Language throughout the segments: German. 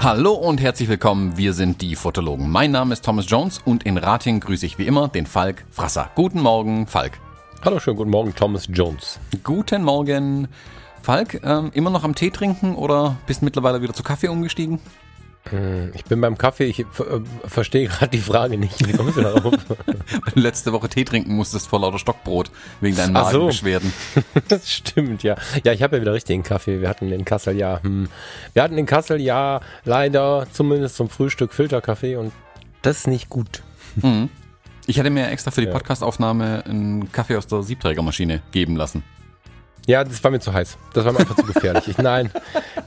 Hallo und herzlich willkommen, wir sind die Fotologen. Mein Name ist Thomas Jones und in Rating grüße ich wie immer den Falk Frasser. Guten Morgen, Falk. Hallo, schönen guten Morgen, Thomas Jones. Guten Morgen. Falk, ähm, immer noch am Tee trinken oder bist mittlerweile wieder zu Kaffee umgestiegen? Hm, ich bin beim Kaffee, ich äh, verstehe gerade die Frage nicht. Wie kommst du darauf? Letzte Woche Tee trinken musstest vor lauter Stockbrot wegen deinen Magenbeschwerden. So. das stimmt, ja. Ja, ich habe ja wieder richtigen Kaffee. Wir hatten in Kassel ja, hm, wir hatten in Kassel ja leider zumindest zum Frühstück Filterkaffee und das ist nicht gut. Mhm. Ich hätte mir extra für die ja. Podcastaufnahme einen Kaffee aus der Siebträgermaschine geben lassen. Ja, das war mir zu heiß. Das war mir einfach zu gefährlich. Ich, nein,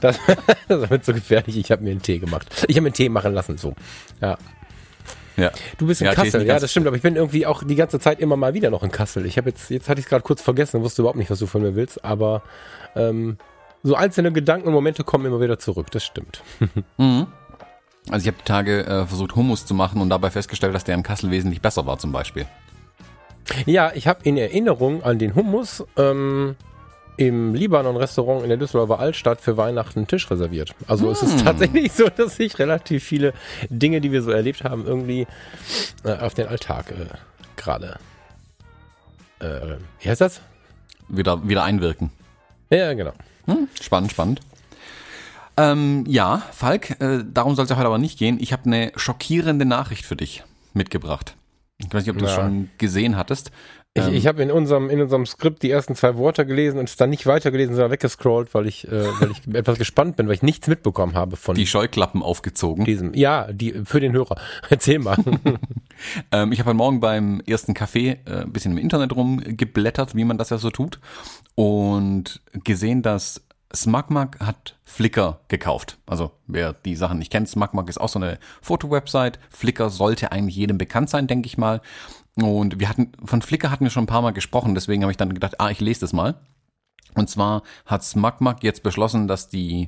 das, das, war mir zu gefährlich. Ich habe mir einen Tee gemacht. Ich habe mir einen Tee machen lassen, so. Ja. Ja. Du bist in ja, Kassel, ja, das stimmt, aber ich bin irgendwie auch die ganze Zeit immer mal wieder noch in Kassel. Ich habe jetzt, jetzt hatte ich es gerade kurz vergessen, wusste überhaupt nicht, was du von mir willst, aber ähm, so einzelne Gedanken und Momente kommen immer wieder zurück, das stimmt. Mhm. Also ich habe die Tage äh, versucht, Hummus zu machen und dabei festgestellt, dass der in Kassel wesentlich besser war zum Beispiel. Ja, ich habe in Erinnerung an den Hummus ähm, im Libanon-Restaurant in der Düsseldorfer Altstadt für Weihnachten einen Tisch reserviert. Also hm. es ist hm. tatsächlich so, dass sich relativ viele Dinge, die wir so erlebt haben, irgendwie äh, auf den Alltag äh, gerade. Äh, wie heißt das? Wieder, wieder einwirken. Ja, genau. Hm, spannend, spannend. Ähm, ja, Falk, äh, darum soll es ja heute aber nicht gehen. Ich habe eine schockierende Nachricht für dich mitgebracht. Ich weiß nicht, ob du es ja. schon gesehen hattest. Ich, ähm, ich habe in unserem, in unserem Skript die ersten zwei Worte gelesen und es dann nicht weitergelesen, sondern weggescrollt, weil ich, äh, weil ich etwas gespannt bin, weil ich nichts mitbekommen habe von. Die Scheuklappen aufgezogen. Diesem, ja, die für den Hörer. Erzähl mal. ähm, ich habe heute Morgen beim ersten Café äh, ein bisschen im Internet rumgeblättert, wie man das ja so tut, und gesehen, dass SmugMug hat Flickr gekauft. Also wer die Sachen nicht kennt, SmugMug ist auch so eine Fotowebsite. Flickr sollte eigentlich jedem bekannt sein, denke ich mal. Und wir hatten, von Flickr hatten wir schon ein paar Mal gesprochen, deswegen habe ich dann gedacht, ah, ich lese das mal. Und zwar hat SmugMug jetzt beschlossen, dass die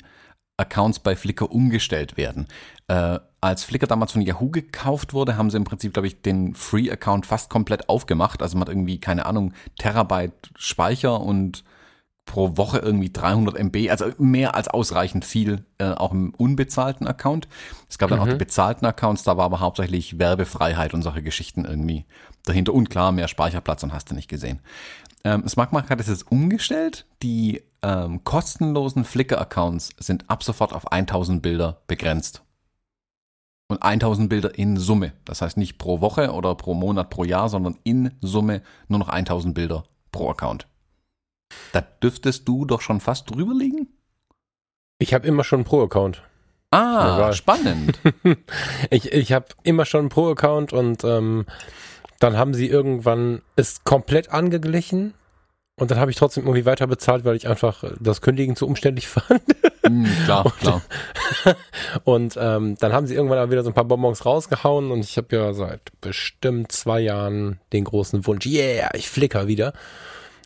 Accounts bei Flickr umgestellt werden. Äh, als Flickr damals von Yahoo gekauft wurde, haben sie im Prinzip, glaube ich, den Free-Account fast komplett aufgemacht. Also man hat irgendwie, keine Ahnung, Terabyte Speicher und pro Woche irgendwie 300 MB, also mehr als ausreichend viel, äh, auch im unbezahlten Account. Es gab dann mhm. auch die bezahlten Accounts, da war aber hauptsächlich Werbefreiheit und solche Geschichten irgendwie dahinter. Und klar, mehr Speicherplatz und hast du nicht gesehen. Ähm, SmartMark hat es jetzt umgestellt. Die ähm, kostenlosen Flickr-Accounts sind ab sofort auf 1000 Bilder begrenzt. Und 1000 Bilder in Summe. Das heißt nicht pro Woche oder pro Monat, pro Jahr, sondern in Summe nur noch 1000 Bilder pro Account. Da dürftest du doch schon fast drüber liegen? Ich habe immer schon einen Pro-Account. Ah, spannend. ich ich habe immer schon einen Pro-Account und ähm, dann haben sie irgendwann es komplett angeglichen und dann habe ich trotzdem irgendwie weiter bezahlt, weil ich einfach das Kündigen zu umständlich fand. Mm, klar, und, klar. und ähm, dann haben sie irgendwann wieder so ein paar Bonbons rausgehauen und ich habe ja seit bestimmt zwei Jahren den großen Wunsch, yeah, ich flicker wieder.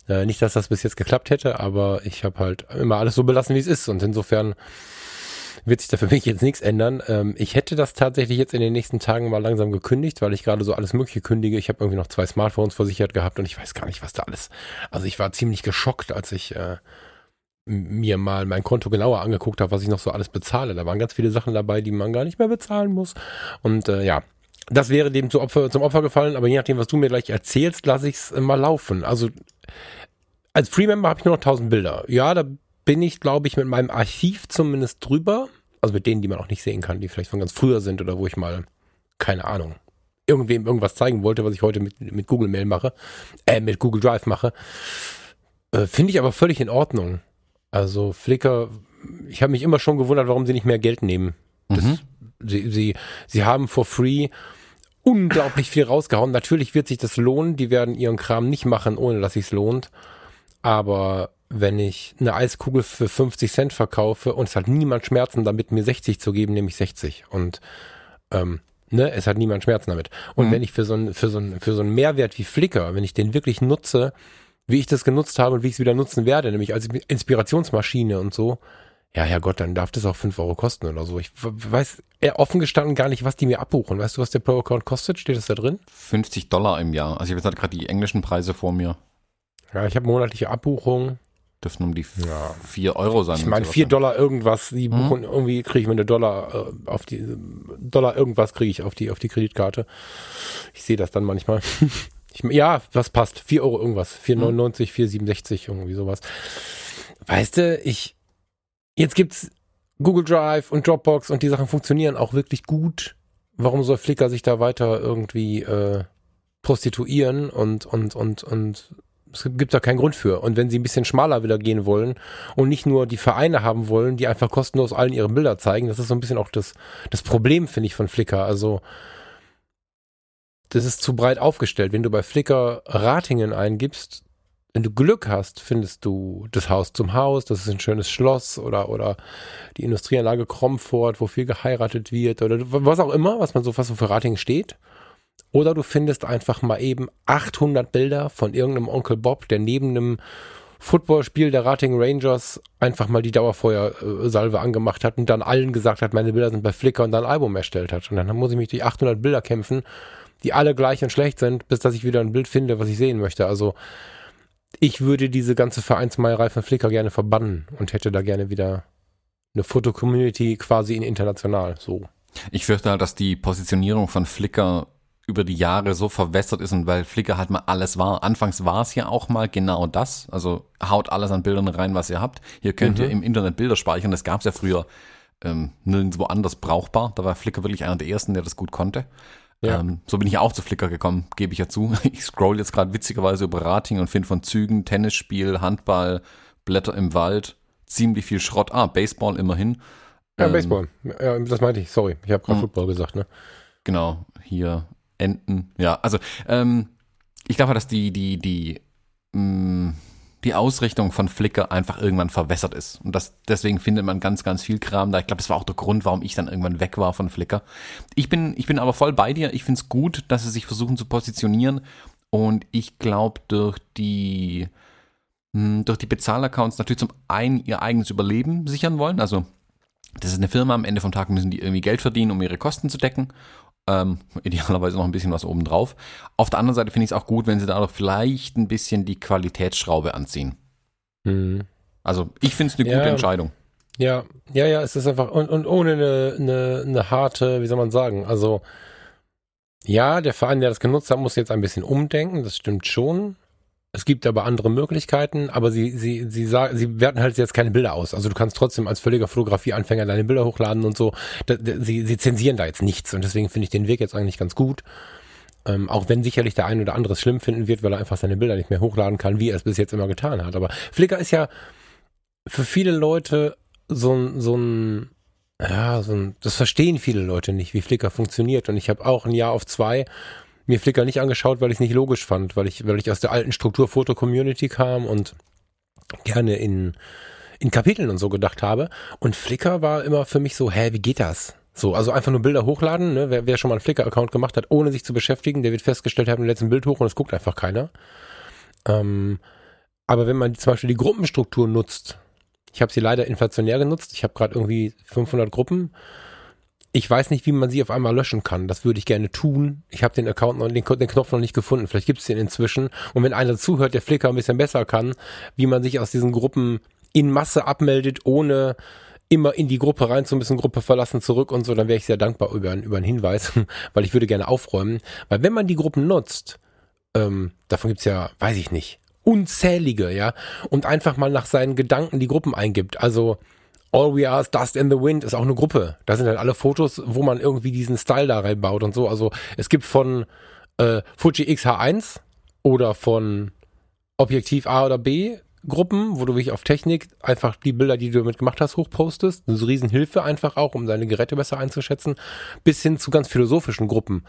Äh, nicht, dass das bis jetzt geklappt hätte, aber ich habe halt immer alles so belassen, wie es ist. Und insofern wird sich da für mich jetzt nichts ändern. Ähm, ich hätte das tatsächlich jetzt in den nächsten Tagen mal langsam gekündigt, weil ich gerade so alles Mögliche kündige. Ich habe irgendwie noch zwei Smartphones versichert gehabt und ich weiß gar nicht, was da alles. Also ich war ziemlich geschockt, als ich äh, mir mal mein Konto genauer angeguckt habe, was ich noch so alles bezahle. Da waren ganz viele Sachen dabei, die man gar nicht mehr bezahlen muss. Und äh, ja, das wäre dem zum Opfer, zum Opfer gefallen, aber je nachdem, was du mir gleich erzählst, lasse ich es mal laufen. Also als Free-Member habe ich nur noch 1000 Bilder. Ja, da bin ich, glaube ich, mit meinem Archiv zumindest drüber. Also mit denen, die man auch nicht sehen kann, die vielleicht von ganz früher sind oder wo ich mal, keine Ahnung, irgendwem irgendwas zeigen wollte, was ich heute mit, mit Google Mail mache, äh, mit Google Drive mache. Äh, Finde ich aber völlig in Ordnung. Also Flickr, ich habe mich immer schon gewundert, warum sie nicht mehr Geld nehmen. Das, mhm. sie, sie, sie haben for free unglaublich viel rausgehauen. Natürlich wird sich das lohnen. Die werden ihren Kram nicht machen, ohne dass sich's lohnt. Aber wenn ich eine Eiskugel für 50 Cent verkaufe und es hat niemand Schmerzen damit, mir 60 zu geben, nehme ich 60. Und ähm, ne, es hat niemand Schmerzen damit. Und mhm. wenn ich für so ein, für so ein, für so einen Mehrwert wie Flickr, wenn ich den wirklich nutze, wie ich das genutzt habe und wie ich es wieder nutzen werde, nämlich als Inspirationsmaschine und so, ja, ja Gott, dann darf das auch fünf Euro kosten oder so. Ich weiß eher offen gestanden gar nicht, was die mir abbuchen. Weißt du, was der Pro-Account kostet? Steht das da drin? 50 Dollar im Jahr. Also ich habe jetzt halt gerade die englischen Preise vor mir. Ja, ich habe monatliche Abbuchung. Dürfen um die ja. 4 Euro sein. Ich meine, 4 Dollar irgendwas, die mhm. buchen, irgendwie kriege ich mir eine Dollar äh, auf die, Dollar irgendwas kriege ich auf die, auf die Kreditkarte. Ich sehe das dann manchmal. Ich, ja, was passt? 4 Euro irgendwas. 4,99, mhm. 4,67, irgendwie sowas. Weißt du, ich, jetzt gibt's Google Drive und Dropbox und die Sachen funktionieren auch wirklich gut. Warum soll Flickr sich da weiter irgendwie äh, prostituieren und, und, und, und es gibt da keinen Grund für. Und wenn sie ein bisschen schmaler wieder gehen wollen und nicht nur die Vereine haben wollen, die einfach kostenlos allen ihre Bilder zeigen, das ist so ein bisschen auch das, das Problem, finde ich, von Flickr. Also, das ist zu breit aufgestellt. Wenn du bei Flickr Ratingen eingibst, wenn du Glück hast, findest du das Haus zum Haus, das ist ein schönes Schloss oder, oder die Industrieanlage Kromfort, wo viel geheiratet wird oder was auch immer, was man so, was so für Ratingen steht. Oder du findest einfach mal eben 800 Bilder von irgendeinem Onkel Bob, der neben einem Footballspiel der Rating Rangers einfach mal die Dauerfeuersalve angemacht hat und dann allen gesagt hat, meine Bilder sind bei Flickr und dann ein Album erstellt hat. Und dann muss ich mich durch 800 Bilder kämpfen, die alle gleich und schlecht sind, bis dass ich wieder ein Bild finde, was ich sehen möchte. Also ich würde diese ganze Vereinsmeierei von Flickr gerne verbannen und hätte da gerne wieder eine Foto-Community quasi in international, so. Ich fürchte halt, dass die Positionierung von Flickr über die Jahre so verwässert ist und weil Flickr halt mal alles war. Anfangs war es ja auch mal genau das. Also haut alles an Bildern rein, was ihr habt. Hier könnt mhm. ihr im Internet Bilder speichern. Das gab es ja früher ähm, nirgendwo anders brauchbar. Da war Flickr wirklich einer der ersten, der das gut konnte. Ja. Ähm, so bin ich auch zu Flickr gekommen, gebe ich ja zu. Ich scroll jetzt gerade witzigerweise über Rating und finde von Zügen, Tennisspiel, Handball, Blätter im Wald, ziemlich viel Schrott. Ah, Baseball immerhin. Ja, ähm, Baseball. Ja, das meinte ich. Sorry, ich habe gerade hm. Football gesagt, ne? Genau, hier Enten. Ja, also ähm, ich glaube, dass die, die, die, mh, mm, die Ausrichtung von Flickr einfach irgendwann verwässert ist. Und das, deswegen findet man ganz, ganz viel Kram da. Ich glaube, das war auch der Grund, warum ich dann irgendwann weg war von Flickr. Ich bin, ich bin aber voll bei dir. Ich finde es gut, dass sie sich versuchen zu positionieren. Und ich glaube, durch die, mh, mm, durch die Bezahlaccounts natürlich zum einen ihr eigenes Überleben sichern wollen. Also, das ist eine Firma, am Ende vom Tag müssen die irgendwie Geld verdienen, um ihre Kosten zu decken. Ähm, idealerweise noch ein bisschen was obendrauf. Auf der anderen Seite finde ich es auch gut, wenn sie da vielleicht ein bisschen die Qualitätsschraube anziehen. Mhm. Also ich finde es eine gute Entscheidung. Ja, ja, ja, es ist einfach und, und ohne eine, eine, eine harte, wie soll man sagen, also ja, der Verein, der das genutzt hat, muss jetzt ein bisschen umdenken, das stimmt schon. Es gibt aber andere Möglichkeiten, aber sie, sie, sie sagen, sie werten halt jetzt keine Bilder aus. Also du kannst trotzdem als völliger Fotografieanfänger deine Bilder hochladen und so. Da, da, sie, sie zensieren da jetzt nichts und deswegen finde ich den Weg jetzt eigentlich ganz gut. Ähm, auch wenn sicherlich der ein oder andere es schlimm finden wird, weil er einfach seine Bilder nicht mehr hochladen kann, wie er es bis jetzt immer getan hat. Aber Flickr ist ja für viele Leute so ein, so ein, ja, so ein, das verstehen viele Leute nicht, wie Flickr funktioniert. Und ich habe auch ein Jahr auf zwei mir Flickr nicht angeschaut, weil ich es nicht logisch fand, weil ich, weil ich aus der alten Struktur-Foto-Community kam und gerne in, in Kapiteln und so gedacht habe. Und Flickr war immer für mich so, hä, wie geht das? So, also einfach nur Bilder hochladen, ne? wer, wer schon mal einen Flickr-Account gemacht hat, ohne sich zu beschäftigen, der wird festgestellt haben, letzten Bild hoch und es guckt einfach keiner. Ähm, aber wenn man zum Beispiel die Gruppenstruktur nutzt, ich habe sie leider inflationär genutzt, ich habe gerade irgendwie 500 Gruppen ich weiß nicht, wie man sie auf einmal löschen kann. Das würde ich gerne tun. Ich habe den Account noch, den, den, Knopf noch nicht gefunden. Vielleicht gibt es den inzwischen. Und wenn einer zuhört, der Flickr ein bisschen besser kann, wie man sich aus diesen Gruppen in Masse abmeldet, ohne immer in die Gruppe rein zu müssen, Gruppe verlassen, zurück und so, dann wäre ich sehr dankbar über, über einen Hinweis, weil ich würde gerne aufräumen. Weil wenn man die Gruppen nutzt, ähm, davon gibt's ja, weiß ich nicht, unzählige, ja, und einfach mal nach seinen Gedanken die Gruppen eingibt. Also All We Are is Dust in the Wind ist auch eine Gruppe. Da sind halt alle Fotos, wo man irgendwie diesen Style da reinbaut und so. Also es gibt von äh, Fuji X-H1 oder von Objektiv A oder B Gruppen, wo du wirklich auf Technik einfach die Bilder, die du damit gemacht hast, hochpostest. Eine so Riesenhilfe einfach auch, um deine Geräte besser einzuschätzen. Bis hin zu ganz philosophischen Gruppen.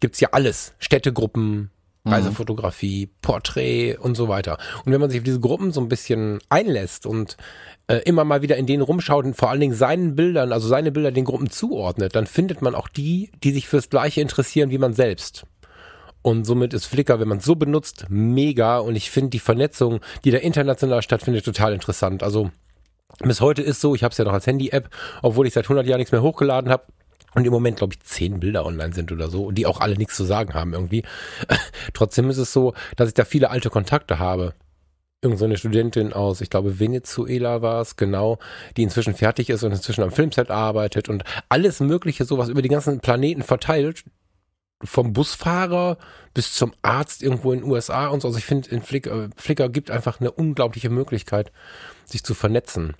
Gibt's ja alles. Städtegruppen. Reisefotografie, Porträt und so weiter. Und wenn man sich auf diese Gruppen so ein bisschen einlässt und äh, immer mal wieder in denen rumschaut und vor allen Dingen seinen Bildern, also seine Bilder den Gruppen zuordnet, dann findet man auch die, die sich fürs Gleiche interessieren wie man selbst. Und somit ist Flickr, wenn man es so benutzt, mega. Und ich finde die Vernetzung, die da international stattfindet, total interessant. Also Bis heute ist so, ich habe es ja noch als Handy-App, obwohl ich seit 100 Jahren nichts mehr hochgeladen habe. Und im Moment, glaube ich, zehn Bilder online sind oder so, die auch alle nichts zu sagen haben irgendwie. Trotzdem ist es so, dass ich da viele alte Kontakte habe. Irgend so eine Studentin aus, ich glaube, Venezuela war es, genau, die inzwischen fertig ist und inzwischen am Filmset arbeitet und alles Mögliche, sowas über die ganzen Planeten verteilt. Vom Busfahrer bis zum Arzt irgendwo in den USA und so. Also ich finde, in Flickr, Flickr gibt einfach eine unglaubliche Möglichkeit, sich zu vernetzen.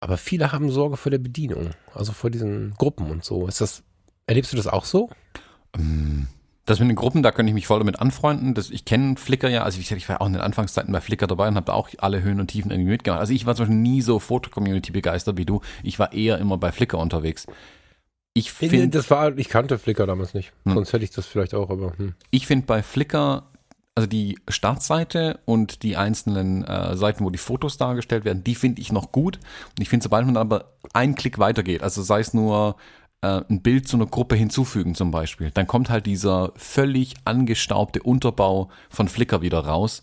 Aber viele haben Sorge vor der Bedienung, also vor diesen Gruppen und so. Ist das, erlebst du das auch so? Das mit den Gruppen, da könnte ich mich voll damit anfreunden. Das, ich kenne Flickr ja, also wie gesagt, ich war auch in den Anfangszeiten bei Flickr dabei und habe auch alle Höhen und Tiefen irgendwie mitgemacht. Also ich war zum Beispiel nie so Foto-Community begeistert wie du. Ich war eher immer bei Flickr unterwegs. Ich finde, das war, ich kannte Flickr damals nicht. Hm. Sonst hätte ich das vielleicht auch, aber. Hm. Ich finde bei Flickr also die Startseite und die einzelnen äh, Seiten, wo die Fotos dargestellt werden, die finde ich noch gut. Und ich finde, sobald man aber einen Klick weitergeht, also sei es nur äh, ein Bild zu einer Gruppe hinzufügen zum Beispiel, dann kommt halt dieser völlig angestaubte Unterbau von Flickr wieder raus,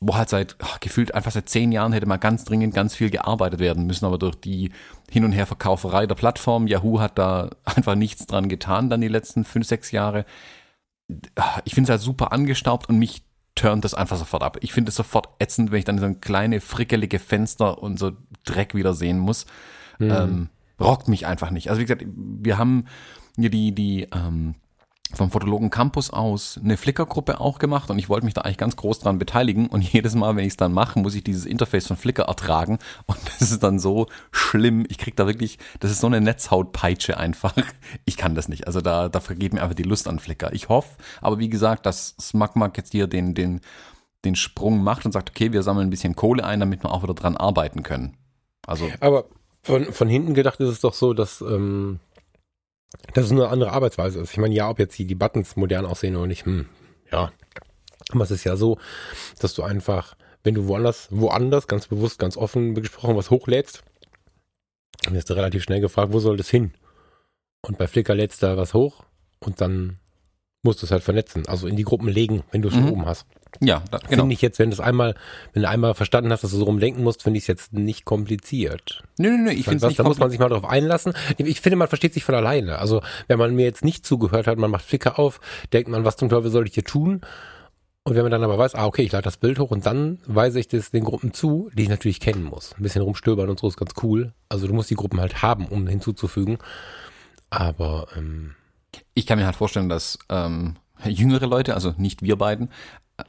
wo halt seit ach, gefühlt einfach seit zehn Jahren hätte mal ganz dringend ganz viel gearbeitet werden müssen, aber durch die Hin- und Herverkauferei der Plattform, Yahoo hat da einfach nichts dran getan dann die letzten fünf, sechs Jahre. Ich finde es halt super angestaubt und mich turnt das einfach sofort ab. Ich finde es sofort ätzend, wenn ich dann so ein kleine frickelige Fenster und so Dreck wieder sehen muss. Mhm. Ähm, rockt mich einfach nicht. Also wie gesagt, wir haben hier die, die ähm, vom Fotologen Campus aus eine Flickr-Gruppe auch gemacht und ich wollte mich da eigentlich ganz groß dran beteiligen und jedes Mal, wenn ich es dann mache, muss ich dieses Interface von Flickr ertragen und das ist dann so schlimm. Ich krieg da wirklich, das ist so eine Netzhautpeitsche einfach. Ich kann das nicht. Also da, da vergeht mir einfach die Lust an Flickr. Ich hoffe, aber wie gesagt, dass SmugMug jetzt hier den, den, den Sprung macht und sagt, okay, wir sammeln ein bisschen Kohle ein, damit wir auch wieder dran arbeiten können. Also. Aber von, von hinten gedacht ist es doch so, dass, ähm, dass es eine andere Arbeitsweise ist. Ich meine, ja, ob jetzt die, die Buttons modern aussehen oder nicht, hm, ja. Aber es ist ja so, dass du einfach, wenn du woanders, woanders, ganz bewusst, ganz offen gesprochen, was hochlädst, dann wirst du relativ schnell gefragt, wo soll das hin? Und bei Flickr lädst du da was hoch und dann musst du es halt vernetzen, also in die Gruppen legen, wenn du es schon mhm. oben hast. Ja, da, genau. Finde ich jetzt, wenn du es einmal, wenn du einmal verstanden hast, dass du so rumdenken musst, finde ich es jetzt nicht kompliziert. Nö, nö, nö, ich finde es nicht Da muss man sich mal darauf einlassen. Ich finde, man versteht sich von alleine. Also, wenn man mir jetzt nicht zugehört hat, man macht Flickr auf, denkt man, was zum Teufel soll ich hier tun? Und wenn man dann aber weiß, ah, okay, ich lade das Bild hoch und dann weise ich das den Gruppen zu, die ich natürlich kennen muss. Ein bisschen rumstöbern und so ist ganz cool. Also du musst die Gruppen halt haben, um hinzuzufügen. Aber ähm, ich kann mir halt vorstellen, dass ähm, jüngere Leute, also nicht wir beiden,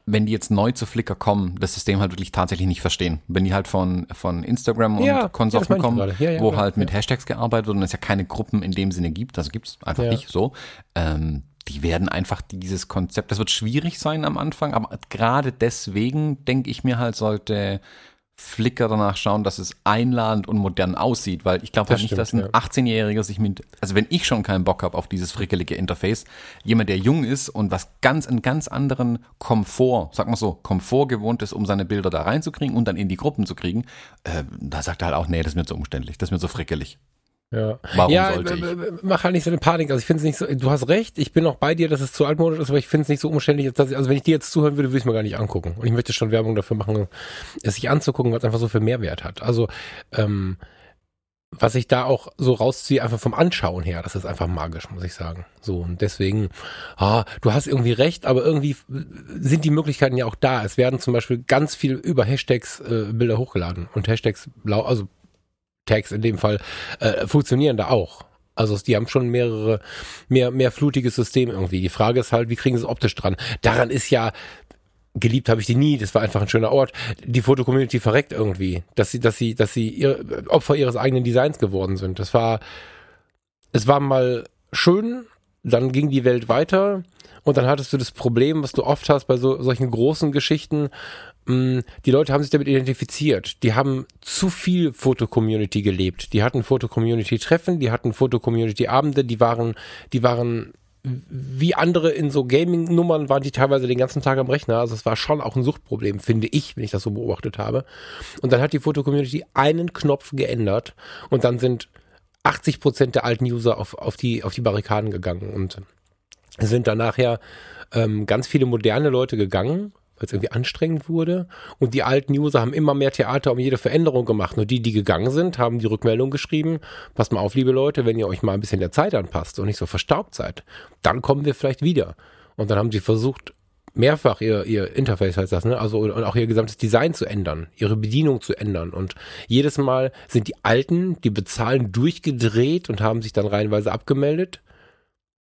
wenn die jetzt neu zu Flickr kommen, das System halt wirklich tatsächlich nicht verstehen. Wenn die halt von, von Instagram und ja, Konsorten ja, kommen, ja, wo halt mit Hashtags gearbeitet wird und es ja keine Gruppen in dem Sinne gibt, das gibt's einfach nicht so, ähm, die werden einfach dieses Konzept, das wird schwierig sein am Anfang, aber gerade deswegen denke ich mir halt, sollte Flickr danach schauen, dass es einladend und modern aussieht, weil ich glaube halt nicht, dass ein ja. 18-Jähriger sich mit, also wenn ich schon keinen Bock habe auf dieses frickelige Interface, jemand, der jung ist und was ganz, einen ganz anderen Komfort, sag mal so, Komfort gewohnt ist, um seine Bilder da reinzukriegen und dann in die Gruppen zu kriegen, äh, da sagt er halt auch, nee, das ist mir zu umständlich, das ist mir zu frickelig. Ja, Warum ja, sollte ich? mach halt nicht so eine Panik. Also ich finde es nicht so, du hast recht, ich bin auch bei dir, dass es zu altmodisch ist, aber ich finde es nicht so umständlich. Dass ich, also wenn ich dir jetzt zuhören würde, würde ich es mir gar nicht angucken. Und ich möchte schon Werbung dafür machen, es sich anzugucken, was einfach so viel Mehrwert hat. Also, ähm, was ich da auch so rausziehe, einfach vom Anschauen her, das ist einfach magisch, muss ich sagen. So, und deswegen, ah, du hast irgendwie recht, aber irgendwie sind die Möglichkeiten ja auch da. Es werden zum Beispiel ganz viel über Hashtags äh, Bilder hochgeladen und Hashtags, also Tags in dem Fall, äh, funktionieren da auch. Also die haben schon mehrere, mehr, mehr flutiges System irgendwie. Die Frage ist halt, wie kriegen sie es optisch dran? Daran ist ja, geliebt habe ich die nie, das war einfach ein schöner Ort. Die Fotocommunity verreckt irgendwie, dass sie, dass sie, dass sie ihr, Opfer ihres eigenen Designs geworden sind. Das war, es war mal schön, dann ging die Welt weiter und dann hattest du das Problem, was du oft hast bei so, solchen großen Geschichten, die Leute haben sich damit identifiziert. Die haben zu viel Foto-Community gelebt. Die hatten Foto-Community-Treffen, die hatten Foto-Community-Abende, die waren, die waren wie andere in so Gaming-Nummern waren die teilweise den ganzen Tag am Rechner. Also es war schon auch ein Suchtproblem, finde ich, wenn ich das so beobachtet habe. Und dann hat die Foto-Community einen Knopf geändert und dann sind 80 Prozent der alten User auf, auf, die, auf die Barrikaden gegangen und sind dann nachher ähm, ganz viele moderne Leute gegangen, weil es irgendwie anstrengend wurde. Und die alten User haben immer mehr Theater um jede Veränderung gemacht. Nur die, die gegangen sind, haben die Rückmeldung geschrieben, passt mal auf, liebe Leute, wenn ihr euch mal ein bisschen der Zeit anpasst und nicht so verstaubt seid, dann kommen wir vielleicht wieder. Und dann haben sie versucht, mehrfach ihr, ihr Interface heißt das, ne? Also und auch ihr gesamtes Design zu ändern, ihre Bedienung zu ändern. Und jedes Mal sind die Alten, die bezahlen, durchgedreht und haben sich dann reihenweise abgemeldet.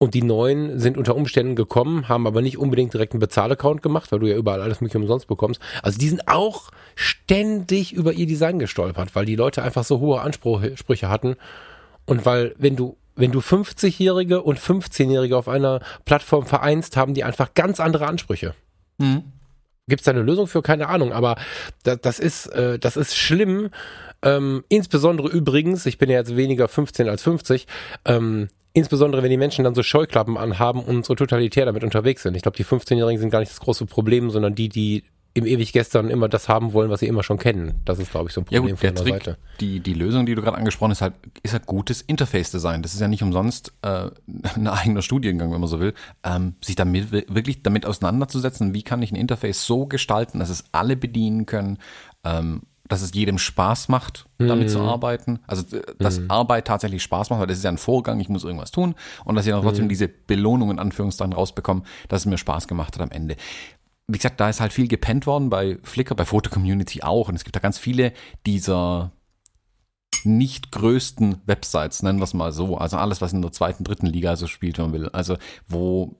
Und die neuen sind unter Umständen gekommen, haben aber nicht unbedingt direkt einen Bezahlaccount gemacht, weil du ja überall alles mögliche umsonst bekommst. Also die sind auch ständig über ihr Design gestolpert, weil die Leute einfach so hohe Ansprüche hatten. Und weil, wenn du, wenn du 50-Jährige und 15-Jährige auf einer Plattform vereinst, haben die einfach ganz andere Ansprüche. Mhm. Gibt es da eine Lösung für? Keine Ahnung, aber das, das ist, äh, das ist schlimm. Ähm, insbesondere übrigens, ich bin ja jetzt weniger 15 als 50, ähm, Insbesondere, wenn die Menschen dann so Scheuklappen anhaben und so totalitär damit unterwegs sind. Ich glaube, die 15-Jährigen sind gar nicht das große Problem, sondern die, die im ewig gestern immer das haben wollen, was sie immer schon kennen. Das ist, glaube ich, so ein Problem ja gut, von der, Trick, Seite. Die, die Lösung, die du gerade angesprochen hast, halt, ist halt gutes Interface-Design. Das ist ja nicht umsonst äh, ein eigener Studiengang, wenn man so will, ähm, sich damit wirklich damit auseinanderzusetzen, wie kann ich ein Interface so gestalten, dass es alle bedienen können, ähm, dass es jedem Spaß macht, damit mhm. zu arbeiten. Also, dass mhm. Arbeit tatsächlich Spaß macht, weil das ist ja ein Vorgang, ich muss irgendwas tun und dass ich dann trotzdem mhm. diese Belohnung in Anführungszeichen rausbekomme, dass es mir Spaß gemacht hat am Ende. Wie gesagt, da ist halt viel gepennt worden bei Flickr, bei Photo Community auch und es gibt da ganz viele dieser nicht größten Websites, nennen wir es mal so. Also alles, was in der zweiten, dritten Liga so spielt, wenn man will. Also wo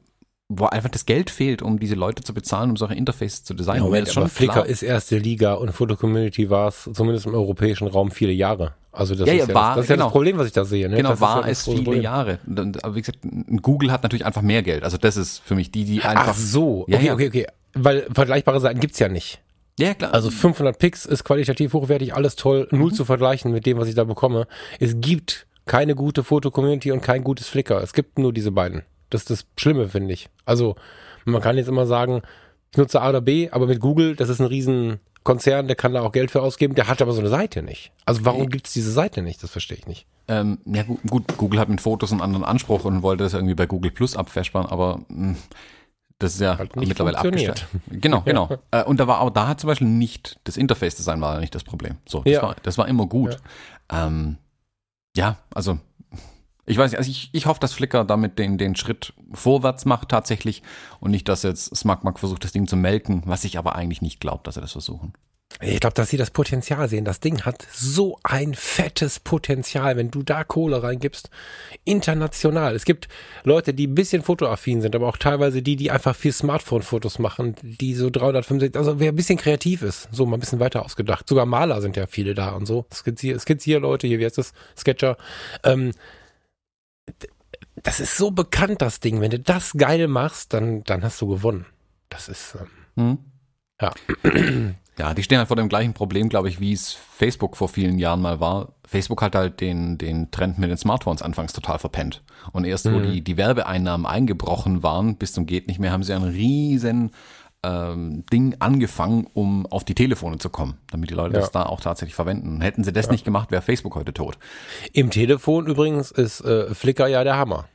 wo einfach das Geld fehlt, um diese Leute zu bezahlen, um solche Interfaces zu designen. Ja, Moment, ist schon aber Flickr ist erste Liga und Foto-Community war es zumindest im europäischen Raum viele Jahre. Also das ja, ist, ja, war, das, ist genau. ja das Problem, was ich da sehe. Ne? Genau, das war ja es viele Problem. Jahre. Aber wie gesagt, Google hat natürlich einfach mehr Geld. Also das ist für mich die, die einfach... Ach so, okay, ja, okay, okay. Weil vergleichbare Seiten gibt's ja nicht. Ja, klar. Also 500 Pix ist qualitativ hochwertig, alles toll, null mhm. zu vergleichen mit dem, was ich da bekomme. Es gibt keine gute Foto-Community und kein gutes Flickr. Es gibt nur diese beiden. Das ist das Schlimme, finde ich. Also man kann jetzt immer sagen, ich nutze A oder B, aber mit Google, das ist ein Riesenkonzern, der kann da auch Geld für ausgeben, der hat aber so eine Seite nicht. Also warum gibt es diese Seite nicht? Das verstehe ich nicht. Ähm, ja gut, Google hat mit Fotos einen anderen Anspruch und wollte das irgendwie bei Google Plus abfespern, aber mh, hm, das ist ja mittlerweile abgestellt. Genau, genau. äh, und da war auch da zum Beispiel nicht, das Interface-Design war ja nicht das Problem. So, das, ja. war, das war immer gut. Ja, ähm, ja also ich weiß nicht, also ich, ich hoffe, dass Flickr damit den, den Schritt vorwärts macht tatsächlich und nicht, dass jetzt SmugMug versucht, das Ding zu melken, was ich aber eigentlich nicht glaube, dass sie das versuchen. Ich glaube, dass sie das Potenzial sehen. Das Ding hat so ein fettes Potenzial, wenn du da Kohle reingibst. International. Es gibt Leute, die ein bisschen fotoaffin sind, aber auch teilweise die, die einfach viel Smartphone-Fotos machen, die so 365, also wer ein bisschen kreativ ist, so mal ein bisschen weiter ausgedacht. Sogar Maler sind ja viele da und so. Skizzier, Skizzier Leute, hier, wie heißt das? Sketcher. Ähm, das ist so bekannt, das Ding. Wenn du das geil machst, dann, dann hast du gewonnen. Das ist, ähm, hm. ja. Ja, die stehen halt vor dem gleichen Problem, glaube ich, wie es Facebook vor vielen Jahren mal war. Facebook hat halt den, den Trend mit den Smartphones anfangs total verpennt. Und erst, mhm. wo die, die Werbeeinnahmen eingebrochen waren, bis zum geht nicht mehr, haben sie einen riesen ähm, Ding angefangen, um auf die Telefone zu kommen, damit die Leute ja. das da auch tatsächlich verwenden. Hätten sie das ja. nicht gemacht, wäre Facebook heute tot. Im Telefon übrigens ist äh, Flickr ja der Hammer.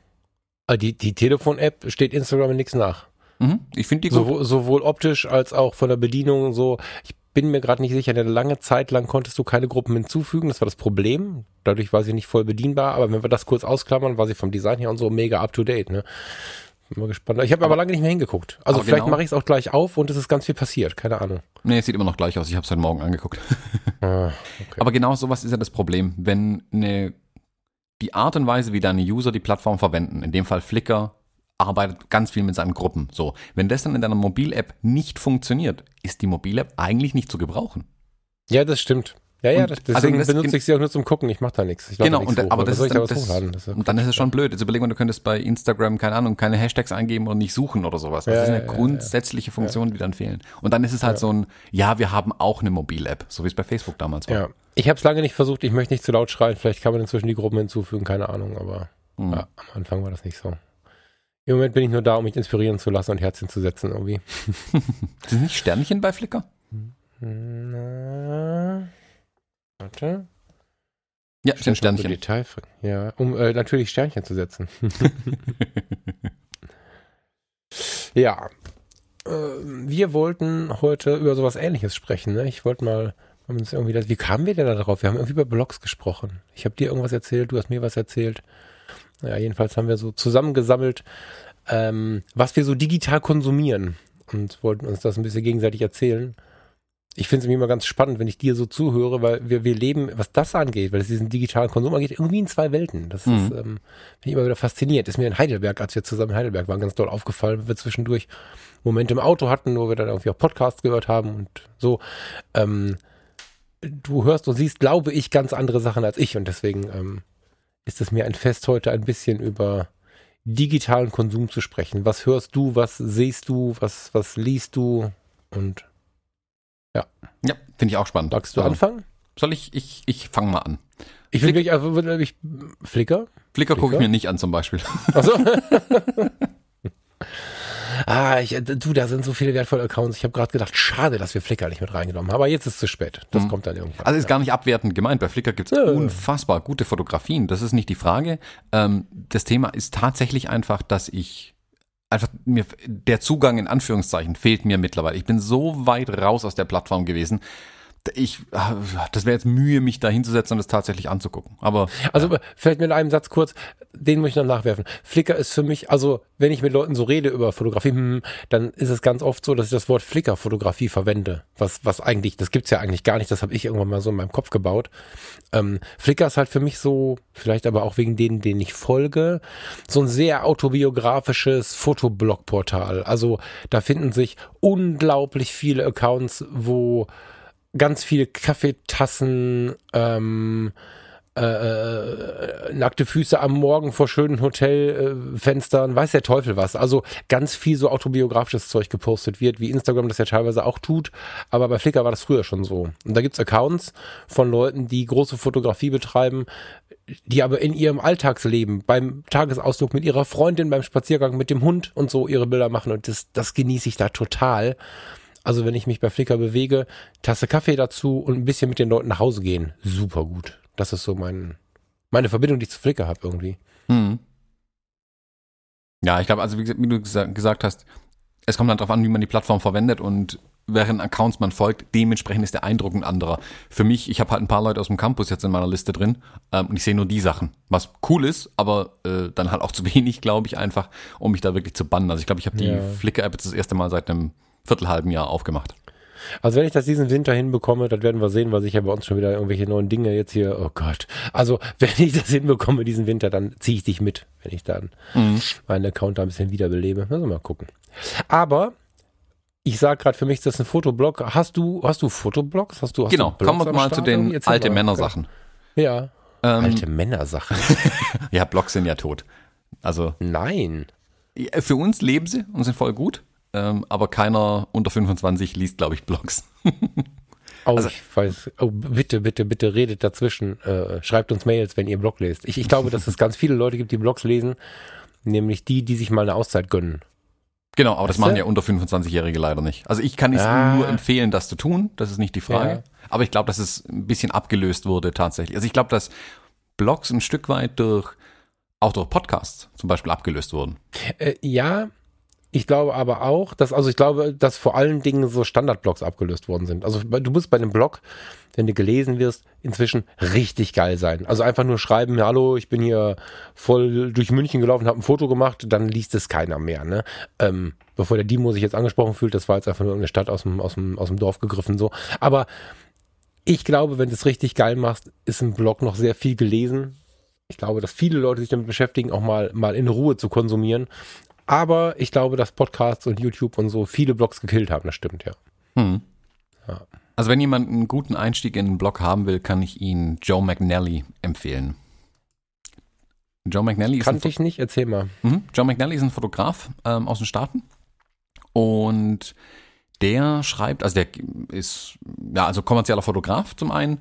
Also die, die Telefon-App steht Instagram nichts nach. Mhm, ich finde die gut. Sowohl, sowohl optisch als auch von der Bedienung und so. Ich bin mir gerade nicht sicher, eine lange Zeit lang konntest du keine Gruppen hinzufügen. Das war das Problem. Dadurch war sie nicht voll bedienbar. Aber wenn wir das kurz ausklammern, war sie vom Design her und so mega up to date. Ne? Bin mal gespannt. Ich habe aber, lange nicht mehr hingeguckt. Also vielleicht genau. mache ich es auch gleich auf und es ist ganz viel passiert. Keine Ahnung. Nee, es sieht immer noch gleich aus. Ich habe es heute Morgen angeguckt. Ah, okay. Aber genau sowas ist ja das Problem. Wenn eine, die Art und Weise, wie deine User die Plattform verwenden, in dem Fall Flickr, arbeitet ganz viel mit seinen Gruppen. So, wenn das dann in deiner Mobil-App nicht funktioniert, ist die Mobil-App eigentlich nicht zu gebrauchen. Ja, das stimmt. Ja, ja, das, deswegen also benutze ich sie auch nur zum Gucken. Ich mache da nichts. genau, und, hoch, aber das ist, dann, das, das und dann ist es schon blöd. Jetzt überleg mal, du könntest bei Instagram, keine Ahnung, keine Hashtags eingeben und nicht suchen oder sowas. Das ja, ist eine ja, grundsätzliche ja, Funktion, die dann fehlen. Und dann ist es halt so ein, ja, wir haben auch eine Mobil-App, so wie es bei Facebook damals war. Ja. Ich habe es lange nicht versucht. Ich möchte nicht zu laut schreien. Vielleicht kann man inzwischen die Gruppen hinzufügen, keine Ahnung. Aber mhm. am Anfang war das nicht so. Im Moment bin ich nur da, um mich inspirieren zu lassen und Herzchen zu setzen irgendwie. Sind nicht Sternchen bei Flickr? Na. Warte. Ja, sind Sternchen. Detail, ja, um äh, natürlich Sternchen zu setzen. ja. äh, wir wollten heute über sowas ähnliches sprechen. Ne? Ich wollte mal, haben uns irgendwie das, wie kamen wir denn da drauf? Wir haben irgendwie über Blogs gesprochen. Ich habe dir irgendwas erzählt, du hast mir was erzählt. Naja, jedenfalls haben wir so zusammengesammelt, ähm, was wir so digital konsumieren und wollten uns das ein bisschen gegenseitig erzählen. Ich finde es immer ganz spannend, wenn ich dir so zuhöre, weil wir, wir leben, was das angeht, weil es diesen digitalen Konsum angeht, irgendwie in zwei Welten. Das mhm. ist, ähm, finde ich immer wieder faszinierend. Ist mir in Heidelberg, als wir zusammen in Heidelberg waren, ganz doll aufgefallen, weil wir zwischendurch Momente im Auto hatten, wo wir dann irgendwie auch Podcasts gehört haben und so. Ähm, du hörst und siehst, glaube ich, ganz andere Sachen als ich und deswegen ähm, ist es mir ein Fest heute ein bisschen über digitalen Konsum zu sprechen. Was hörst du, was siehst du, was, was liest du und ja. Ja, finde ich auch spannend. Magst du also, anfangen? Soll ich? Ich, ich fange mal an. Ich will wirklich, also, ich, Flickr? Flickr gucke ich mir nicht an zum Beispiel. Achso. Ah, ich, du, da sind so viele wertvolle Accounts. Ich habe gerade gedacht, schade, dass wir Flickr nicht mit reingenommen haben. Aber jetzt ist es zu spät. Das mhm. kommt dann irgendwann. Also ist gar nicht abwertend gemeint. Bei Flickr gibt es ja. unfassbar gute Fotografien. Das ist nicht die Frage. Ähm, das Thema ist tatsächlich einfach, dass ich einfach mir der Zugang in Anführungszeichen fehlt mir mittlerweile. Ich bin so weit raus aus der Plattform gewesen, ich, das wäre jetzt Mühe, mich da hinzusetzen und das tatsächlich anzugucken. Aber also ja. vielleicht mit einem Satz kurz, den muss ich noch nachwerfen. Flickr ist für mich, also wenn ich mit Leuten so rede über Fotografie, hm, dann ist es ganz oft so, dass ich das Wort Flickr-Fotografie verwende. Was, was eigentlich, das gibt's ja eigentlich gar nicht. Das habe ich irgendwann mal so in meinem Kopf gebaut. Ähm, Flickr ist halt für mich so, vielleicht aber auch wegen denen, denen ich folge, so ein sehr autobiografisches Fotoblog-Portal. Also da finden sich unglaublich viele Accounts, wo ganz viele Kaffeetassen, ähm, äh, äh, nackte Füße am Morgen vor schönen Hotelfenstern, äh, weiß der Teufel was. Also ganz viel so autobiografisches Zeug gepostet wird, wie Instagram das ja teilweise auch tut. Aber bei Flickr war das früher schon so. Und da gibt's Accounts von Leuten, die große Fotografie betreiben, die aber in ihrem Alltagsleben, beim Tagesausflug mit ihrer Freundin, beim Spaziergang mit dem Hund und so ihre Bilder machen. Und das, das genieße ich da total. Also wenn ich mich bei Flickr bewege, Tasse Kaffee dazu und ein bisschen mit den Leuten nach Hause gehen. Super gut. Das ist so mein, meine Verbindung, die ich zu Flickr habe irgendwie. Hm. Ja, ich glaube, also wie, wie du gesagt hast, es kommt dann darauf an, wie man die Plattform verwendet und während Accounts man folgt, dementsprechend ist der Eindruck ein anderer. Für mich, ich habe halt ein paar Leute aus dem Campus jetzt in meiner Liste drin ähm, und ich sehe nur die Sachen, was cool ist, aber äh, dann halt auch zu wenig, glaube ich, einfach, um mich da wirklich zu bannen. Also ich glaube, ich habe die ja. Flickr-App jetzt das erste Mal seit einem viertelhalben Jahr aufgemacht. Also wenn ich das diesen Winter hinbekomme, das werden wir sehen, weil sich ja bei uns schon wieder irgendwelche neuen Dinge jetzt hier, oh Gott. Also wenn ich das hinbekomme diesen Winter, dann ziehe ich dich mit, wenn ich dann mhm. meinen Account da ein bisschen wiederbelebe. Wir mal gucken. Aber ich sage gerade, für mich ist das ein Fotoblog. Hast du, hast du Fotoblogs? Hast du, hast genau, du kommen wir mal zu den alte Männersachen. Ja. Ähm, alte Männersachen. ja, Blogs sind ja tot. Also. Nein. Für uns leben sie und sind voll gut ähm, aber keiner unter 25 liest, glaube ich, Blogs. Oh, also, ich weiß. Oh, bitte, bitte, bitte redet dazwischen. Äh, schreibt uns Mails, wenn ihr Blog lest. Ich, ich glaube, dass es ganz viele Leute gibt, die Blogs lesen, nämlich die, die sich mal eine Auszeit gönnen. Genau, aber das machen ja unter 25-Jährige leider nicht. Also ich kann es ah. nur empfehlen, das zu tun. Das ist nicht die Frage. Ja. Aber ich glaube, dass es ein bisschen abgelöst wurde tatsächlich. Also ich glaube, dass Blogs ein Stück weit durch auch durch Podcasts zum Beispiel abgelöst wurden. Äh, ja, ich glaube aber auch, dass, also ich glaube, dass vor allen Dingen so Standardblogs abgelöst worden sind. Also du musst bei einem Blog, wenn du gelesen wirst, inzwischen richtig geil sein. Also einfach nur schreiben, hallo, ich bin hier voll durch München gelaufen, habe ein Foto gemacht, dann liest es keiner mehr. Ne? Ähm, bevor der Dimo sich jetzt angesprochen fühlt, das war jetzt einfach nur irgendeine Stadt aus dem, aus dem, aus dem Dorf gegriffen. so. Aber ich glaube, wenn du es richtig geil machst, ist ein Blog noch sehr viel gelesen. Ich glaube, dass viele Leute sich damit beschäftigen, auch mal, mal in Ruhe zu konsumieren. Aber ich glaube, dass Podcasts und YouTube und so viele Blogs gekillt haben, das stimmt, ja. Hm. ja. Also wenn jemand einen guten Einstieg in einen Blog haben will, kann ich ihn Joe McNally empfehlen. Joe McNally ist Kannte ich nicht, erzähl mal. Mhm. Joe McNally ist ein Fotograf ähm, aus den Staaten und der schreibt, also der ist ja also kommerzieller Fotograf zum einen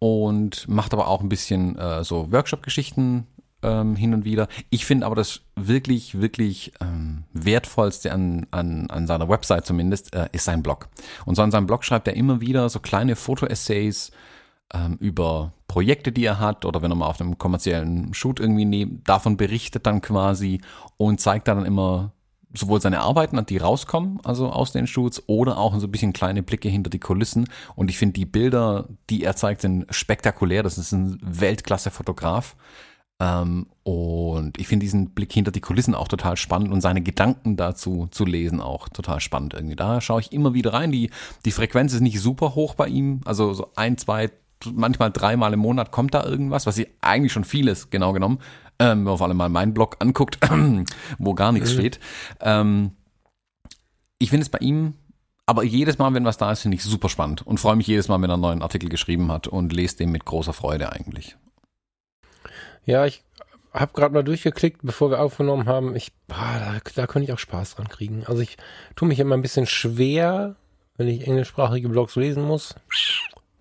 und macht aber auch ein bisschen äh, so Workshop-Geschichten ähm, hin und wieder. Ich finde aber das wirklich, wirklich ähm, wertvollste an, an, an seiner Website zumindest äh, ist sein Blog. Und so an seinem Blog schreibt er immer wieder so kleine Foto-Essays ähm, über Projekte, die er hat oder wenn er mal auf einem kommerziellen Shoot irgendwie neben, davon berichtet dann quasi und zeigt dann immer sowohl seine Arbeiten, die rauskommen, also aus den Shoots, oder auch so ein bisschen kleine Blicke hinter die Kulissen. Und ich finde die Bilder, die er zeigt, sind spektakulär. Das ist ein Weltklasse-Fotograf. Ähm, und ich finde diesen Blick hinter die Kulissen auch total spannend und seine Gedanken dazu zu lesen auch total spannend irgendwie. Da schaue ich immer wieder rein. Die, die Frequenz ist nicht super hoch bei ihm. Also so ein, zwei, manchmal dreimal im Monat kommt da irgendwas, was sie eigentlich schon viel ist, genau genommen. Ähm, wenn man vor allem mal meinen Blog anguckt, wo gar nichts mhm. steht. Ähm, ich finde es bei ihm aber jedes Mal, wenn was da ist, finde ich super spannend und freue mich jedes Mal, wenn er einen neuen Artikel geschrieben hat und lese den mit großer Freude eigentlich. Ja, ich habe gerade mal durchgeklickt, bevor wir aufgenommen haben. Ich, boah, da, da könnte ich auch Spaß dran kriegen. Also ich tue mich immer ein bisschen schwer, wenn ich englischsprachige Blogs lesen muss.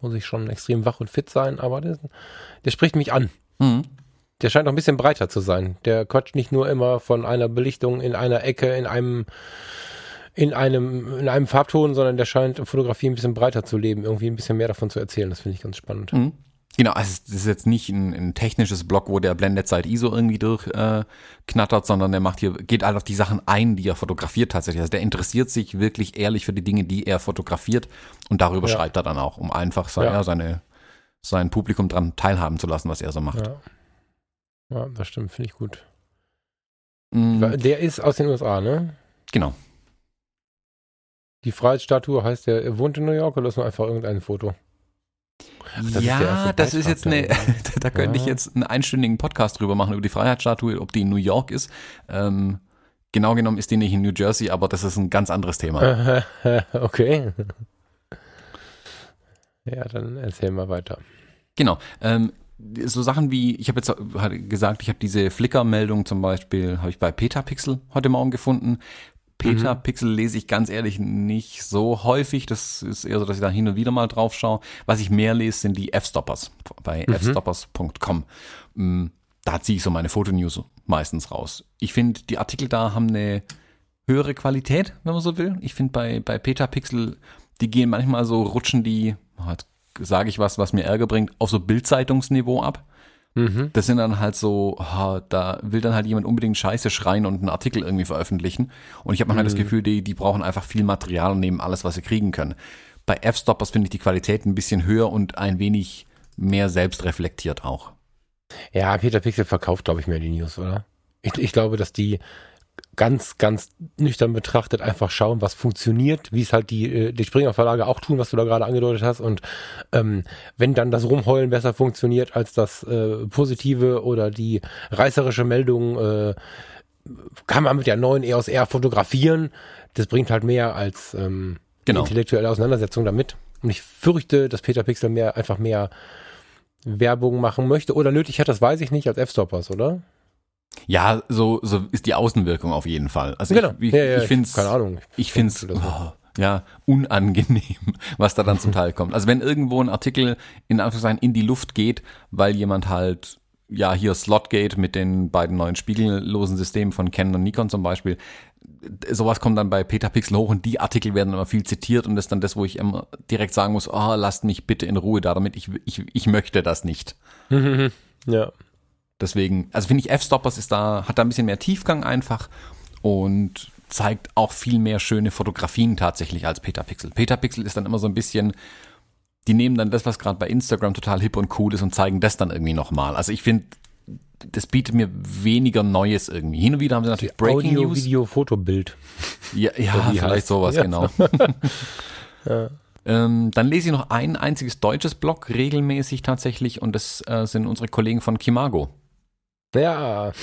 Muss ich schon extrem wach und fit sein, aber der, der spricht mich an. Mhm. Der scheint auch ein bisschen breiter zu sein. Der quatscht nicht nur immer von einer Belichtung in einer Ecke, in einem, in einem, in einem Farbton, sondern der scheint Fotografie ein bisschen breiter zu leben, irgendwie ein bisschen mehr davon zu erzählen. Das finde ich ganz spannend. Mhm. Genau, also es ist jetzt nicht ein, ein technisches Blog, wo der Blenderzeit ISO irgendwie durchknattert, äh, sondern der macht hier, geht halt auf die Sachen ein, die er fotografiert tatsächlich. Also der interessiert sich wirklich ehrlich für die Dinge, die er fotografiert und darüber ja. schreibt er dann auch, um einfach sein, ja. seine, sein Publikum dran teilhaben zu lassen, was er so macht. Ja, ja das stimmt, finde ich gut. Mm. Der ist aus den USA, ne? Genau. Die Freiheitsstatue heißt, er wohnt in New York oder ist nur einfach irgendein Foto? Ach, ja, das ist jetzt eine, da könnte ja. ich jetzt einen einstündigen Podcast drüber machen, über die Freiheitsstatue, ob die in New York ist. Ähm, genau genommen ist die nicht in New Jersey, aber das ist ein ganz anderes Thema. okay. Ja, dann erzähl mal weiter. Genau. Ähm, so Sachen wie, ich habe jetzt gesagt, ich habe diese Flickr-Meldung zum Beispiel, habe ich bei Petapixel heute Morgen gefunden. Petapixel mhm. lese ich ganz ehrlich nicht so häufig. Das ist eher so, dass ich da hin und wieder mal drauf schaue. Was ich mehr lese, sind die F-Stoppers bei mhm. fstoppers.com. Mm, da ziehe ich so meine Fotonews meistens raus. Ich finde, die Artikel da haben eine höhere Qualität, wenn man so will. Ich finde bei, bei Petapixel, die gehen manchmal so, rutschen die, jetzt sage ich was, was mir Ärger bringt, auf so Bildzeitungsniveau ab. Mhm. Das sind dann halt so, oh, da will dann halt jemand unbedingt Scheiße schreien und einen Artikel irgendwie veröffentlichen. Und ich habe manchmal mhm. das Gefühl, die, die brauchen einfach viel Material und nehmen alles, was sie kriegen können. Bei F-Stoppers finde ich die Qualität ein bisschen höher und ein wenig mehr selbst reflektiert auch. Ja, Peter Pixel verkauft, glaube ich, mehr die News, oder? Ich, ich glaube, dass die ganz, ganz nüchtern betrachtet einfach schauen, was funktioniert, wie es halt die, äh, die Springer Verlage auch tun, was du da gerade angedeutet hast. Und ähm, wenn dann das Rumheulen besser funktioniert als das äh, Positive oder die reißerische Meldung, äh, kann man mit der neuen EOS R fotografieren. Das bringt halt mehr als ähm, genau. intellektuelle Auseinandersetzung damit. Und ich fürchte, dass Peter Pixel mehr einfach mehr Werbung machen möchte oder nötig hat, das weiß ich nicht, als F-Stoppers, oder? Ja, so, so ist die Außenwirkung auf jeden Fall. Also genau. ich, ich, ja, ja, ich finde es, keine Ahnung. Ich finde es, oh, ja, unangenehm, was da dann zum Teil kommt. Also wenn irgendwo ein Artikel in Anführungszeichen in die Luft geht, weil jemand halt, ja, hier Slotgate mit den beiden neuen spiegellosen Systemen von Canon und Nikon zum Beispiel, sowas kommt dann bei Petapixel hoch und die Artikel werden immer viel zitiert und das ist dann das, wo ich immer direkt sagen muss, oh, lasst mich bitte in Ruhe da damit, ich, ich, ich möchte das nicht. ja. Deswegen, also finde ich, F-Stoppers ist da, hat da ein bisschen mehr Tiefgang einfach und zeigt auch viel mehr schöne Fotografien tatsächlich als Petapixel. Petapixel ist dann immer so ein bisschen, die nehmen dann das, was gerade bei Instagram total hip und cool ist und zeigen das dann irgendwie nochmal. Also ich finde, das bietet mir weniger Neues irgendwie. Hin und wieder haben sie natürlich Breaking Audio, News. Video, Foto, Bild. Ja, ja vielleicht heißt. sowas, ja. genau. ja. Ähm, dann lese ich noch ein einziges deutsches Blog regelmäßig tatsächlich und das äh, sind unsere Kollegen von Kimago. Ja.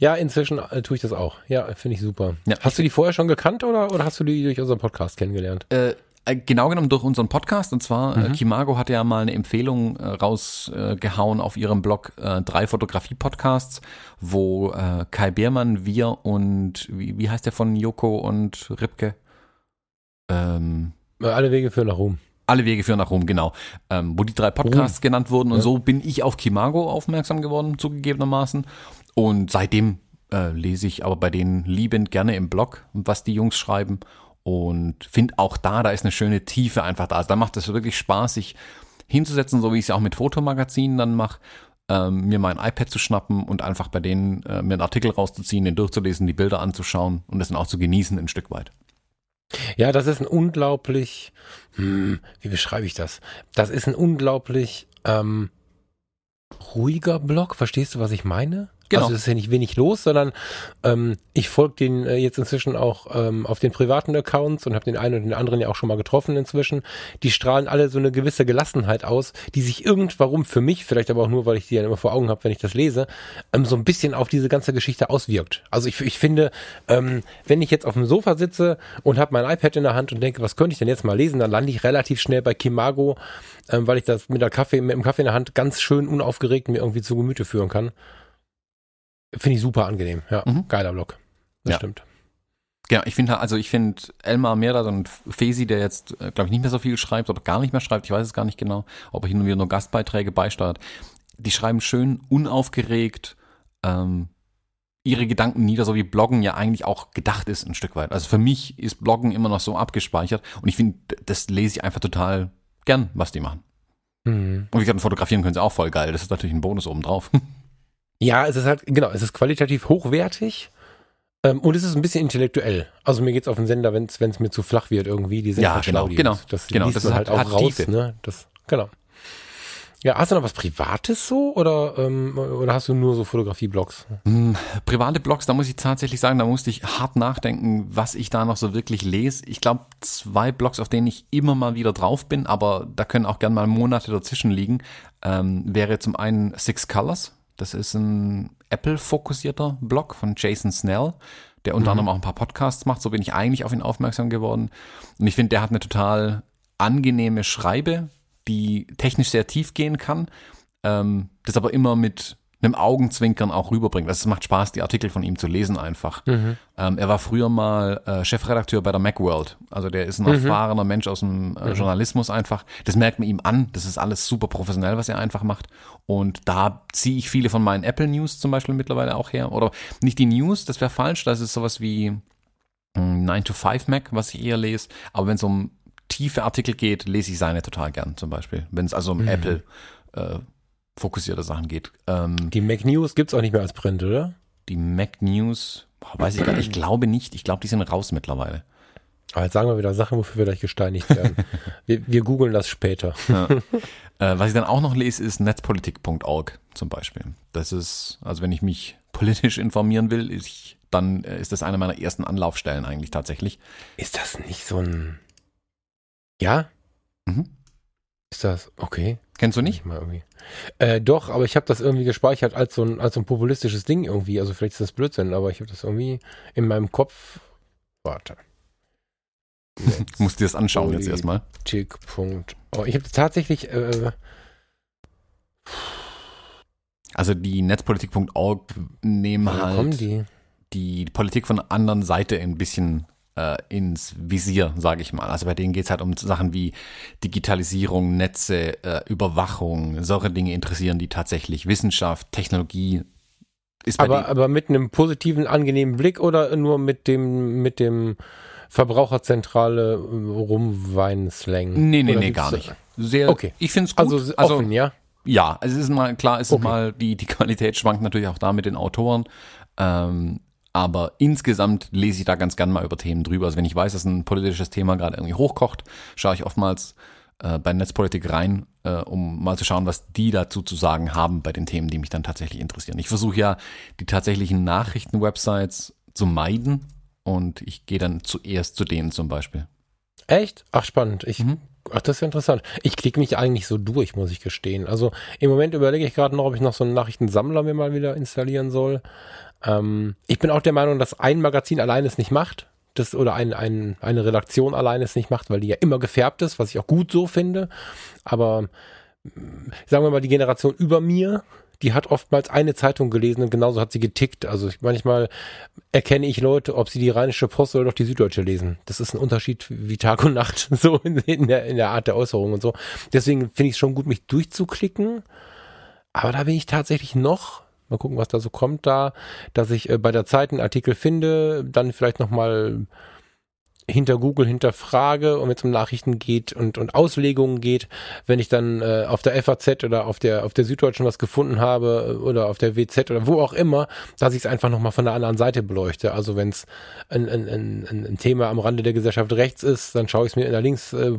Ja, inzwischen äh, tue ich das auch. Ja, finde ich super. Ja. Hast du die vorher schon gekannt oder, oder hast du die durch unseren Podcast kennengelernt? Äh, äh genau genommen durch unseren Podcast. Und zwar, äh, mhm. äh, Kimago hat ja mal eine Empfehlung äh, rausgehauen auf ihrem Blog äh, drei Fotografie-Podcasts, wo äh, Kai Beermann, wir und wie, wie heißt der von Joko und Ripke? Ähm, Alle Wege führen nach Rom. Alle Wege führen nach Rom, genau. Ähm, wo die drei Podcasts oh. genannt wurden. Und ja. so bin ich auf Kimago aufmerksam geworden, zugegebenermaßen. Und seitdem äh, lese ich aber bei denen liebend gerne im Blog, was die Jungs schreiben. Und finde auch da, da ist eine schöne Tiefe einfach da. Also da macht es wirklich Spaß, sich hinzusetzen, so wie ich es auch mit Fotomagazinen dann mache. ähm, mir mein iPad zu schnappen und einfach bei denen äh, mir einen Artikel rauszuziehen, den durchzulesen, die Bilder anzuschauen und das dann auch zu genießen ein Stück weit. Ja, das ist ein unglaublich, hm, wie beschreibe ich das? Das ist ein unglaublich ähm, ruhiger Blog. Verstehst du, was ich meine? Genau. Also es ist ja nicht wenig los, sondern ähm, ich folge den äh, jetzt inzwischen auch ähm, auf den privaten Accounts und habe den einen und den anderen ja auch schon mal getroffen inzwischen. Die strahlen alle so eine gewisse Gelassenheit aus, die sich irgendwann für mich, vielleicht aber auch nur, weil ich die ja immer vor Augen habe, wenn ich das lese, ähm, so ein bisschen auf diese ganze Geschichte auswirkt. Also ich, ich finde, ähm, wenn ich jetzt auf dem Sofa sitze und habe mein iPad in der Hand und denke, was könnte ich denn jetzt mal lesen, dann lande ich relativ schnell bei Kimago, ähm, weil ich das mit der Kaffee, mit dem Kaffee in der Hand ganz schön unaufgeregt mir irgendwie zu Gemüte führen kann. Finde ich super angenehm. Ja, mhm. geiler Blog. Das ja. stimmt. Genau, ich finde also ich finde Elmar Mehrer und Fesi, der jetzt, äh, glaube ich, nicht mehr so viel schreibt oder gar nicht mehr schreibt, ich weiß es gar nicht genau, ob er hin und wieder nur Gastbeiträge beisteuert. Die schreiben schön unaufgeregt, ähm, ihre Gedanken nieder, so wie Bloggen ja eigentlich auch gedacht ist, ein Stück weit. Also für mich ist Bloggen immer noch so abgespeichert und ich finde, das lese ich einfach total gern, was die machen. Mhm. Und wie gesagt, fotografieren können sie auch voll geil. Das ist natürlich ein Bonus obendrauf. Ja, es ist halt, genau, es ist qualitativ hochwertig. Ähm, und es ist ein bisschen intellektuell. Also mir geht's auf den Sender, wenn es mir zu flach wird irgendwie. Die sind ja, halt genau, genau, das, genau. Das ist halt auch raus. Tiefe. Ne? Das, genau. Ja, hast du noch was Privates so oder, ähm, oder hast du nur so Fotografie-Blogs? Hm, private Blogs, da muss ich tatsächlich sagen, da musste ich hart nachdenken, was ich da noch so wirklich lese. Ich glaube, zwei Blogs, auf denen ich immer mal wieder drauf bin, aber da können auch gern mal Monate dazwischen liegen, ähm, wäre zum einen Six Colors das ist ein Apple-fokussierter Blog von Jason Snell, der unter mhm. anderem auch ein paar Podcasts macht. So bin ich eigentlich auf ihn aufmerksam geworden. Und ich finde, der hat eine total angenehme Schreibe, die technisch sehr tief gehen kann, ähm, das aber immer mit einem Augenzwinkern auch rüberbringt. Also es macht Spaß, die Artikel von ihm zu lesen einfach. Mhm. Ähm, er war früher mal äh, Chefredakteur bei der Macworld. Also der ist ein mhm. erfahrener Mensch aus dem äh, mhm. Journalismus einfach. Das merkt man ihm an. Das ist alles super professionell, was er einfach macht. Und da ziehe ich viele von meinen Apple News zum Beispiel mittlerweile auch her. Oder nicht die News, das wäre falsch. Das ist sowas wie 9 hm, to 5 Mac, was ich eher lese. Aber wenn es um tiefe Artikel geht, lese ich seine total gern zum Beispiel. Wenn es also um mhm. Apple äh, fokussierte Sachen geht. Ähm, die Mac News gibt's auch nicht mehr als Print, oder? Die Mac News, boah, weiß ich gar nicht, ich glaube nicht. Ich glaube, die sind raus mittlerweile. Aber jetzt sagen wir wieder Sachen, wofür wir gleich gesteinigt werden. wir, wir googeln das später. Ja. Äh, was ich dann auch noch lese, ist netzpolitik.org zum Beispiel. Das ist, also wenn ich mich politisch informieren will, ich, dann äh, ist das eine meiner ersten Anlaufstellen eigentlich tatsächlich. Ist das nicht so ein, ja? Mhm. Ist das, okay. Kennst du nicht? Mal irgendwie. Äh, doch, aber ich habe das irgendwie gespeichert als so, ein, als so ein populistisches Ding irgendwie. Also vielleicht ist das Blödsinn, aber ich habe das irgendwie in meinem Kopf. Warte. Musst dir das anschauen jetzt erstmal. Oh, ich habe tatsächlich. Äh, also die Netzpolitik.org nehmen halt die? die Politik von der anderen Seite ein bisschen äh, ins Visier, sage ich mal. Also bei denen geht es halt um Sachen wie Digitalisierung, Netze, äh, Überwachung, solche Dinge interessieren die tatsächlich. Wissenschaft, Technologie. Ist bei aber, aber mit einem positiven, angenehmen Blick oder nur mit dem, mit dem Verbraucherzentrale Rumwein-Slang? Nee, nee, nee, gar nicht. Sehr, okay. Ich finde es gut. Also, also offen, ja? Ja, es ist mal, klar, es ist okay. mal, die, die Qualität schwankt natürlich auch da mit den Autoren. Ähm, aber insgesamt lese ich da ganz gern mal über Themen drüber. Also wenn ich weiß, dass ein politisches Thema gerade irgendwie hochkocht, schaue ich oftmals äh, bei Netzpolitik rein, äh, um mal zu schauen, was die dazu zu sagen haben bei den Themen, die mich dann tatsächlich interessieren. Ich versuche ja die tatsächlichen Nachrichtenwebsites zu meiden und ich gehe dann zuerst zu denen zum Beispiel. Echt? Ach, spannend. Ich, mhm. Ach, das ist ja interessant. Ich klicke mich eigentlich so durch, muss ich gestehen. Also im Moment überlege ich gerade noch, ob ich noch so einen Nachrichtensammler mir mal wieder installieren soll. Ähm, ich bin auch der Meinung, dass ein Magazin allein es nicht macht. Das, oder ein, ein, eine Redaktion allein es nicht macht, weil die ja immer gefärbt ist, was ich auch gut so finde. Aber sagen wir mal, die Generation über mir, die hat oftmals eine Zeitung gelesen und genauso hat sie getickt. Also ich, manchmal erkenne ich Leute, ob sie die Rheinische Post oder doch die Süddeutsche lesen. Das ist ein Unterschied wie Tag und Nacht, so in, in, der, in der Art der Äußerung und so. Deswegen finde ich es schon gut, mich durchzuklicken. Aber da bin ich tatsächlich noch Mal gucken, was da so kommt da, dass ich äh, bei der Zeit einen Artikel finde, dann vielleicht nochmal hinter Google hinterfrage und wenn es um Nachrichten geht und, und Auslegungen geht, wenn ich dann äh, auf der FAZ oder auf der auf der Süddeutschen was gefunden habe äh, oder auf der WZ oder wo auch immer, dass ich es einfach nochmal von der anderen Seite beleuchte. Also wenn es ein, ein, ein, ein Thema am Rande der Gesellschaft rechts ist, dann schaue ich es mir in der links äh,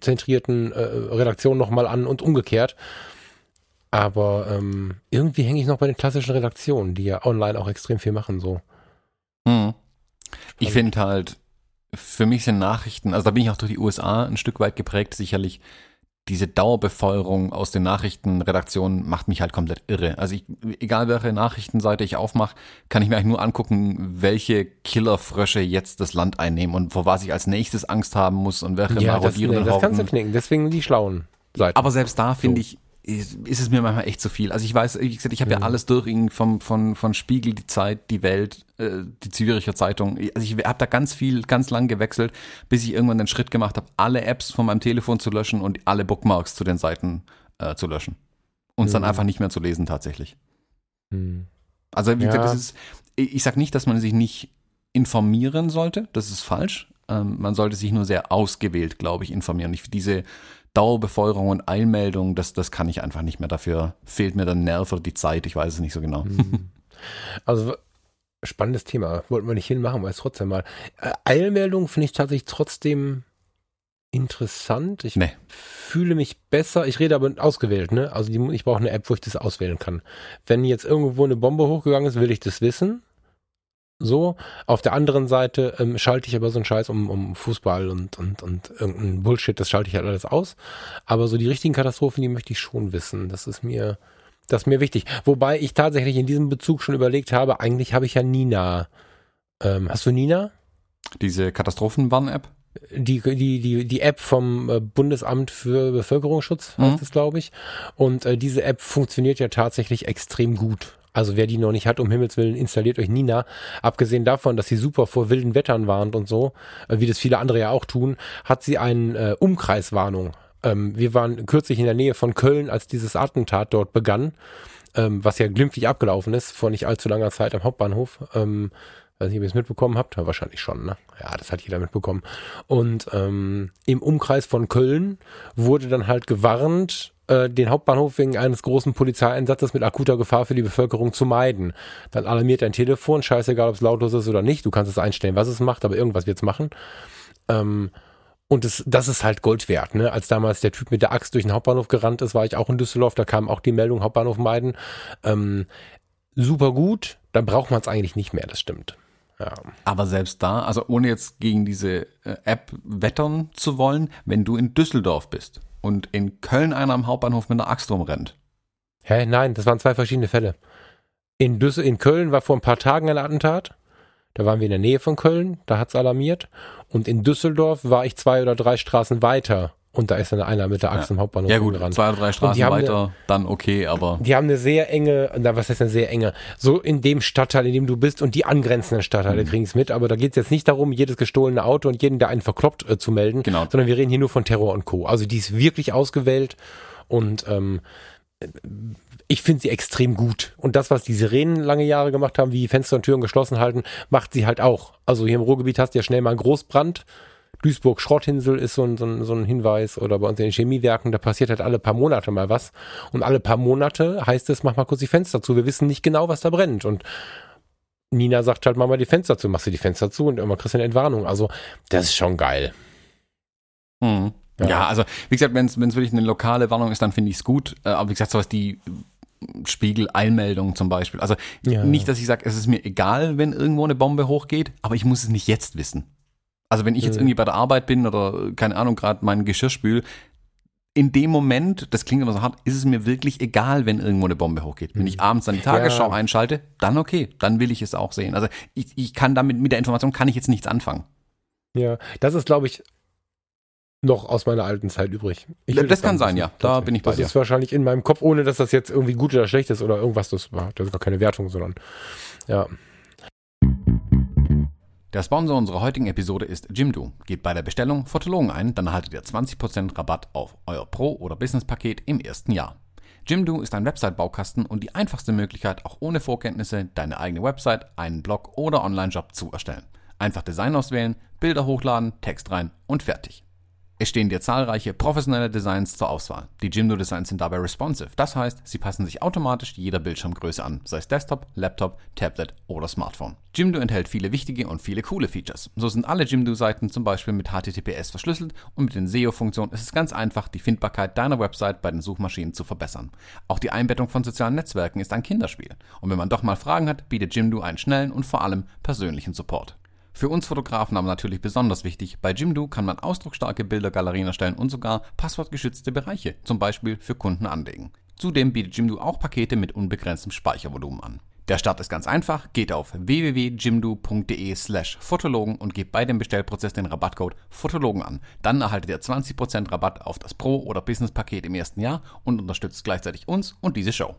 zentrierten äh, Redaktion nochmal an und umgekehrt. Aber ähm, irgendwie hänge ich noch bei den klassischen Redaktionen, die ja online auch extrem viel machen so. Hm. Ich finde halt, für mich sind Nachrichten, also da bin ich auch durch die USA ein Stück weit geprägt, sicherlich. Diese Dauerbefeuerung aus den Nachrichtenredaktionen macht mich halt komplett irre. Also ich, egal welche Nachrichtenseite ich aufmache, kann ich mir eigentlich nur angucken, welche Killerfrösche jetzt das Land einnehmen und vor was ich als nächstes Angst haben muss und welche Ja, das, nee, marodierenden das kannst du knicken. Deswegen die schlauen Seiten. Aber selbst da finde ich, ist ist es mir manchmal echt zu viel. Also ich weiß, wie gesagt, ich habe ja alles durch vom, von, von Spiegel, die Zeit, die Welt, äh, die Züricher Zeitung. Also ich habe da ganz viel, ganz lang gewechselt, bis ich irgendwann den Schritt gemacht habe, alle Apps von meinem Telefon zu löschen und alle Bookmarks zu den Seiten äh, zu löschen. Und es dann Mhm. einfach nicht mehr zu lesen tatsächlich. Hm. Also wie gesagt, Ja. das ist, ich ich sag nicht, dass man sich nicht informieren sollte, das ist falsch. Ähm, man sollte sich nur sehr ausgewählt, glaube ich, informieren. Ich, diese Dauerbefeuerung und Eilmeldung, das, das kann ich einfach nicht mehr. Dafür fehlt mir der Nerv oder die Zeit, ich weiß es nicht so genau. Hm. Also spannendes Thema. Wollten wir nicht hinmachen, aber ist trotzdem mal. Äh, Eilmeldung finde ich tatsächlich trotzdem interessant. Ich Nee. fühle mich besser. Ich rede aber ausgewählt, ne? Also die, ich brauche eine App, wo ich das auswählen kann. Wenn jetzt irgendwo eine Bombe hochgegangen ist, will ich das wissen. So. Auf der anderen Seite ähm, schalte ich aber so einen Scheiß um, um Fußball und, und, und irgendein Bullshit, das schalte ich halt alles aus. Aber so die richtigen Katastrophen, die möchte ich schon wissen. Das ist mir, das ist mir wichtig. Wobei ich tatsächlich in diesem Bezug schon überlegt habe, eigentlich habe ich ja Nina. Ähm, hast du Nina? Diese Katastrophenwarn-App? Die, die, die, die App vom äh, Bundesamt für Bevölkerungsschutz heißt Mhm. es, glaube ich. Und äh, diese App funktioniert ja tatsächlich extrem gut. Also wer die noch nicht hat, um Himmels Willen, installiert euch Nina. Abgesehen davon, dass sie super vor wilden Wettern warnt und so, äh, wie das viele andere ja auch tun, hat sie eine äh, Umkreiswarnung. Ähm, wir waren kürzlich in der Nähe von Köln, als dieses Attentat dort begann, ähm, was ja glimpflich abgelaufen ist, vor nicht allzu langer Zeit am Hauptbahnhof. Ähm, weiß nicht, ob ihr es mitbekommen habt. Wahrscheinlich schon, ne? Ja, das hat jeder mitbekommen. Und ähm, im Umkreis von Köln wurde dann halt gewarnt, äh, den Hauptbahnhof wegen eines großen Polizeieinsatzes mit akuter Gefahr für die Bevölkerung zu meiden. Dann alarmiert dein Telefon, scheißegal, ob es lautlos ist oder nicht. Du kannst es einstellen, was es macht, aber irgendwas wird es machen. Ähm, und das, das ist halt Gold wert, ne? Als damals der Typ mit der Axt durch den Hauptbahnhof gerannt ist, war ich auch in Düsseldorf, da kam auch die Meldung, Hauptbahnhof meiden. Ähm, super gut, dann braucht man es eigentlich nicht mehr, das stimmt. Ja. Aber selbst da, also ohne jetzt gegen diese äh, App wettern zu wollen, wenn du in Düsseldorf bist und in Köln einer am Hauptbahnhof mit einer Axt rumrennt. Hä, nein, das waren zwei verschiedene Fälle. In, Düssel in Köln war vor ein paar Tagen ein Attentat. Da waren wir in der Nähe von Köln, da hat's alarmiert. Und in Düsseldorf war ich zwei oder drei Straßen weiter und da ist dann einer mit der Axt im Hauptbahnhof Ja gut, rumgerannt. zwei oder drei Straßen weiter, dann okay, aber Die haben eine sehr enge, na, was heißt eine sehr enge? So in dem Stadtteil, in dem du bist und die angrenzenden Stadtteile Mhm. kriegen es mit, aber da geht es jetzt nicht darum, jedes gestohlene Auto und jeden, der einen verkloppt, äh, zu melden, Genau. sondern wir reden hier nur von Terror und Co. Also die ist wirklich ausgewählt und ähm, ich finde sie extrem gut. Und das, was die Sirenen lange Jahre gemacht haben, wie Fenster und Türen geschlossen halten, macht sie halt auch. Also hier im Ruhrgebiet hast du ja schnell mal einen Großbrand. Duisburg Schrottinsel ist so ein, so, ein, so ein Hinweis oder bei uns in den Chemiewerken, da passiert halt alle paar Monate mal was. Und alle paar Monate heißt es, mach mal kurz die Fenster zu. Wir wissen nicht genau, was da brennt. Und Nina sagt halt, mach mal die Fenster zu. Machst du die Fenster zu und immer kriegst du eine Entwarnung. Also, das ist schon geil. Mhm. Ja. Ja. also wie gesagt, wenn es wirklich eine lokale Warnung ist, dann finde ich es gut. Äh, Aber wie gesagt, sowas die Spiegel-Eilmeldung zum Beispiel. Also Ja. nicht, dass ich sage, es ist mir egal, wenn irgendwo eine Bombe hochgeht, aber ich muss es nicht jetzt wissen. Also wenn ich jetzt Mhm. irgendwie bei der Arbeit bin oder keine Ahnung, gerade mein Geschirr spül, in dem Moment, das klingt immer so hart, ist es mir wirklich egal, wenn irgendwo eine Bombe hochgeht. Wenn ich abends dann die Tagesschau Ja. einschalte, dann okay, dann will ich es auch sehen. Also ich, ich kann damit, mit der Information kann ich jetzt nichts anfangen. Ja, das ist, glaube ich, noch aus meiner alten Zeit übrig. Ich will Das kann sein, wissen. ja. Da bin ich bei das dir. ist wahrscheinlich in meinem Kopf, ohne dass das jetzt irgendwie gut oder schlecht ist oder irgendwas. Das war das ist gar keine Wertung, sondern ja. Der Sponsor unserer heutigen Episode ist Jimdo. Gebt bei der Bestellung Fotologen ein, dann erhaltet ihr 20% Rabatt auf euer Pro- oder Business-Paket im ersten Jahr. Jimdo ist ein Website-Baukasten und die einfachste Möglichkeit, auch ohne Vorkenntnisse deine eigene Website, einen Blog oder Online-Job zu erstellen. Einfach Design auswählen, Bilder hochladen, Text rein und fertig. Es stehen dir zahlreiche professionelle Designs zur Auswahl. Die Jimdo Designs sind dabei responsive, das heißt, sie passen sich automatisch jeder Bildschirmgröße an, sei es Desktop, Laptop, Tablet oder Smartphone. Jimdo enthält viele wichtige und viele coole Features. So sind alle Jimdo-Seiten zum Beispiel mit HTTPS verschlüsselt und mit den SEO-Funktionen ist es ganz einfach, die Findbarkeit deiner Website bei den Suchmaschinen zu verbessern. Auch die Einbettung von sozialen Netzwerken ist ein Kinderspiel. Und wenn man doch mal Fragen hat, bietet Jimdo einen schnellen und vor allem persönlichen Support. Für uns Fotografen aber natürlich besonders wichtig, bei Jimdo kann man ausdrucksstarke Bildergalerien erstellen und sogar passwortgeschützte Bereiche, zum Beispiel für Kunden anlegen. Zudem bietet Jimdo auch Pakete mit unbegrenztem Speichervolumen an. Der Start ist ganz einfach, geht auf www.jimdo.de slash Fotologen und gebt bei dem Bestellprozess den Rabattcode Fotologen an. Dann erhaltet ihr 20% Rabatt auf das Pro- oder Business-Paket im ersten Jahr und unterstützt gleichzeitig uns und diese Show.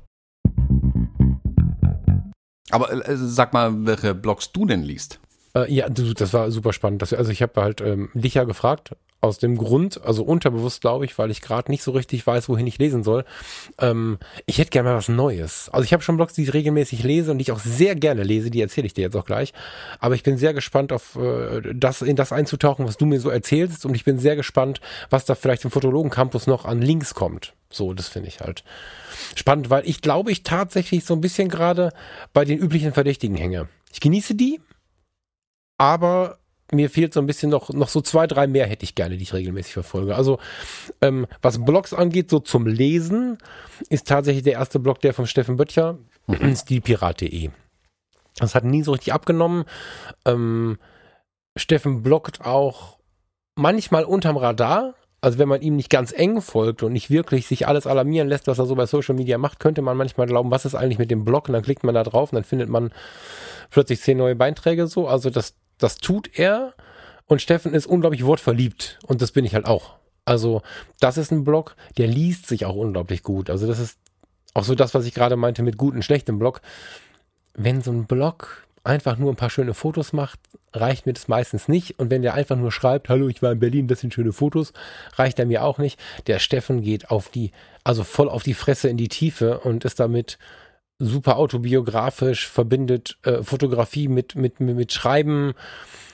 Aber äh, sag mal, welche Blogs du denn liest. Äh, ja, du, das war super spannend. Das, also ich habe halt ähm, dich ja gefragt, aus dem Grund, also unterbewusst glaube ich, weil ich gerade nicht so richtig weiß, wohin ich lesen soll. Ähm, ich hätte gerne mal was Neues. Also ich habe schon Blogs, die ich regelmäßig lese und die ich auch sehr gerne lese, die erzähle ich dir jetzt auch gleich. Aber ich bin sehr gespannt auf äh, das, in das einzutauchen, was du mir so erzählst und ich bin sehr gespannt, was da vielleicht im Fotologen Campus noch an Links kommt. So, das finde ich halt spannend, weil ich glaube, ich tatsächlich so ein bisschen gerade bei den üblichen Verdächtigen hänge. Ich genieße die, aber mir fehlt so ein bisschen noch, noch so zwei, drei mehr hätte ich gerne, die ich regelmäßig verfolge. Also, ähm, was Blogs angeht, so zum Lesen, ist tatsächlich der erste Blog der von Steffen Böttcher, mhm. stilpirat.de. Das hat nie so richtig abgenommen. Ähm, Steffen bloggt auch manchmal unterm Radar. Also wenn man ihm nicht ganz eng folgt und nicht wirklich sich alles alarmieren lässt, was er so bei Social Media macht, könnte man manchmal glauben, was ist eigentlich mit dem Blog? Und dann klickt man da drauf und dann findet man plötzlich zehn neue Beiträge so. Also das das tut er. Und Steffen ist unglaublich wortverliebt. Und das bin ich halt auch. Also, das ist ein Blog, der liest sich auch unglaublich gut. Also, das ist auch so das, was ich gerade meinte mit gut und schlechtem Blog. Wenn so ein Blog einfach nur ein paar schöne Fotos macht, reicht mir das meistens nicht. Und wenn der einfach nur schreibt, hallo, ich war in Berlin, das sind schöne Fotos, reicht er mir auch nicht. Der Steffen geht auf die, also voll auf die Fresse in die Tiefe und ist damit super autobiografisch, verbindet äh, Fotografie mit, mit, mit Schreiben,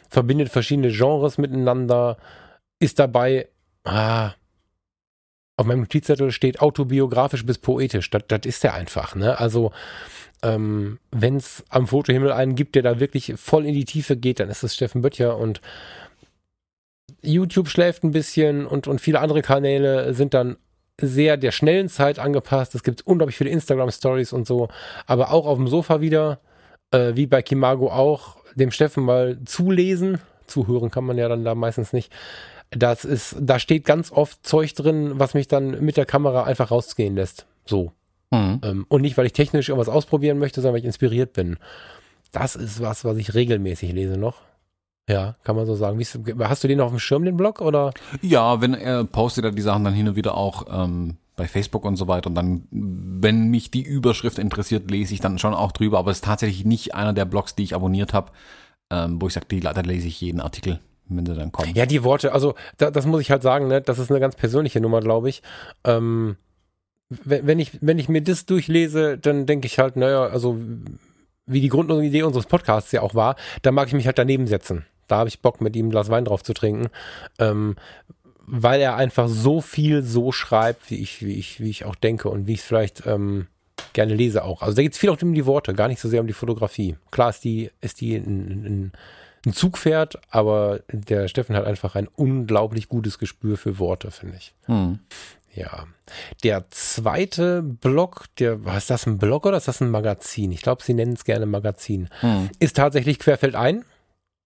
verbindet verschiedene Genres miteinander, ist dabei, ah, auf meinem Notizzettel steht autobiografisch bis poetisch. Das, das ist er einfach, ne? Also, ähm, wenn es am Fotohimmel einen gibt, der da wirklich voll in die Tiefe geht, dann ist es Steffen Böttcher und YouTube schläft ein bisschen und, und viele andere Kanäle sind dann sehr der schnellen Zeit angepasst. Es gibt unglaublich viele Instagram-Stories und so, aber auch auf dem Sofa wieder, äh, wie bei Kimago auch, dem Steffen mal zulesen. Zuhören kann man ja dann da meistens nicht. Das ist, da steht ganz oft Zeug drin, was mich dann mit der Kamera einfach rausgehen lässt. So. Mhm. Ähm, und nicht, weil ich technisch irgendwas ausprobieren möchte, sondern weil ich inspiriert bin. Das ist was, was ich regelmäßig lese noch. Ja, kann man so sagen. Wie, hast du den auf dem Schirm, den Blog, oder? Ja, wenn er postet er die Sachen dann hin und wieder auch ähm, bei Facebook und so weiter. Und dann, wenn mich die Überschrift interessiert, lese ich dann schon auch drüber. Aber es ist tatsächlich nicht einer der Blogs, die ich abonniert habe, ähm, wo ich sage, da lese ich jeden Artikel, wenn sie dann kommen. Ja, die Worte, also da, das muss ich halt sagen, ne, das ist eine ganz persönliche Nummer, glaube ich. Ähm, wenn ich, wenn ich mir das durchlese, dann denke ich halt, naja, also wie die Grundidee unseres Podcasts ja auch war, da mag ich mich halt daneben setzen da habe ich Bock, mit ihm ein Glas Wein drauf zu trinken. Ähm, weil er einfach so viel so schreibt, wie ich, wie ich, wie ich auch denke und wie ich es vielleicht ähm, gerne lese auch. Also da geht es viel auch um die Worte, gar nicht so sehr um die Fotografie. Klar ist die, ist die ein, ein, ein Zugpferd, aber der Steffen hat einfach ein unglaublich gutes Gespür für Worte, finde ich. Hm. Ja. Der zweite Blog, der, was ist das ein Blog oder ist das ein Magazin? Ich glaube, sie nennen es gerne Magazin. Hm. Ist tatsächlich Querfeldein.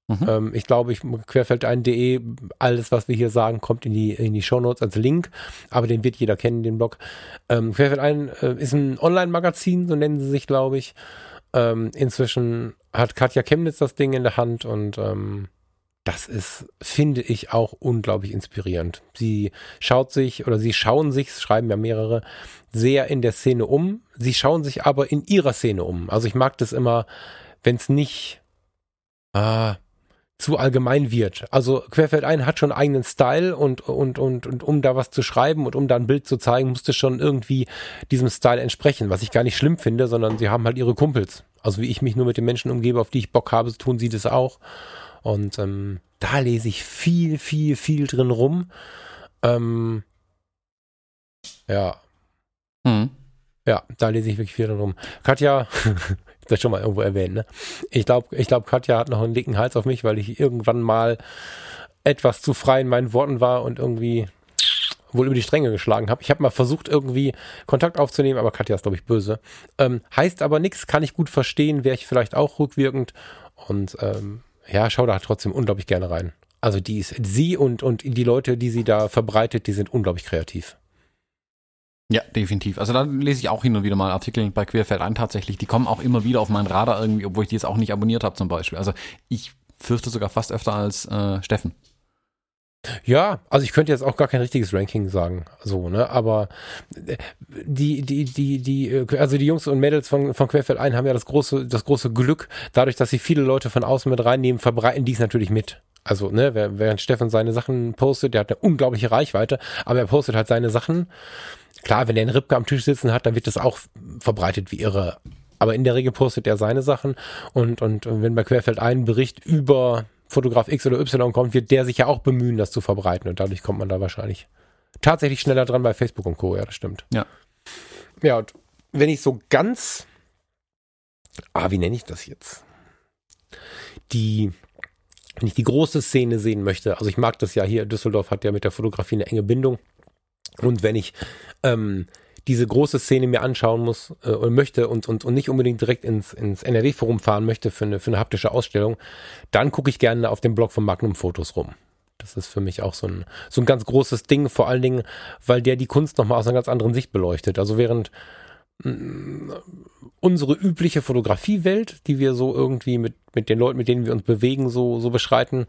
Mhm. Ähm, ich glaube, ich querfeldein.de, alles, was wir hier sagen, kommt in die, in die Shownotes als Link, aber den wird jeder kennen, den Blog. Ähm, Querfeldein äh, ist ein Online-Magazin, so nennen sie sich, glaube ich. Ähm, inzwischen hat Katja Chemnitz das Ding in der Hand und ähm, das ist, finde ich, auch unglaublich inspirierend. Sie schaut sich oder sie schauen sich, schreiben ja mehrere, sehr in der Szene um. Sie schauen sich aber in ihrer Szene um. Also ich mag das immer, wenn es nicht, ah, zu allgemein wird. Also Querfeldein hat schon eigenen Style und, und, und, und um da was zu schreiben und um da ein Bild zu zeigen, musste schon irgendwie diesem Style entsprechen, was ich gar nicht schlimm finde, sondern sie haben halt ihre Kumpels. Also wie ich mich nur mit den Menschen umgebe, auf die ich Bock habe, tun sie das auch. Und ähm, da lese ich viel, viel, viel drin rum. Ähm, ja. Hm. Ja, da lese ich wirklich viel drin rum. Katja, das schon mal irgendwo erwähnt, ne? Ich glaube, ich glaub, Katja hat noch einen dicken Hals auf mich, weil ich irgendwann mal etwas zu frei in meinen Worten war und irgendwie wohl über die Stränge geschlagen habe. Ich habe mal versucht, irgendwie Kontakt aufzunehmen, aber Katja ist, glaube ich, böse. Ähm, heißt aber nichts, kann ich gut verstehen, wäre ich vielleicht auch rückwirkend. Und ähm, ja, schau da trotzdem unglaublich gerne rein. Also die ist, sie und, und die Leute, die sie da verbreitet, die sind unglaublich kreativ. Ja, definitiv. Also da lese ich auch hin und wieder mal Artikel bei Querfeld ein tatsächlich. Die kommen auch immer wieder auf meinen Radar irgendwie, obwohl ich die jetzt auch nicht abonniert habe zum Beispiel. Also ich fürchte sogar fast öfter als äh, Steffen. Ja, also ich könnte jetzt auch gar kein richtiges Ranking sagen, so, ne, aber äh, die, die, die, die, äh, also die Jungs und Mädels von, von Querfeld ein haben ja das große, das große Glück, dadurch, dass sie viele Leute von außen mit reinnehmen, verbreiten die es natürlich mit. Also, ne, während Steffen seine Sachen postet, der hat eine unglaubliche Reichweite, aber er postet halt seine Sachen. Klar, wenn er einen Ripke am Tisch sitzen hat, dann wird das auch verbreitet wie irre. Aber in der Regel postet er seine Sachen und, und wenn bei Querfeld ein Bericht über Fotograf X oder Y kommt, wird der sich ja auch bemühen, das zu verbreiten. Und dadurch kommt man da wahrscheinlich tatsächlich schneller dran bei Facebook und Co. Ja, das stimmt. Ja. Ja, und wenn ich so ganz, ah, wie nenne ich das jetzt? Die, wenn ich die große Szene sehen möchte, also ich mag das ja hier, Düsseldorf hat ja mit der Fotografie eine enge Bindung. Und wenn ich ähm, diese große Szene mir anschauen muss äh, und möchte und, und, und nicht unbedingt direkt ins, ins NRW-Forum fahren möchte für eine, für eine haptische Ausstellung, dann gucke ich gerne auf dem Blog von Magnum Fotos rum. Das ist für mich auch so ein, so ein ganz großes Ding, vor allen Dingen, weil der die Kunst nochmal aus einer ganz anderen Sicht beleuchtet. Also während mh, unsere übliche Fotografiewelt, die wir so irgendwie mit, mit den Leuten, mit denen wir uns bewegen, so, so beschreiten,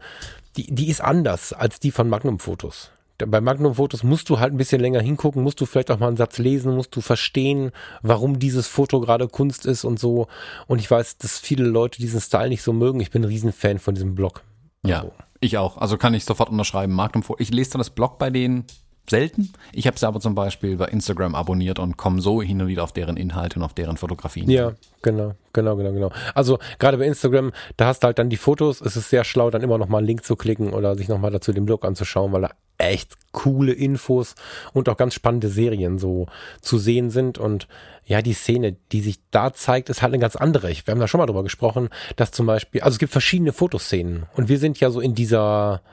die, die ist anders als die von Magnum Fotos bei Magnum-Fotos musst du halt ein bisschen länger hingucken, musst du vielleicht auch mal einen Satz lesen, musst du verstehen, warum dieses Foto gerade Kunst ist und so. Und ich weiß, dass viele Leute diesen Style nicht so mögen. Ich bin ein Riesenfan von diesem Blog. Ja, also. ich auch. Also kann ich sofort unterschreiben. Magnum Ich lese dann das Blog bei denen selten. Ich habe sie aber zum Beispiel bei Instagram abonniert und komme so hin und wieder auf deren Inhalte und auf deren Fotografien. Ja, genau, genau, genau, genau. Also gerade bei Instagram, da hast du halt dann die Fotos. Es ist sehr schlau, dann immer noch mal einen Link zu klicken oder sich noch mal dazu den Blog anzuschauen, weil da echt coole Infos und auch ganz spannende Serien so zu sehen sind. Und ja, die Szene, die sich da zeigt, ist halt eine ganz andere. Wir haben da schon mal drüber gesprochen, dass zum Beispiel, also es gibt verschiedene Fotoszenen und wir sind ja so in dieser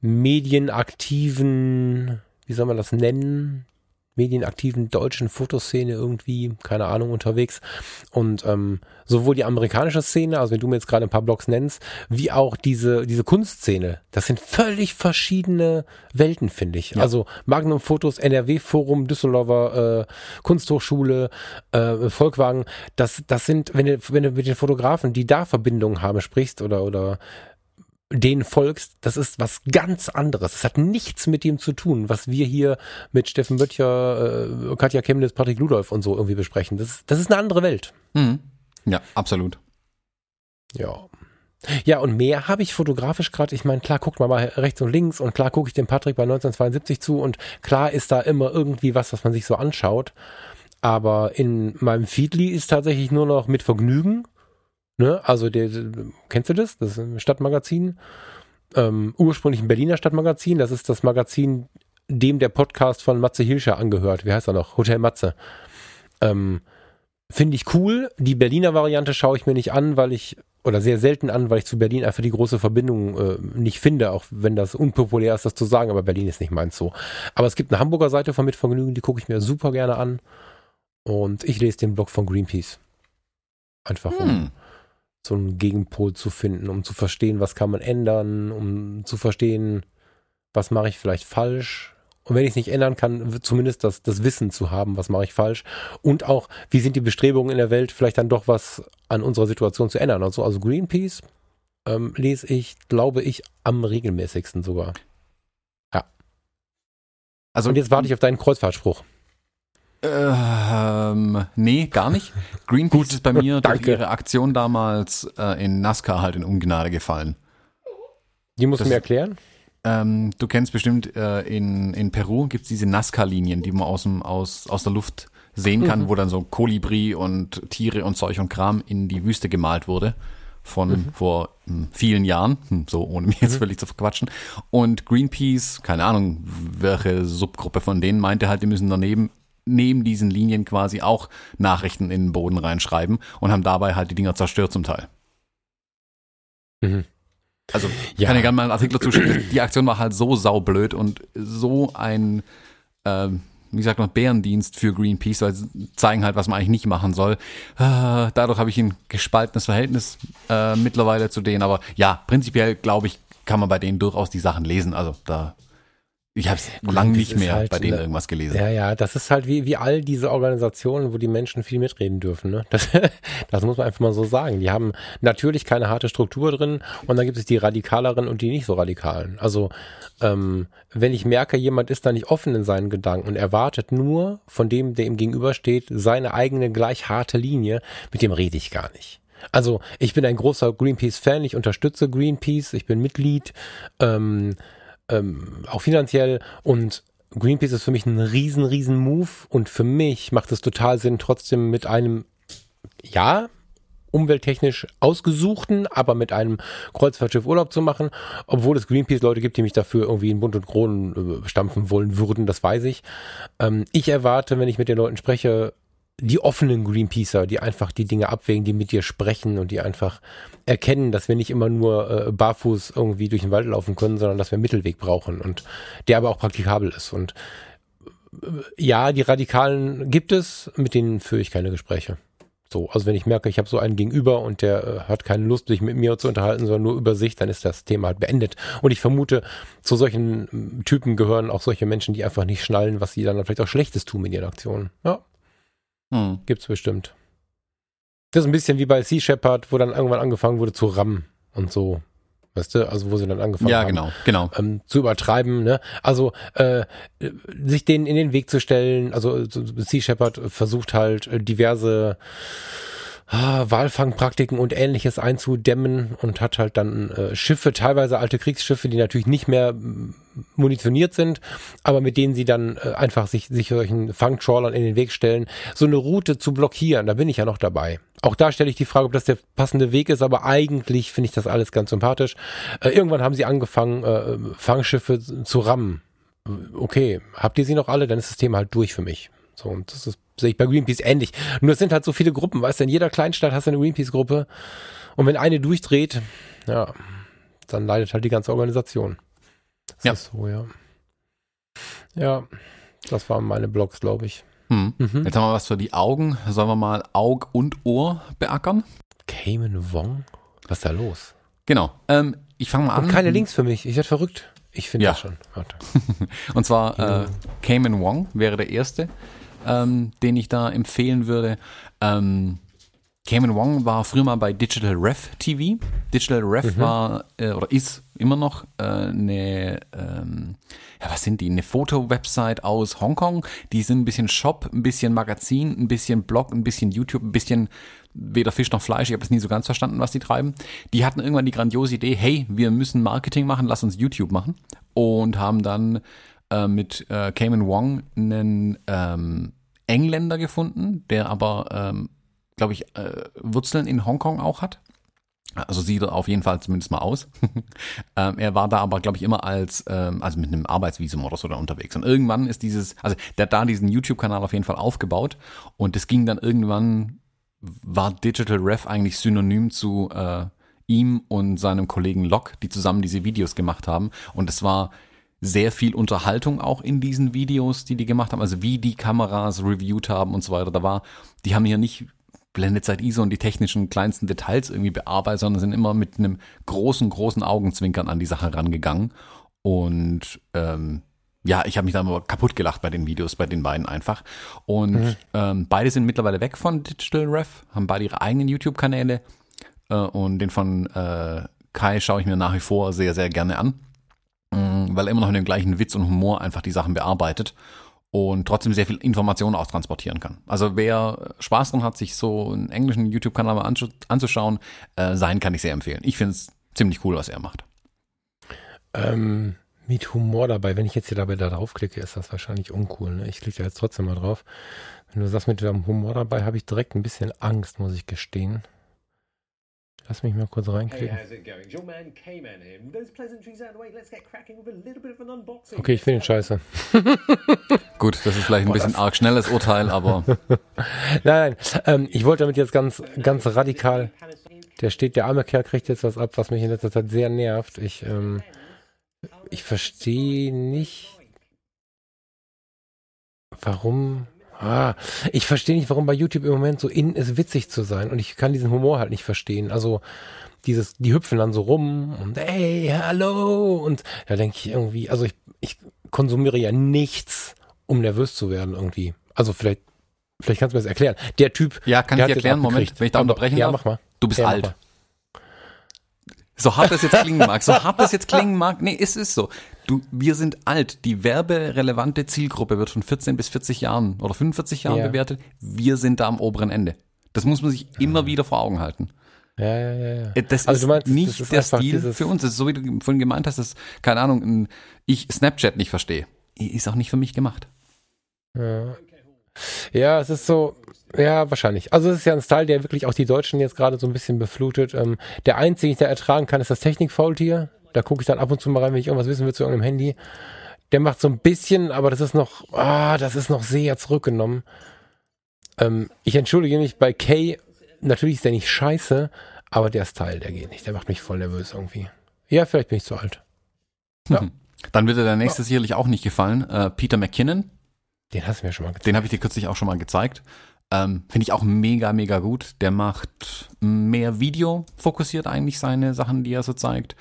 medienaktiven wie soll man das nennen? medienaktiven deutschen Fotoszene irgendwie, keine Ahnung, unterwegs. Und ähm, sowohl die amerikanische Szene, also wenn du mir jetzt gerade ein paar Blogs nennst, wie auch diese, diese Kunstszene, das sind völlig verschiedene Welten, finde ich. Ja. Also Magnum Fotos, NRW Forum, Düsseldorfer äh, Kunsthochschule, äh, Volkwagen, das, das sind, wenn du, wenn du mit den Fotografen, die da Verbindungen haben, sprichst oder, oder denen folgst, das ist was ganz anderes. Das hat nichts mit dem zu tun, was wir hier mit Steffen Böttcher, äh, Katja Chemnitz, Patrick Ludolf und so irgendwie besprechen. Das, das ist eine andere Welt. Mhm. Ja, absolut. Ja. Ja, und mehr habe ich fotografisch gerade, ich meine, klar guckt man mal rechts und links und klar gucke ich dem Patrick bei 1972 zu und klar ist da immer irgendwie was, was man sich so anschaut. Aber in meinem Feedly ist tatsächlich nur noch mit Vergnügen Ne? Also der, kennst du das? Das ist ein Stadtmagazin. Ähm, ursprünglich ein Berliner Stadtmagazin. Das ist das Magazin, dem der Podcast von Matze Hilscher angehört. Wie heißt er noch? Hotel Matze. Ähm, Finde ich cool. Die Berliner Variante schaue ich mir nicht an, weil ich, oder sehr selten an, weil ich zu Berlin einfach die große Verbindung äh, nicht finde, auch wenn das unpopulär ist, das zu sagen, aber Berlin ist nicht meins so. Aber es gibt eine Hamburger Seite von Mitvergnügen, die gucke ich mir super gerne an. Und ich lese den Blog von Greenpeace. Einfach um hm so einen Gegenpol zu finden, um zu verstehen, was kann man ändern, um zu verstehen, was mache ich vielleicht falsch. Und wenn ich es nicht ändern kann, zumindest das, das Wissen zu haben, was mache ich falsch. Und auch, wie sind die Bestrebungen in der Welt, vielleicht dann doch was an unserer Situation zu ändern. Also, also Greenpeace ähm, lese ich, glaube ich, am regelmäßigsten sogar. Ja. Also, Und jetzt warte ich auf deinen Kreuzfahrtspruch. Ähm, nee, gar nicht. Greenpeace ist bei mir durch ihre Aktion damals äh, in NASCAR halt in Ungnade gefallen. Die musst das, du mir erklären? Ähm, du kennst bestimmt, äh, in, in Peru gibt es diese NASCAR-Linien, die man aus, dem, aus, aus der Luft sehen kann, mhm. wo dann so Kolibri und Tiere und Zeug und Kram in die Wüste gemalt wurde von mhm. vor hm, vielen Jahren, hm, so ohne mich jetzt mhm. völlig zu verquatschen. Und Greenpeace, keine Ahnung, welche Subgruppe von denen meinte halt, die müssen daneben neben diesen Linien quasi auch Nachrichten in den Boden reinschreiben und haben dabei halt die Dinger zerstört zum Teil. Mhm. Also ja. kann ja gerne mal einen Artikel dazu schicken. Die Aktion war halt so saublöd und so ein, äh, wie sagt man, Bärendienst für Greenpeace, weil sie zeigen halt, was man eigentlich nicht machen soll. Äh, dadurch habe ich ein gespaltenes Verhältnis äh, mittlerweile zu denen. Aber ja, prinzipiell glaube ich, kann man bei denen durchaus die Sachen lesen. Also da ich habe es lang nicht mehr halt, bei denen ne, irgendwas gelesen. Ja, ja, das ist halt wie, wie all diese Organisationen, wo die Menschen viel mitreden dürfen. Ne? Das, das muss man einfach mal so sagen. Die haben natürlich keine harte Struktur drin und dann gibt es die radikaleren und die nicht so radikalen. Also ähm, wenn ich merke, jemand ist da nicht offen in seinen Gedanken und erwartet nur von dem, der ihm gegenübersteht, seine eigene gleich harte Linie, mit dem rede ich gar nicht. Also ich bin ein großer Greenpeace-Fan, ich unterstütze Greenpeace, ich bin Mitglied. Ähm, ähm, auch finanziell. Und Greenpeace ist für mich ein riesen, riesen Move. Und für mich macht es total Sinn, trotzdem mit einem, ja, umwelttechnisch ausgesuchten, aber mit einem Kreuzfahrtschiff Urlaub zu machen, obwohl es Greenpeace-Leute gibt, die mich dafür irgendwie in Bund und Kronen äh, stampfen wollen würden, das weiß ich. Ähm, ich erwarte, wenn ich mit den Leuten spreche, die offenen Greenpeacer, die einfach die Dinge abwägen, die mit dir sprechen und die einfach erkennen, dass wir nicht immer nur äh, barfuß irgendwie durch den Wald laufen können, sondern dass wir einen Mittelweg brauchen und der aber auch praktikabel ist. Und äh, ja, die Radikalen gibt es, mit denen führe ich keine Gespräche. So, also wenn ich merke, ich habe so einen gegenüber und der äh, hat keine Lust, sich mit mir zu unterhalten, sondern nur über sich, dann ist das Thema halt beendet. Und ich vermute, zu solchen Typen gehören auch solche Menschen, die einfach nicht schnallen, was sie dann vielleicht auch Schlechtes tun in ihren Aktionen. Ja, hm. Gibt's bestimmt. Das ist ein bisschen wie bei Sea Shepherd, wo dann irgendwann angefangen wurde zu rammen und so. Weißt du, also wo sie dann angefangen ja, haben, genau, genau. Ähm, zu übertreiben, ne? Also äh, sich denen in den Weg zu stellen, also Sea Shepherd versucht halt äh, diverse ah, Walfangpraktiken und ähnliches einzudämmen und hat halt dann äh, Schiffe, teilweise alte Kriegsschiffe, die natürlich nicht mehr munitioniert sind, aber mit denen sie dann äh, einfach sich, sich solchen Fangtrawlern in den Weg stellen, so eine Route zu blockieren, da bin ich ja noch dabei. Auch da stelle ich die Frage, ob das der passende Weg ist, aber eigentlich finde ich das alles ganz sympathisch. Äh, irgendwann haben sie angefangen, äh, Fangschiffe zu rammen. Okay, habt ihr sie noch alle? Dann ist das Thema halt durch für mich. So, und das ist sehe ich bei Greenpeace ähnlich. Nur es sind halt so viele Gruppen, weißt du, in jeder Kleinstadt hast du eine Greenpeace-Gruppe. Und wenn eine durchdreht, ja, dann leidet halt die ganze Organisation. Das ja. ist so, ja. Ja, das waren meine Blogs, glaube ich. Hm. Mhm. Jetzt haben wir was für die Augen. Sollen wir mal Aug und Ohr beackern? Cayman Wong? Was ist da los? Genau. Ähm, ich fange mal an. Und keine Links für mich. Ich werde verrückt. Ich finde ja. das schon. Warte. und zwar äh, Cayman Wong wäre der erste ähm, den ich da empfehlen würde. Ähm, Cayman Wong war früher mal bei Digital Ref TV. Digital Ref mhm. war äh, oder ist immer noch äh, eine, ähm, ja, was sind die? Eine Foto-Website aus Hongkong. Die sind ein bisschen Shop, ein bisschen Magazin, ein bisschen Blog, ein bisschen YouTube, ein bisschen weder Fisch noch Fleisch. Ich habe es nie so ganz verstanden, was die treiben. Die hatten irgendwann die grandiose Idee, hey, wir müssen Marketing machen, lass uns YouTube machen. Und haben dann äh, mit äh, Cayman Wong einen ähm, Engländer gefunden, der aber, ähm, glaube ich, äh, Wurzeln in Hongkong auch hat. Also sieht er auf jeden Fall zumindest mal aus. ähm, er war da aber, glaube ich, immer als, ähm, also mit einem Arbeitsvisum oder so da unterwegs. Und irgendwann ist dieses, also der hat da diesen YouTube-Kanal auf jeden Fall aufgebaut und es ging dann irgendwann, war Digital Ref eigentlich synonym zu äh, ihm und seinem Kollegen Locke, die zusammen diese Videos gemacht haben. Und es war sehr viel Unterhaltung auch in diesen Videos, die die gemacht haben, also wie die Kameras reviewed haben und so weiter. Da war, die haben hier nicht Blendezeit ISO und die technischen kleinsten Details irgendwie bearbeitet, sondern sind immer mit einem großen, großen Augenzwinkern an die Sache rangegangen. Und ähm, ja, ich habe mich da immer kaputt gelacht bei den Videos, bei den beiden einfach. Und mhm. ähm, beide sind mittlerweile weg von Digital Ref, haben beide ihre eigenen YouTube-Kanäle. Äh, und den von äh, Kai schaue ich mir nach wie vor sehr, sehr gerne an. Weil er immer noch in dem gleichen Witz und Humor einfach die Sachen bearbeitet und trotzdem sehr viel Informationen auch transportieren kann. Also wer Spaß dran hat, sich so einen englischen YouTube-Kanal mal anzuschauen, äh, sein kann ich sehr empfehlen. Ich finde es ziemlich cool, was er macht. Ähm, mit Humor dabei, wenn ich jetzt hier dabei da draufklicke, ist das wahrscheinlich uncool. Ne? Ich klicke da jetzt trotzdem mal drauf. Wenn du sagst, mit Humor dabei, habe ich direkt ein bisschen Angst, muss ich gestehen. Lass mich mal kurz reinklicken. how's it going? It's your man K-Man here. With those pleasantries out of the way, let's get cracking with a little bit of an unboxing. Okay, ich finde ihn scheiße. Gut, das ist vielleicht ein bisschen arg schnelles Urteil, aber Nein, nein, ähm, ich wollte damit jetzt ganz, ganz radikal. Der steht, der arme Kerl kriegt jetzt was ab, was mich in letzter Zeit sehr nervt. Ich, ähm, ich verstehe nicht, warum. Ah, ich verstehe nicht, warum bei YouTube im Moment so in ist, witzig zu sein. Und ich kann diesen Humor halt nicht verstehen. Also, dieses, die hüpfen dann so rum und hey, hallo. Und da denke ich irgendwie, also ich, ich konsumiere ja nichts, um nervös zu werden irgendwie. Also vielleicht, vielleicht kannst du mir das erklären. Der Typ. Ja, kann ich jetzt erklären? Moment, wenn ich da unterbrechen Ja, darf? mach mal. du bist Ja, alt. So hart das jetzt klingen mag, so hart das jetzt klingen mag, nee, es ist so. Du, wir sind alt. Die werberelevante Zielgruppe wird von 14 bis 40 Jahren oder 45 Jahren Ja. bewertet. Wir sind da am oberen Ende. Das muss man sich immer wieder vor Augen halten. Ja, ja, ja, ja. Äh, Das Also ist meinst, das nicht ist der Stil für uns. Das ist so, wie du vorhin gemeint hast, dass, keine Ahnung, ich Snapchat nicht verstehe. Ist auch nicht für mich gemacht. Ja. Ja, es ist so, ja, wahrscheinlich. Also es ist ja ein Style, der wirklich auch die Deutschen jetzt gerade so ein bisschen beflutet. Ähm, der einzige, da ertragen kann, ist das Technik-Faultier. Da gucke ich dann ab und zu mal rein, wenn ich irgendwas wissen will zu irgendeinem Handy. Der macht so ein bisschen, aber das ist noch, ah, das ist noch sehr zurückgenommen. Ähm, ich entschuldige mich bei Kay, natürlich ist der nicht scheiße, aber der Style, der geht nicht. Der macht mich voll nervös irgendwie. Ja, vielleicht bin ich zu alt. Ja. Mhm. Dann wird dir der nächste sicherlich auch nicht gefallen. Äh, Peter McKinnon, Den hast du mir schon mal gezeigt. den habe ich dir kürzlich auch schon mal gezeigt. Ähm, Finde ich auch mega, mega gut. Der macht mehr Video fokussiert eigentlich seine Sachen, die er so zeigt.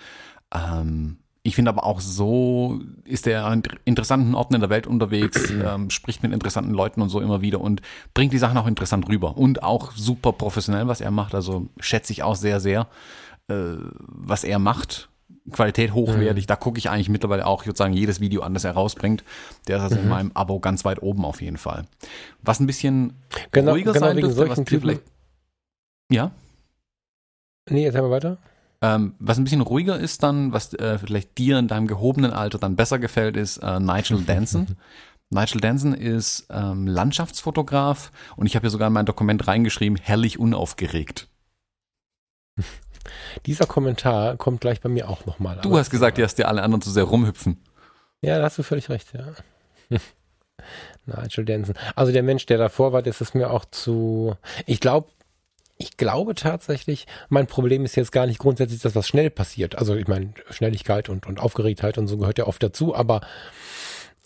Ähm, ich finde aber auch so ist er an interessanten Orten in der Welt unterwegs, ähm, spricht mit interessanten Leuten und so immer wieder und bringt die Sachen auch interessant rüber und auch super professionell, was er macht. Also schätze ich auch sehr, sehr, äh, was er macht. Qualität hochwertig, Mhm. da gucke ich eigentlich mittlerweile auch, ich würde sagen, jedes Video an, das er rausbringt. Der ist also Mhm. in meinem Abo ganz weit oben auf jeden Fall. Was ein bisschen Genau, ruhiger genau sein dürfte, was Typen. vielleicht. Ja. Nee, erzähl mal weiter. Ähm, was ein bisschen ruhiger ist dann, was äh, vielleicht dir in deinem gehobenen Alter dann besser gefällt, ist äh, Nigel Danson. Nigel Danson ist ähm, Landschaftsfotograf und ich habe hier sogar in mein Dokument reingeschrieben, herrlich unaufgeregt. Dieser Kommentar kommt gleich bei mir auch nochmal. Du hast gesagt, dass dir alle anderen zu sehr rumhüpfen. Ja, da hast du völlig recht, ja. Nigel Denson. Also der Mensch, der davor war, das ist mir auch zu. Ich glaube, ich glaube tatsächlich, mein Problem ist jetzt gar nicht grundsätzlich, dass was schnell passiert. Also ich meine, Schnelligkeit und, und Aufgeregtheit und so gehört ja oft dazu, aber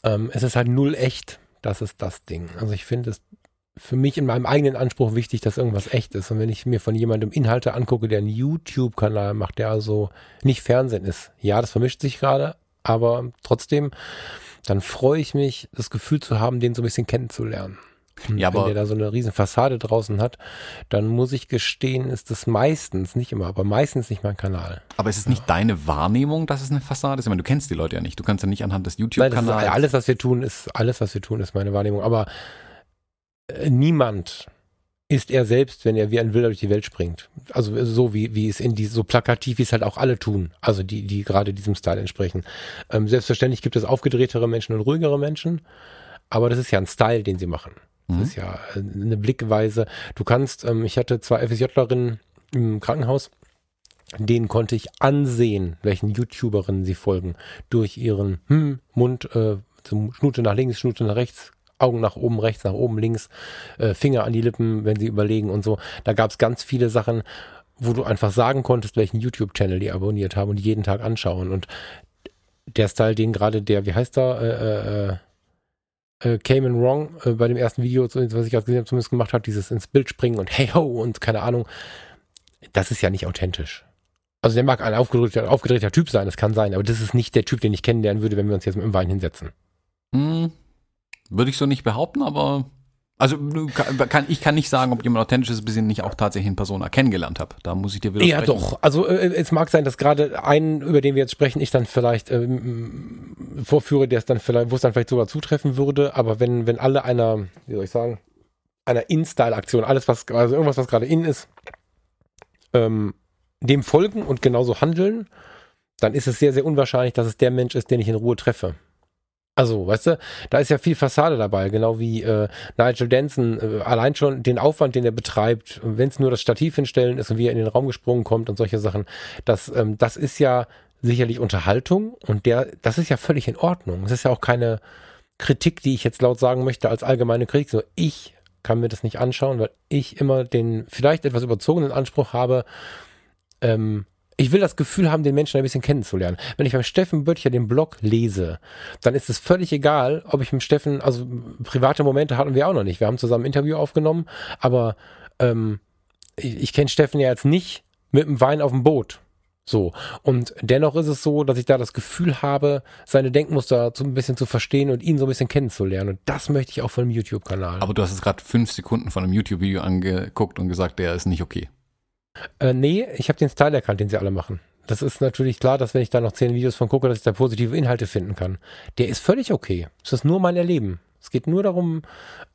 ähm, es ist halt null echt. Das ist das Ding. Also ich finde es für mich in meinem eigenen Anspruch wichtig, dass irgendwas echt ist. Und wenn ich mir von jemandem Inhalte angucke, der einen YouTube-Kanal macht, der also nicht Fernsehen ist, ja, das vermischt sich gerade, aber trotzdem, dann freue ich mich, das Gefühl zu haben, den so ein bisschen kennenzulernen. Und Ja, wenn aber- der da so eine riesen Fassade draußen hat, dann muss ich gestehen, ist das meistens, nicht immer, aber meistens nicht mein Kanal. Aber ist es nicht deine Wahrnehmung, dass es eine Fassade ist? Ich meine, du kennst die Leute ja nicht. Du kannst ja nicht anhand des YouTube-Kanals. alles, was wir tun, ist, alles, was wir tun, ist meine Wahrnehmung. Aber niemand ist er selbst, wenn er wie ein Wilder durch die Welt springt. Also so wie, wie es in die, so plakativ, wie es halt auch alle tun. Also die, die gerade diesem Style entsprechen. Ähm, selbstverständlich gibt es aufgedrehtere Menschen und ruhigere Menschen. Aber das ist ja ein Style, den sie machen. Das Mhm. ist ja äh, eine Blickweise. Du kannst, ähm, ich hatte zwei FSJlerinnen im Krankenhaus, denen konnte ich ansehen, welchen YouTuberinnen sie folgen. Durch ihren hm, Mund, äh, zum Schnute nach links, Schnute nach rechts, Augen nach oben, rechts, nach oben, links, äh, Finger an die Lippen, wenn sie überlegen und so. Da gab es ganz viele Sachen, wo du einfach sagen konntest, welchen YouTube-Channel die abonniert haben und jeden Tag anschauen. Und der Style, den gerade der, wie heißt er, äh, äh, äh, Cayman Wrong äh, bei dem ersten Video, was ich gerade gesehen habe, zumindest gemacht hat, dieses ins Bild springen und hey ho und keine Ahnung, das ist ja nicht authentisch. Also der mag ein aufgedrehter, aufgedrehter Typ sein, das kann sein, aber das ist nicht der Typ, den ich kennenlernen würde, wenn wir uns jetzt mit dem Wein hinsetzen. Hm, würde ich so nicht behaupten, aber also kann, ich kann nicht sagen, ob jemand authentisch ist, bis ich ihn nicht auch tatsächlich in Persona kennengelernt habe. Da muss ich dir widersprechen. Ja, doch. Also äh, es mag sein, dass gerade einen, über den wir jetzt sprechen, ich dann vielleicht ähm, vorführe, der es dann vielleicht, wo es dann vielleicht sogar zutreffen würde. Aber wenn, wenn alle einer, wie soll ich sagen, einer In-Style-Aktion, alles was, also irgendwas, was gerade in ist, ähm, dem folgen und genauso handeln, dann ist es sehr, sehr unwahrscheinlich, dass es der Mensch ist, den ich in Ruhe treffe. Also, weißt du, da ist ja viel Fassade dabei, genau wie äh, Nigel Denson, äh, allein schon den Aufwand, den er betreibt, wenn es nur das Stativ hinstellen ist und wie er in den Raum gesprungen kommt und solche Sachen, das, ähm, das ist ja sicherlich Unterhaltung und der, das ist ja völlig in Ordnung. Es ist ja auch keine Kritik, die ich jetzt laut sagen möchte als allgemeine Kritik. So, ich kann mir das nicht anschauen, weil ich immer den vielleicht etwas überzogenen Anspruch habe, ähm, ich will das Gefühl haben, den Menschen ein bisschen kennenzulernen. Wenn ich beim Steffen Böttcher den Blog lese, dann ist es völlig egal, ob ich mit Steffen, also private Momente hatten wir auch noch nicht. Wir haben zusammen ein Interview aufgenommen, aber ähm, ich, ich kenne Steffen ja jetzt nicht mit dem Wein auf dem Boot. So. Und dennoch ist es so, dass ich da das Gefühl habe, seine Denkmuster so ein bisschen zu verstehen und ihn so ein bisschen kennenzulernen. Und das möchte ich auch von einem YouTube-Kanal. Aber du hast jetzt gerade fünf Sekunden von einem YouTube-Video angeguckt und gesagt, der ist nicht okay. Äh, nee, ich habe den Style erkannt, den sie alle machen. Das ist natürlich klar, dass wenn ich da noch zehn Videos von gucke, dass ich da positive Inhalte finden kann. Der ist völlig okay. Es ist nur mein Erleben. Es geht nur darum,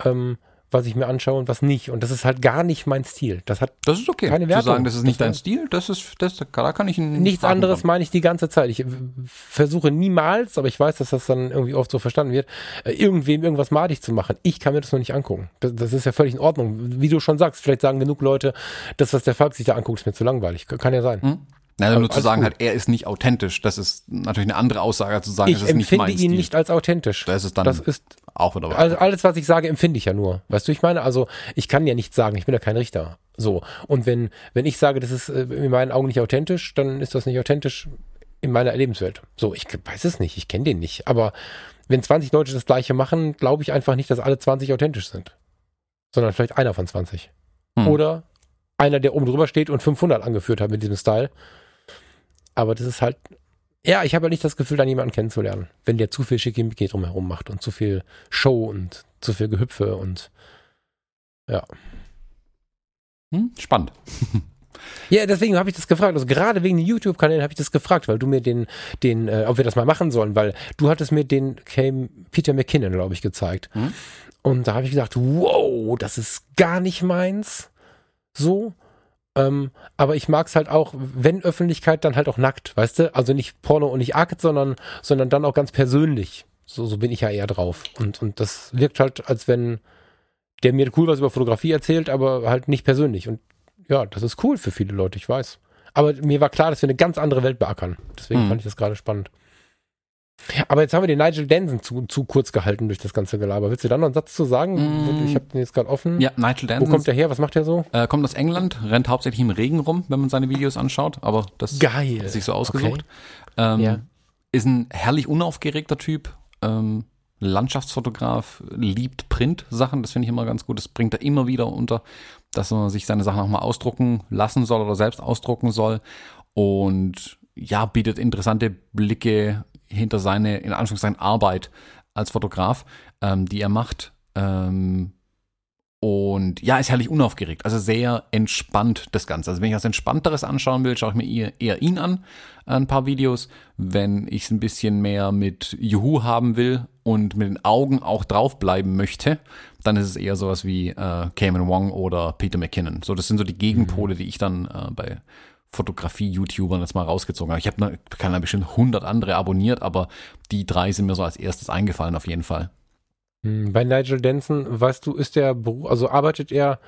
ähm, was ich mir anschaue und was nicht. Und das ist halt gar nicht mein Stil. Das hat Das ist okay. Keine Zu Wertung. sagen, das ist nicht Das dein Stil, das ist, das, da kann ich Nichts anderes dran. meine ich die ganze Zeit. Ich versuche niemals, aber ich weiß, dass das dann irgendwie oft so verstanden wird, äh, irgendwem irgendwas madig zu machen. Ich kann mir das nur nicht angucken. Das, das ist ja völlig in Ordnung. Wie du schon sagst, vielleicht sagen genug Leute, das, was der Falk sich da anguckt, ist mir zu langweilig. Kann ja sein. Hm? Nein, also nur zu sagen gut. halt, er ist nicht authentisch. Das ist natürlich eine andere Aussage, als zu sagen, Ich das ist nicht empfinde mein ihn Stil. nicht als authentisch. Das ist dann Das ist auch wieder. Also alles, was ich sage, empfinde ich ja nur. Weißt du, ich meine, also ich kann ja nichts sagen, ich bin ja kein Richter. So. Und wenn, wenn ich sage, das ist äh, in meinen Augen nicht authentisch, dann ist das nicht authentisch in meiner Lebenswelt. So, ich weiß es nicht, ich kenne den nicht. Aber wenn 20 Leute das gleiche machen, glaube ich einfach nicht, dass alle 20 authentisch sind. Sondern vielleicht einer von 20. Hm. Oder einer, der oben drüber steht und 500 angeführt hat mit diesem Style. Aber das ist halt, ja, ich habe ja nicht das Gefühl, dann jemanden kennenzulernen, wenn der zu viel Schickimicki drumherum macht und zu viel Show und zu viel Gehüpfe und Hm? Spannend. ja, deswegen habe ich das gefragt. Also gerade wegen den YouTube-Kanälen habe ich das gefragt, weil du mir den, den, äh, ob wir das mal machen sollen, weil du hattest mir den Came Peter McKinnon, glaube ich, gezeigt. Mhm. Und da habe ich gedacht, wow, das ist gar nicht meins. So. Ähm, aber ich mag es halt auch, wenn Öffentlichkeit, dann halt auch nackt, weißt du? Also nicht Porno und nicht Akt, sondern, sondern dann auch ganz persönlich. So, so bin ich ja eher drauf. Und, und das wirkt halt, als wenn der mir cool was über Fotografie erzählt, aber halt nicht persönlich. Und ja, das ist cool für viele Leute, ich weiß. Aber mir war klar, dass wir eine ganz andere Welt beackern. Deswegen Mhm. fand ich das gerade spannend. Aber jetzt haben wir den Nigel Denson zu, zu kurz gehalten durch das ganze Gelaber. Willst du da noch einen Satz zu sagen? Mm. Ich habe den jetzt gerade offen. Ja, Nigel Wo Danson kommt der her? Was macht der so? äh, kommt aus England, rennt hauptsächlich im Regen rum, wenn man seine Videos anschaut, aber das Geil. hat sich so ausgesucht. Okay. Ähm, Ja. Ist ein herrlich unaufgeregter Typ. Ähm, Landschaftsfotograf, liebt Print-Sachen, das finde ich immer ganz gut. Das bringt er immer wieder unter, dass man sich seine Sachen auch mal ausdrucken lassen soll oder selbst ausdrucken soll. Und ja, bietet interessante Blicke hinter seine, in Anführungszeichen, Arbeit als Fotograf, ähm, die er macht. Ähm, und ja, ist herrlich unaufgeregt, also sehr entspannt das Ganze. Also wenn ich was Entspannteres anschauen will, schaue ich mir eher, ihn an, ein paar Videos. Wenn ich es ein bisschen mehr mit Juhu haben will und mit den Augen auch draufbleiben möchte, dann ist es eher sowas wie äh, Cayman Wong oder Peter McKinnon. So, das sind so die Gegenpole, die ich dann äh, bei Fotografie-YouTubern jetzt mal rausgezogen. Ich habe ne, da bestimmt 100 andere abonniert, aber die drei sind mir so als erstes eingefallen auf jeden Fall. Hm, Bei Nigel Denson, weißt du, ist der Beruf, also arbeitet er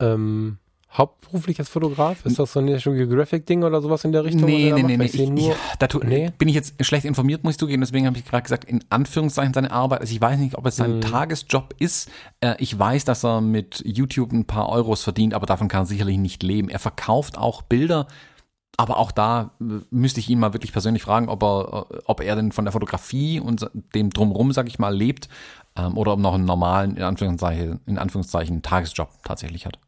ähm, hauptberuflich als Fotograf? Ist das so ein National Geographic-Ding oder sowas in der Richtung? Nee, nee, nee, nee. Ich sehe Ich, nur, ich, da tu, Nee? bin ich jetzt schlecht informiert, muss ich zugeben. Deswegen habe ich gerade gesagt, in Anführungszeichen seine Arbeit. Also ich weiß nicht, ob es sein Mhm. Tagesjob ist. Äh, ich weiß, dass er mit YouTube ein paar Euros verdient, aber davon kann er sicherlich nicht leben. Er verkauft auch Bilder. Aber auch da äh, müsste ich ihn mal wirklich persönlich fragen, ob er, äh, ob er denn von der Fotografie und dem drumrum, sag ich mal, lebt, ähm, oder ob noch einen normalen, in Anführungszeichen, in Anführungszeichen, Tagesjob tatsächlich hat.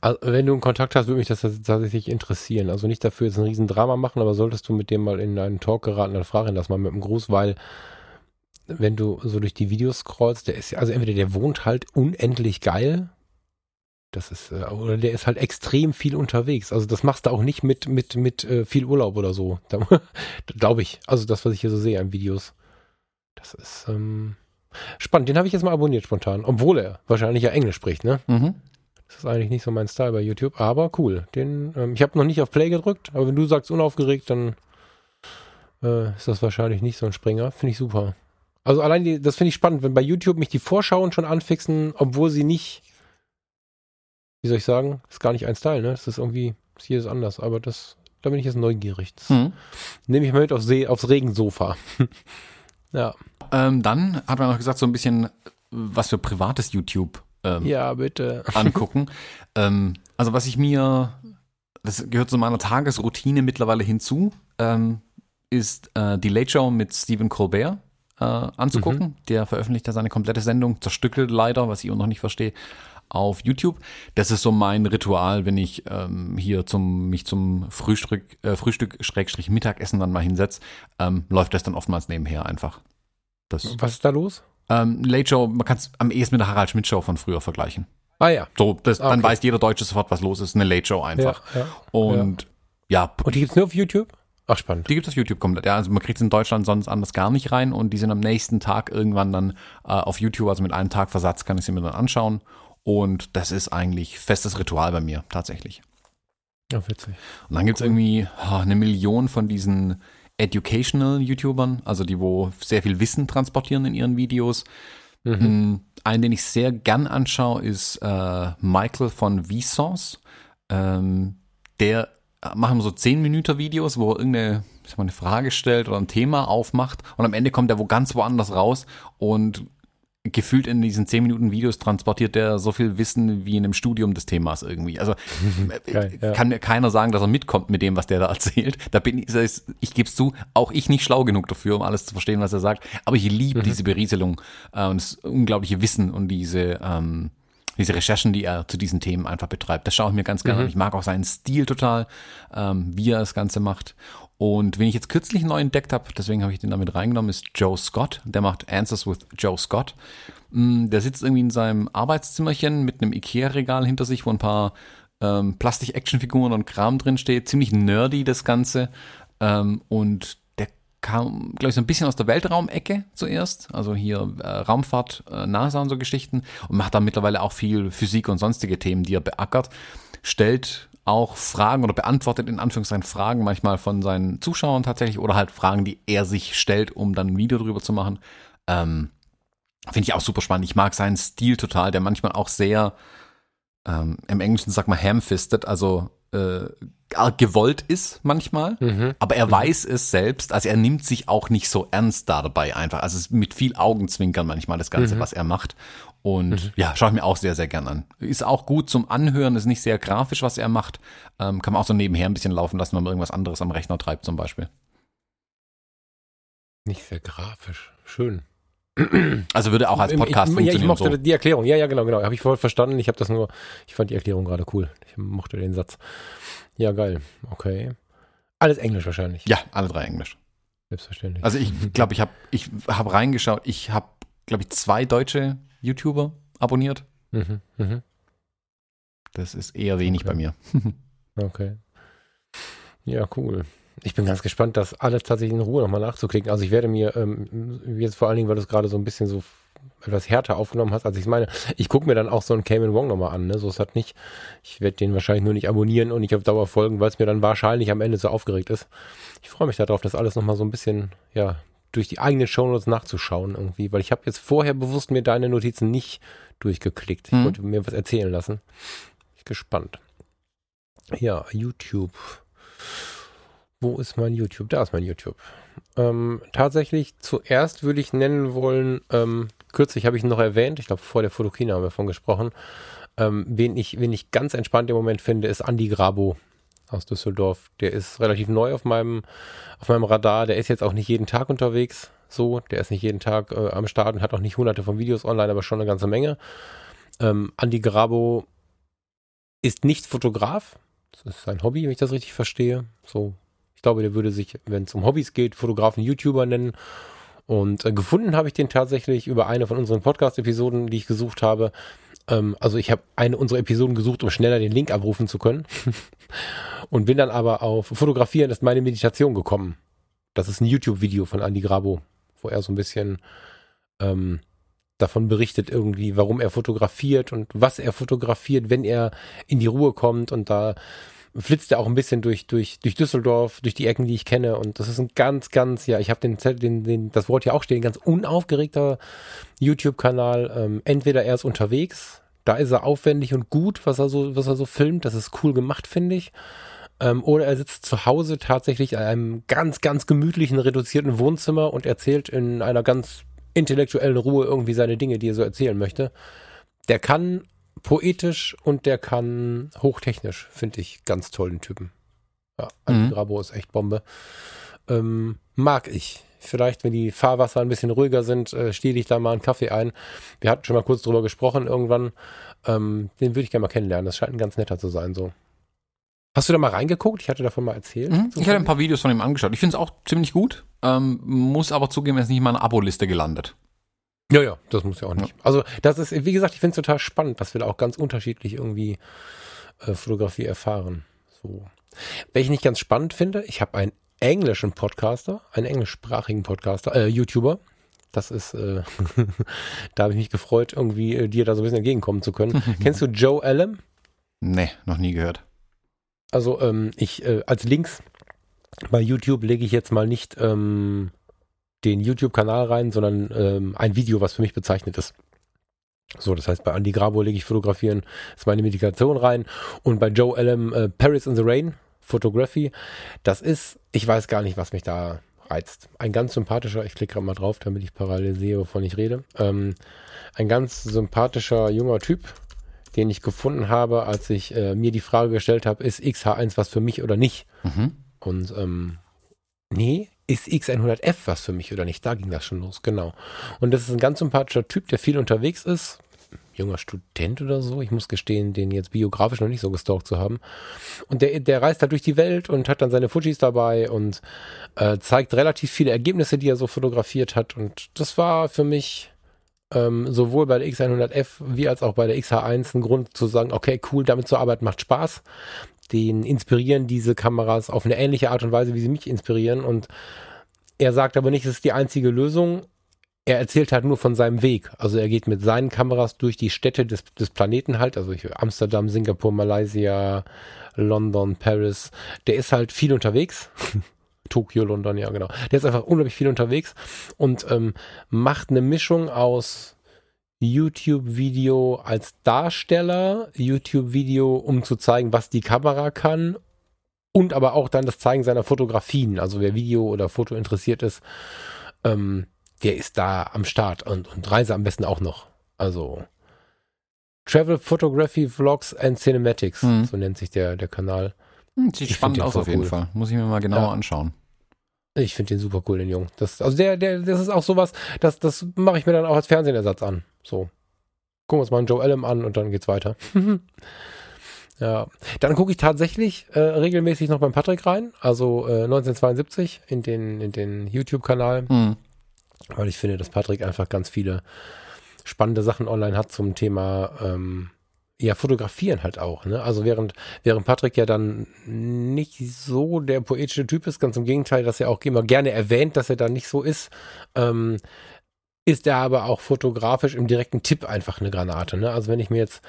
also, wenn du einen Kontakt hast, würde mich das tatsächlich interessieren. Also nicht dafür jetzt ein Riesendrama machen, aber solltest du mit dem mal in einen Talk geraten, dann frag ihn das mal mit einem Gruß, weil wenn du so durch die Videos scrollst, der ist ja, also entweder der wohnt halt unendlich geil, das ist, äh, oder der ist halt extrem viel unterwegs. Also das machst du auch nicht mit, mit, mit äh, viel Urlaub oder so. Glaube ich. Also das, was ich hier so sehe an Videos. Das ist ähm, spannend. Den habe ich jetzt mal abonniert spontan. Obwohl er wahrscheinlich ja Englisch spricht, ne? Mhm. Das ist eigentlich nicht so mein Style bei YouTube, aber cool. Den, ähm, ich habe noch nicht auf Play gedrückt, aber wenn du sagst unaufgeregt, dann äh, ist das wahrscheinlich nicht so ein Springer. Finde ich super. Also allein die, das finde ich spannend, wenn bei YouTube mich die Vorschauen schon anfixen, obwohl sie nicht, wie soll ich sagen, ist gar nicht ein Style, ne? Das ist irgendwie, ist jedes anders, aber das, da bin ich jetzt neugierig. Das Hm. nehme ich mal mit aufs, See, aufs Regensofa. ja. Ähm, dann hat man noch gesagt, so ein bisschen, was für privates YouTube ähm, Ja, bitte. angucken. ähm, also was ich mir, das gehört zu meiner Tagesroutine mittlerweile hinzu, ähm, ist äh, die Late Show mit Stephen Colbert äh, anzugucken. Der veröffentlicht ja seine komplette Sendung, zerstückelt leider, was ich auch noch nicht verstehe, auf YouTube. Das ist so mein Ritual, wenn ich ähm, hier zum mich zum Frühstück, äh, Frühstück Schrägstrich Mittagessen dann mal hinsetze, ähm, läuft das dann oftmals nebenher einfach. Das Was ist da los? ähm, Late Show, man kann es am ehesten mit der Harald Schmidt Show von früher vergleichen. Ah ja. So, das, dann Okay. weiß jeder Deutsche sofort, was los ist. Eine Late Show einfach. Ja, ja. Und ja, Und die gibt's nur auf YouTube? Ach, spannend. die gibt es auf YouTube komplett. Ja, also man kriegt es in Deutschland sonst anders gar nicht rein und die sind am nächsten Tag irgendwann dann äh, auf YouTube, also mit einem Tag Versatz kann ich sie mir dann anschauen. Und das ist eigentlich festes Ritual bei mir, tatsächlich. Ja, witzig. Und dann gibt's irgendwie oh, eine Million von diesen educational YouTubern, also die, wo sehr viel Wissen transportieren in ihren Videos. Mm, Einen, den ich sehr gern anschaue, ist äh, Michael von Vsauce. Ähm, der macht immer so 10 Minuten Videos, wo er irgendeine mal, eine Frage stellt oder ein Thema aufmacht und am Ende kommt er wo ganz woanders raus und gefühlt in diesen 10 Minuten Videos transportiert der so viel Wissen wie in einem Studium des Themas irgendwie. Also äh, Geil, ja. kann mir keiner sagen, dass er mitkommt mit dem, was der da erzählt. Da bin ich, ich gebe es zu, auch ich nicht schlau genug dafür, um alles zu verstehen, was er sagt. Aber ich liebe diese Berieselung äh, und das unglaubliche Wissen und diese, ähm, diese Recherchen, die er zu diesen Themen einfach betreibt. Das schaue ich mir ganz gerne an. Ich mag auch seinen Stil total, ähm, wie er das Ganze macht. Und wen ich jetzt kürzlich neu entdeckt habe, deswegen habe ich den damit reingenommen, ist Joe Scott. Der macht Answers with Joe Scott. Mm, Der sitzt irgendwie in seinem Arbeitszimmerchen mit einem Ikea-Regal hinter sich, wo ein paar ähm, Plastik-Actionfiguren und Kram drin steht. Ziemlich nerdy das Ganze. Ähm, und der kam, glaube ich, so ein bisschen aus der Weltraumecke zuerst. Also hier äh, Raumfahrt, äh, NASA und so Geschichten. Und macht da mittlerweile auch viel Physik und sonstige Themen, die er beackert. Stellt auch Fragen oder beantwortet in Anführungszeichen Fragen manchmal von seinen Zuschauern tatsächlich oder halt Fragen, die er sich stellt, um dann ein Video drüber zu machen. Ähm, Finde ich auch super spannend. Ich mag seinen Stil total, der manchmal auch sehr, ähm, im Englischen sagt man ham-fisted, also äh, gewollt ist manchmal, aber er weiß es selbst, also er nimmt sich auch nicht so ernst da dabei einfach. Also mit viel Augenzwinkern manchmal das Ganze, was er macht. Und ja, schaue ich mir auch sehr, sehr gern an. Ist auch gut zum Anhören, ist nicht sehr grafisch, was er macht. Ähm, kann man auch so nebenher ein bisschen laufen lassen, wenn man irgendwas anderes am Rechner treibt zum Beispiel. Nicht sehr grafisch. Schön. Also würde auch als Podcast ich, ja, ich funktionieren. mochte so. die Erklärung. Ja, ja, genau, genau. Habe ich voll verstanden. Ich habe das nur, ich fand die Erklärung gerade cool. Ich mochte den Satz. Ja, geil. Okay. Alles Englisch wahrscheinlich. Ja, alle drei Englisch. Selbstverständlich. Also ich glaube, ich habe ich hab reingeschaut, ich habe, glaube ich, zwei deutsche YouTuber abonniert. Mhm, mhm. Das ist eher wenig Okay. bei mir. Okay. Ja, cool. Ich bin ganz gespannt, das alles tatsächlich in Ruhe nochmal nachzuklicken. Also ich werde mir ähm, jetzt vor allen Dingen, weil du es gerade so ein bisschen so etwas härter aufgenommen hast, als ich es meine. Ich gucke mir dann auch so einen Cayman Wong nochmal an. Ne? So ist das nicht. Ich werde den wahrscheinlich nur nicht abonnieren und nicht auf Dauer folgen, weil es mir dann wahrscheinlich am Ende so aufgeregt ist. Ich freue mich darauf, das alles nochmal so ein bisschen, ja, durch die eigenen Shownotes nachzuschauen irgendwie, weil ich habe jetzt vorher bewusst mir deine Notizen nicht durchgeklickt. Ich Mhm. wollte mir was erzählen lassen. Bin ich gespannt. Ja, YouTube. Wo ist mein YouTube? Da ist mein YouTube. Ähm, tatsächlich, zuerst würde ich nennen wollen, ähm, kürzlich habe ich ihn noch erwähnt, ich glaube vor der Fotokina haben wir davon gesprochen, ähm, wen, ich, wen ich ganz entspannt im Moment finde, ist Andy Grabo aus Düsseldorf. Der ist relativ neu auf meinem, auf meinem Radar, der ist jetzt auch nicht jeden Tag unterwegs, so, der ist nicht jeden Tag äh, am Start und hat auch nicht hunderte von Videos online, aber schon eine ganze Menge. Ähm, Andy Grabo ist nicht Fotograf, das ist sein Hobby, wenn ich das richtig verstehe. So, ich glaube, der würde sich, wenn es um Hobbys geht, Fotografen, YouTuber nennen. Und äh, gefunden habe ich den tatsächlich über eine von unseren Podcast-Episoden, die ich gesucht habe. Ähm, also ich habe eine unserer Episoden gesucht, um schneller den Link abrufen zu können. Und bin dann aber auf Fotografieren ist meine Meditation gekommen. Das ist ein YouTube-Video von Andy Grabo, wo er so ein bisschen ähm, davon berichtet irgendwie, warum er fotografiert und was er fotografiert, wenn er in die Ruhe kommt und da flitzt er auch ein bisschen durch, durch, durch Düsseldorf, durch die Ecken, die ich kenne. Und das ist ein ganz, ganz, ja, ich habe den, den, den, das Wort hier auch stehen, ganz unaufgeregter YouTube-Kanal. Ähm, entweder er ist unterwegs, da ist er aufwendig und gut, was er so, was er so filmt. Das ist cool gemacht, finde ich. Ähm, oder er sitzt zu Hause tatsächlich in einem ganz, ganz gemütlichen, reduzierten Wohnzimmer und erzählt in einer ganz intellektuellen Ruhe irgendwie seine Dinge, die er so erzählen möchte. Der kann poetisch und der kann hochtechnisch, finde ich ganz tollen Typen. Ja, Andi Mhm. Grabo ist echt Bombe. Ähm, mag ich. Vielleicht, wenn die Fahrwasser ein bisschen ruhiger sind, äh, stehle ich da mal einen Kaffee ein. Wir hatten schon mal kurz drüber gesprochen irgendwann. Ähm, den würde ich gerne mal kennenlernen. Das scheint ein ganz netter zu sein, so. Hast du da mal reingeguckt? Ich hatte davon mal erzählt. Mhm. Ich hatte ein paar Videos von ihm angeschaut. Ich finde es auch ziemlich gut. Ähm, muss aber zugeben, er ist nicht in meiner Abo-Liste gelandet. Ja, ja, das muss ja auch nicht. Also, das ist, wie gesagt, ich finde es total spannend, dass wir da auch ganz unterschiedlich irgendwie äh, Fotografie erfahren. So. Welchen ich nicht ganz spannend finde, ich habe einen englischen Podcaster, einen englischsprachigen Podcaster, äh, YouTuber. Das ist, äh, da habe ich mich gefreut, irgendwie äh, dir da so ein bisschen entgegenkommen zu können. Kennst du Joe Allen? Nee, noch nie gehört. Also ähm, ich äh, als Links bei YouTube lege ich jetzt mal nicht ähm, den YouTube-Kanal rein, sondern ähm, ein Video, was für mich bezeichnet ist. So, das heißt, bei Andy Grabo lege ich Fotografieren, ist meine Medikation rein. Und bei Joe Allen äh, Paris in the Rain, Photography, das ist, ich weiß gar nicht, was mich da reizt. Ein ganz sympathischer, ich klicke gerade mal drauf, damit ich parallel sehe, wovon ich rede. Ähm, ein ganz sympathischer junger Typ, den ich gefunden habe, als ich äh, mir die Frage gestellt habe, ist XH1 was für mich oder nicht? Mhm. Und ähm, nee, ist X100F was für mich oder nicht? Da ging das schon los, genau. Und das ist ein ganz sympathischer Typ, der viel unterwegs ist. Junger Student oder so. Ich muss gestehen, den jetzt biografisch noch nicht so gestalkt zu haben. Und der, der reist da durch die Welt und hat dann seine Fujis dabei und äh, zeigt relativ viele Ergebnisse, die er so fotografiert hat. Und das war für mich ähm, sowohl bei der X100F wie als auch bei der XH1 ein Grund zu sagen, okay, cool, damit zu arbeiten macht Spaß. Den inspirieren diese Kameras auf eine ähnliche Art und Weise, wie sie mich inspirieren. Und er sagt aber nicht, es ist die einzige Lösung. Er erzählt halt nur von seinem Weg. Also er geht mit seinen Kameras durch die Städte des, des Planeten halt. Also Amsterdam, Singapur, Malaysia, London, Paris. Der ist halt viel unterwegs. Tokio, London, ja genau. Der ist einfach unglaublich viel unterwegs und ähm, macht eine Mischung aus YouTube-Video als Darsteller, YouTube-Video, um zu zeigen, was die Kamera kann und aber auch dann das Zeigen seiner Fotografien. Also wer Video oder Foto interessiert ist, ähm, der ist da am Start und, und Reise am besten auch noch. Also Travel Photography Vlogs and Cinematics, Mhm. so nennt sich der, der Kanal. Hm, sieht Ich spannend aus auf jeden cool. Fall. Muss ich mir mal genauer Ja. anschauen. Ich finde den super cool, den Jungen. Das, also der, der, das ist auch sowas, das, das mache ich mir dann auch als Fernsehersatz an. So. Gucken wir uns mal einen Joe Allen an und dann geht's weiter. ja. Dann gucke ich tatsächlich äh, regelmäßig noch beim Patrick rein, also äh, 1972 in den, in den YouTube-Kanal, Hm. weil ich finde, dass Patrick einfach ganz viele spannende Sachen online hat zum Thema ähm, ja, fotografieren halt auch. Ne? Also während, während Patrick ja dann nicht so der poetische Typ ist, ganz im Gegenteil, dass er auch immer gerne erwähnt, dass er da nicht so ist, ähm, ist er aber auch fotografisch im direkten Tipp einfach eine Granate. Ne? Also wenn ich mir jetzt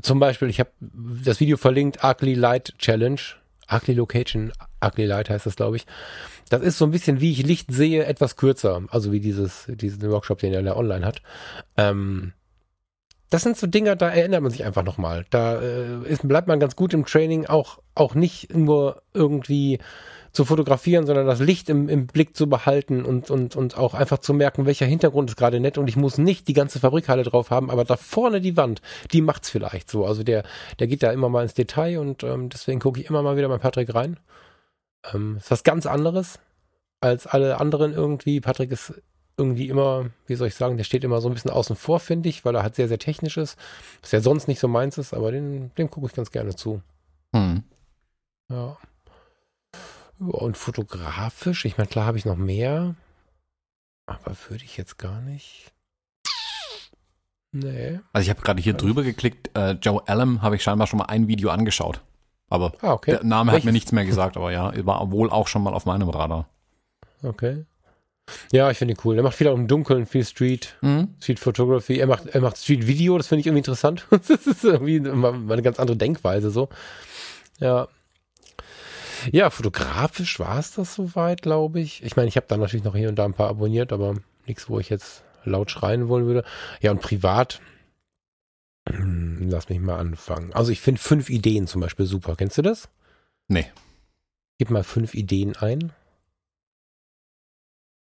zum Beispiel, ich habe das Video verlinkt, Ugly Light Challenge, Ugly Location, Ugly Light heißt das, glaube ich. Das ist so ein bisschen, wie ich Licht sehe, etwas kürzer. Also wie dieses, diesen Workshop, den er da online hat. Ähm, das sind so Dinge, da erinnert man sich einfach nochmal. Da äh, ist, bleibt man ganz gut im Training, auch, auch nicht nur irgendwie zu fotografieren, sondern das Licht im, im Blick zu behalten und, und, und auch einfach zu merken, welcher Hintergrund ist gerade nett und ich muss nicht die ganze Fabrikhalle drauf haben, aber da vorne die Wand, die macht's vielleicht so. Also der, der geht da immer mal ins Detail und ähm, deswegen gucke ich immer mal wieder bei Patrick rein. Ähm, ist was ganz anderes als alle anderen irgendwie. Patrick ist irgendwie immer, wie soll ich sagen, der steht immer so ein bisschen außen vor, finde ich, weil er halt sehr, sehr technisch ist, was ja sonst nicht so meins ist, aber den, dem gucke ich ganz gerne zu. Hm. Ja. Und fotografisch, ich meine, klar habe ich noch mehr, aber würde ich jetzt gar nicht. Nee. Also ich habe gerade hier drüber geklickt. Äh, Joe Allen habe ich scheinbar schon mal ein Video angeschaut. Aber Ah, okay. der Name hat mir Welches? nichts mehr gesagt, aber ja, war wohl auch schon mal auf meinem Radar. Okay. Ja, ich finde ihn cool. Er macht viel auch im Dunkeln, viel Street, Mhm. Street Photography. Er macht, er macht Street Video, das finde ich irgendwie interessant. das ist irgendwie mal, mal eine ganz andere Denkweise so. Ja. Ja, fotografisch war es das soweit, glaube ich. Ich meine, ich habe da natürlich noch hier und da ein paar abonniert, aber nichts, wo ich jetzt laut schreien wollen würde. Ja, und privat, lass mich mal anfangen. Also ich finde fünf Ideen zum Beispiel super. Kennst du das? Nee. Gib mal fünf Ideen ein.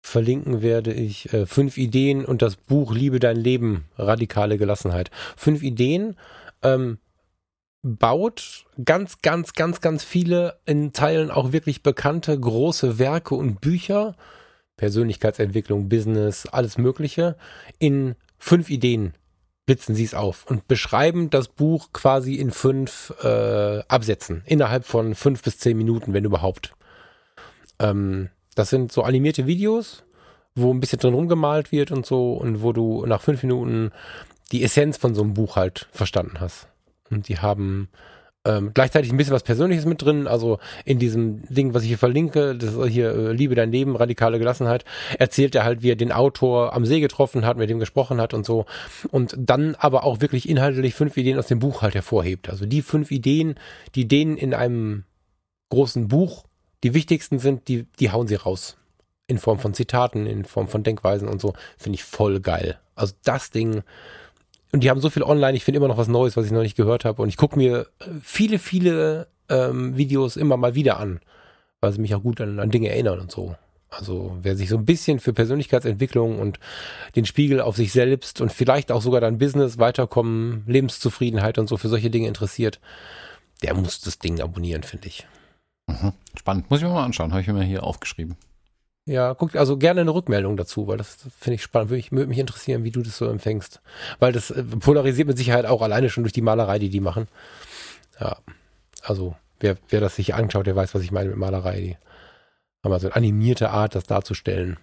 Verlinken werde ich äh, fünf Ideen und das Buch Liebe dein Leben, radikale Gelassenheit. Fünf Ideen ähm, baut ganz, ganz, ganz, ganz viele in Teilen auch wirklich bekannte große Werke und Bücher, Persönlichkeitsentwicklung, Business, alles Mögliche, in fünf Ideen blitzen sie es auf und beschreiben das Buch quasi in fünf äh, Absätzen, innerhalb von fünf bis zehn Minuten, wenn überhaupt. Ähm, das sind so animierte Videos, wo ein bisschen drin rumgemalt wird und so und wo du nach fünf Minuten die Essenz von so einem Buch halt verstanden hast. Und die haben ähm, gleichzeitig ein bisschen was Persönliches mit drin. Also in diesem Ding, was ich hier verlinke, das ist hier äh, Liebe dein Leben, radikale Gelassenheit, erzählt er halt, wie er den Autor am See getroffen hat, mit dem gesprochen hat und so. Und dann aber auch wirklich inhaltlich fünf Ideen aus dem Buch halt hervorhebt. Also die fünf Ideen, die denen in einem großen Buch die wichtigsten sind, die, die hauen sie raus. In Form von Zitaten, in Form von Denkweisen und so. Finde ich voll geil. Also das Ding. Und die haben so viel online, ich finde immer noch was Neues, was ich noch nicht gehört habe. Und ich gucke mir viele, viele ähm, Videos immer mal wieder an, weil sie mich auch gut an, an Dinge erinnern und so. Also wer sich so ein bisschen für Persönlichkeitsentwicklung und den Spiegel auf sich selbst und vielleicht auch sogar dann Business, Weiterkommen, Lebenszufriedenheit und so für solche Dinge interessiert, der muss das Ding abonnieren, finde ich. Mhm. Spannend. Muss ich mir mal anschauen. Habe ich mir hier aufgeschrieben. Ja, guck also gerne eine Rückmeldung dazu, weil das finde ich spannend. Würde, ich, würde mich interessieren, wie du das so empfängst. Weil das äh, polarisiert mit Sicherheit auch alleine schon durch die Malerei, die die machen. Ja, also wer, wer das sich anschaut, der weiß, was ich meine mit Malerei. Die haben also eine animierte Art, das darzustellen,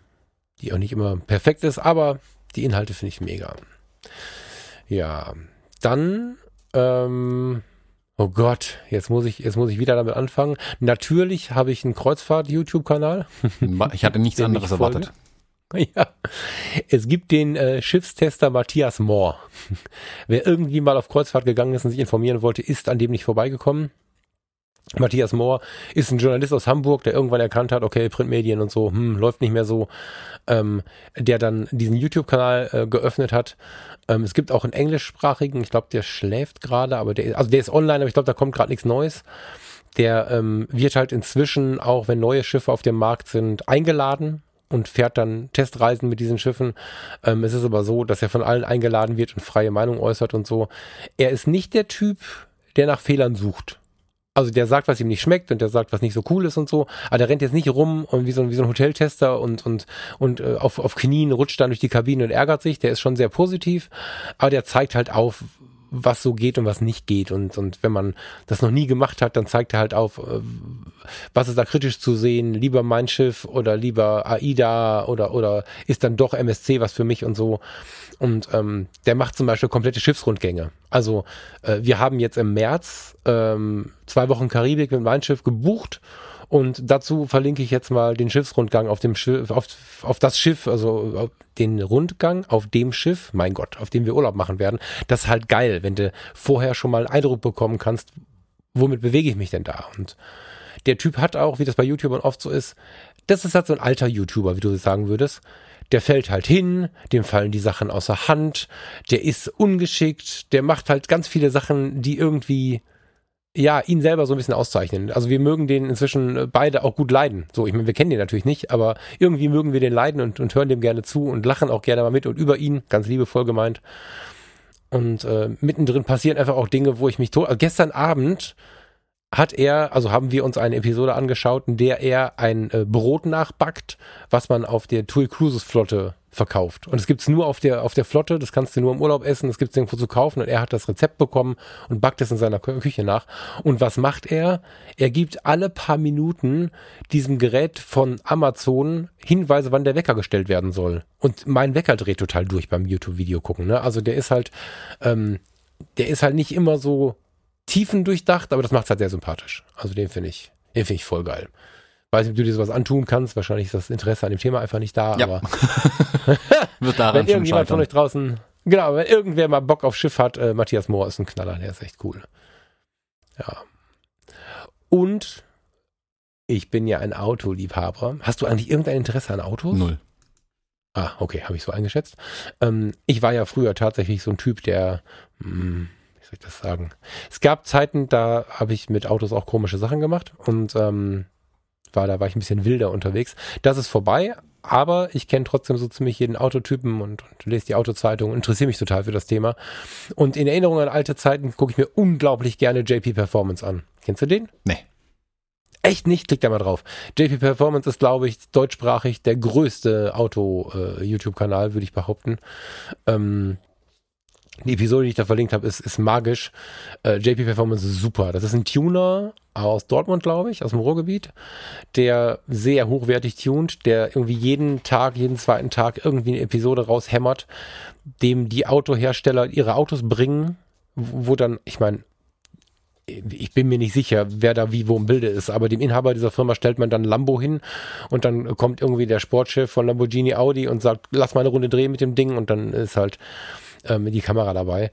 die auch nicht immer perfekt ist, aber die Inhalte finde ich mega. Ja, dann ähm, Oh Gott, jetzt muss ich, jetzt muss ich wieder damit anfangen. Natürlich habe ich einen Kreuzfahrt-YouTube-Kanal. Ich hatte nichts anderes erwartet. Ja, es gibt den äh, Schiffstester Matthias Mohr. Wer irgendwie mal auf Kreuzfahrt gegangen ist und sich informieren wollte, ist an dem nicht vorbeigekommen. Matthias Mohr ist ein Journalist aus Hamburg, der irgendwann erkannt hat, okay, Printmedien und so, hm, läuft nicht mehr so, ähm, der dann diesen YouTube-Kanal äh, geöffnet hat. Ähm, es gibt auch einen englischsprachigen, ich glaube, der schläft gerade, aber der, also der ist online, aber ich glaube, da kommt gerade nichts Neues. Der ähm, wird halt inzwischen, auch wenn neue Schiffe auf dem Markt sind, eingeladen und fährt dann Testreisen mit diesen Schiffen. Ähm, es ist aber so, dass er von allen eingeladen wird und freie Meinung äußert und so. Er ist nicht der Typ, der nach Fehlern sucht also der sagt, was ihm nicht schmeckt und der sagt, was nicht so cool ist und so, aber der rennt jetzt nicht rum und wie so, wie so ein Hoteltester und, und, und äh, auf, auf Knien rutscht dann durch die Kabine und ärgert sich, der ist schon sehr positiv, aber der zeigt halt auf, was so geht und was nicht geht. Und, und wenn man das noch nie gemacht hat, dann zeigt er halt auf, äh, was ist da kritisch zu sehen, lieber mein Schiff oder lieber AIDA oder, oder ist dann doch MSC was für mich und so. Und ähm, der macht zum Beispiel komplette Schiffsrundgänge. Also äh, wir haben jetzt im März ähm, zwei Wochen Karibik mit meinem Schiff gebucht und dazu verlinke ich jetzt mal den Schiffsrundgang auf dem Schiff, auf, auf das Schiff, also den Rundgang auf dem Schiff, mein Gott, auf dem wir Urlaub machen werden. Das ist halt geil, wenn du vorher schon mal einen Eindruck bekommen kannst, womit bewege ich mich denn da? Und der Typ hat auch, wie das bei YouTubern oft so ist, das ist halt so ein alter YouTuber, wie du sagen würdest der fällt halt hin, dem fallen die Sachen außer Hand, der ist ungeschickt, der macht halt ganz viele Sachen, die irgendwie ja, ihn selber so ein bisschen auszeichnen. Also wir mögen den inzwischen beide auch gut leiden. So, ich meine, wir kennen den natürlich nicht, aber irgendwie mögen wir den leiden und, und hören dem gerne zu und lachen auch gerne mal mit und über ihn, ganz liebevoll gemeint. Und äh, mittendrin passieren einfach auch Dinge, wo ich mich tot. Also gestern Abend hat er, also haben wir uns eine Episode angeschaut, in der er ein äh, Brot nachbackt, was man auf der TUI Cruises Flotte verkauft. Und es gibt's nur auf der, auf der Flotte, das kannst du nur im Urlaub essen, das gibt's irgendwo zu kaufen und er hat das Rezept bekommen und backt es in seiner Küche nach. Und was macht er? Er gibt alle paar Minuten diesem Gerät von Amazon Hinweise, wann der Wecker gestellt werden soll. Und mein Wecker dreht total durch beim YouTube-Video gucken. Ne? Also der ist halt, ähm, der ist halt nicht immer so tiefendurchdacht, aber das macht's halt sehr sympathisch. Also den finde ich, den finde ich voll geil. Weiß nicht, ob du dir sowas antun kannst. Wahrscheinlich ist das Interesse an dem Thema einfach nicht da, ja. aber wird daran wenn irgendjemand von euch draußen, genau, wenn irgendwer mal Bock auf Schiff hat, äh, Matthias Mohr ist ein Knaller, der ist echt cool. Ja. Und ich bin ja ein Autoliebhaber. Hast du eigentlich irgendein Interesse an Autos? Null. Ah, okay, habe ich so eingeschätzt. Ähm, ich war ja früher tatsächlich so ein Typ, der, hm, wie soll ich das sagen? Es gab Zeiten, da habe ich mit Autos auch komische Sachen gemacht und ähm, war, da war ich ein bisschen wilder unterwegs. Das ist vorbei, aber ich kenne trotzdem so ziemlich jeden Autotypen und, und lese die Autozeitung, interessiere mich total für das Thema. Und in Erinnerung an alte Zeiten gucke ich mir unglaublich gerne JP Performance an. Kennst du den? Nee. Echt nicht? Klick da mal drauf. JP Performance ist, glaube ich, deutschsprachig der größte Auto-YouTube-Kanal, würde ich behaupten. Ähm, die Episode, die ich da verlinkt habe, ist, ist magisch. Äh, JP Performance ist super. Das ist ein Tuner aus Dortmund, glaube ich, aus dem Ruhrgebiet, der sehr hochwertig tunt, der irgendwie jeden Tag, jeden zweiten Tag irgendwie eine Episode raushämmert, dem die Autohersteller ihre Autos bringen, wo dann, ich meine, ich bin mir nicht sicher, wer da wie wo im Bilde ist, aber dem Inhaber dieser Firma stellt man dann Lambo hin und dann kommt irgendwie der Sportchef von Lamborghini Audi und sagt, lass mal eine Runde drehen mit dem Ding und dann ist halt ähm, die Kamera dabei.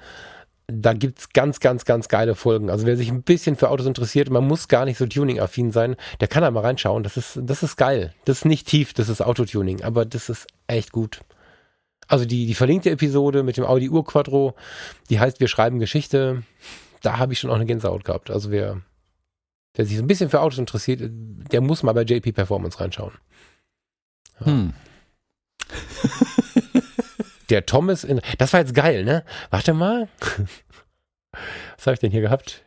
Da gibt's ganz, ganz, ganz geile Folgen. Also wer sich ein bisschen für Autos interessiert, man muss gar nicht so tuning-affin sein, der kann da mal reinschauen. Das ist, das ist geil. Das ist nicht tief, das ist Autotuning, aber das ist echt gut. Also die, die verlinkte Episode mit dem Audi Urquattro, die heißt Wir schreiben Geschichte. Da habe ich schon auch eine Gänsehaut gehabt. Also wer, wer sich so ein bisschen für Autos interessiert, der muss mal bei JP Performance reinschauen. Hm. Der Thomas in. Das war jetzt geil, ne? Warte mal. Was habe ich denn hier gehabt?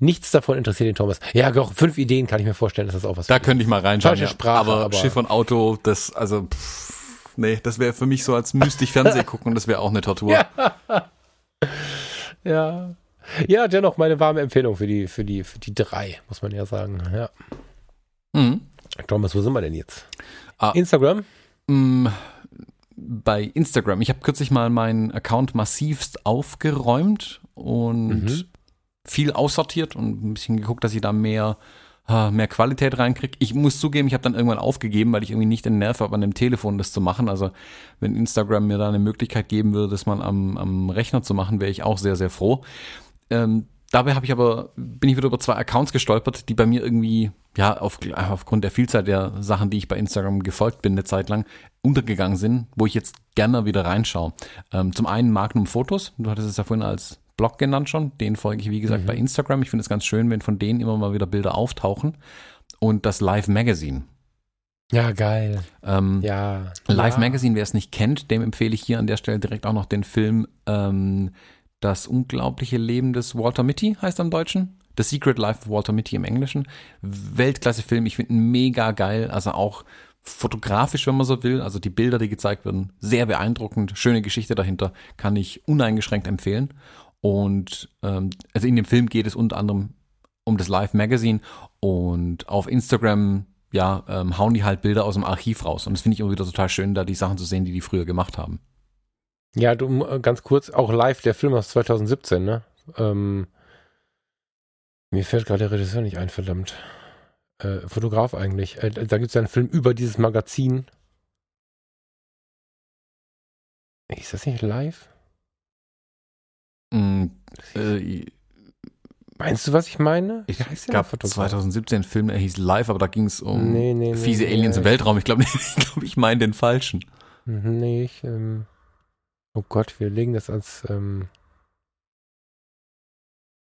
Nichts davon interessiert den Thomas. Ja, doch, fünf Ideen kann ich mir vorstellen, dass das auch was Da könnte ich mal reinschauen. Falsche Sprache, aber, aber- Schiff und Auto, das, also, pff, nee, das wäre für mich so als müsste ich Fernseh gucken, das wäre auch eine Tortur. Ja. Ja. Ja, dennoch meine warme Empfehlung für die, für die, für die drei, muss man ja sagen. Ja. Mhm. Thomas, wo sind wir denn jetzt? Ah. Instagram? Mm, Bei Instagram. Ich habe kürzlich mal meinen Account massivst aufgeräumt und Mhm. viel aussortiert und ein bisschen geguckt, dass ich da mehr, mehr Qualität reinkriege. Ich muss zugeben, ich habe dann irgendwann aufgegeben, weil ich irgendwie nicht den Nerv habe, an dem Telefon das zu machen. Also wenn Instagram mir da eine Möglichkeit geben würde, das mal am, am Rechner zu machen, wäre ich auch sehr, sehr froh. Ähm, dabei habe ich aber, bin ich wieder über zwei Accounts gestolpert, die bei mir irgendwie, ja, auf, aufgrund der Vielzahl der Sachen, die ich bei Instagram gefolgt bin, eine Zeit lang, untergegangen sind, wo ich jetzt gerne wieder reinschaue. Ähm, zum einen Magnum Fotos, du hattest es ja vorhin als Blog genannt schon, den folge ich, wie gesagt, bei Instagram. Ich finde es ganz schön, wenn von denen immer mal wieder Bilder auftauchen. Und das Live Magazine. Ja, geil. Ähm, Ja. Live ja. Magazine, wer es nicht kennt, dem empfehle ich hier an der Stelle direkt auch noch den Film ähm, Das unglaubliche Leben des Walter Mitty, heißt im Deutschen. The Secret Life of Walter Mitty im Englischen. Weltklasse Film, ich finde ihn mega geil, also auch fotografisch, wenn man so will, also die Bilder, die gezeigt werden, sehr beeindruckend, schöne Geschichte dahinter, kann ich uneingeschränkt empfehlen. Und ähm, also in dem Film geht es unter anderem um das Live Magazine und auf Instagram ja, ähm, hauen die halt Bilder aus dem Archiv raus. Und das finde ich immer wieder total schön, da die Sachen zu sehen, die die früher gemacht haben. Ja, du, äh, ganz kurz, auch live, der Film aus 2017, ne? Ähm, mir fällt gerade der Regisseur nicht ein, verdammt. Äh, Fotograf eigentlich. Äh, da gibt es ja einen Film über dieses Magazin. Ist das nicht live? Mm, äh, Meinst du, was ich meine? ich der gab Fotograf? 2017 einen Film, der hieß Live, aber da ging es um Nee, nee, fiese nee, Aliens im Weltraum. Ich glaube, ich, glaub, ich meine den falschen. Mhm, Nee, ich, ähm, oh Gott, wir legen das als, ähm,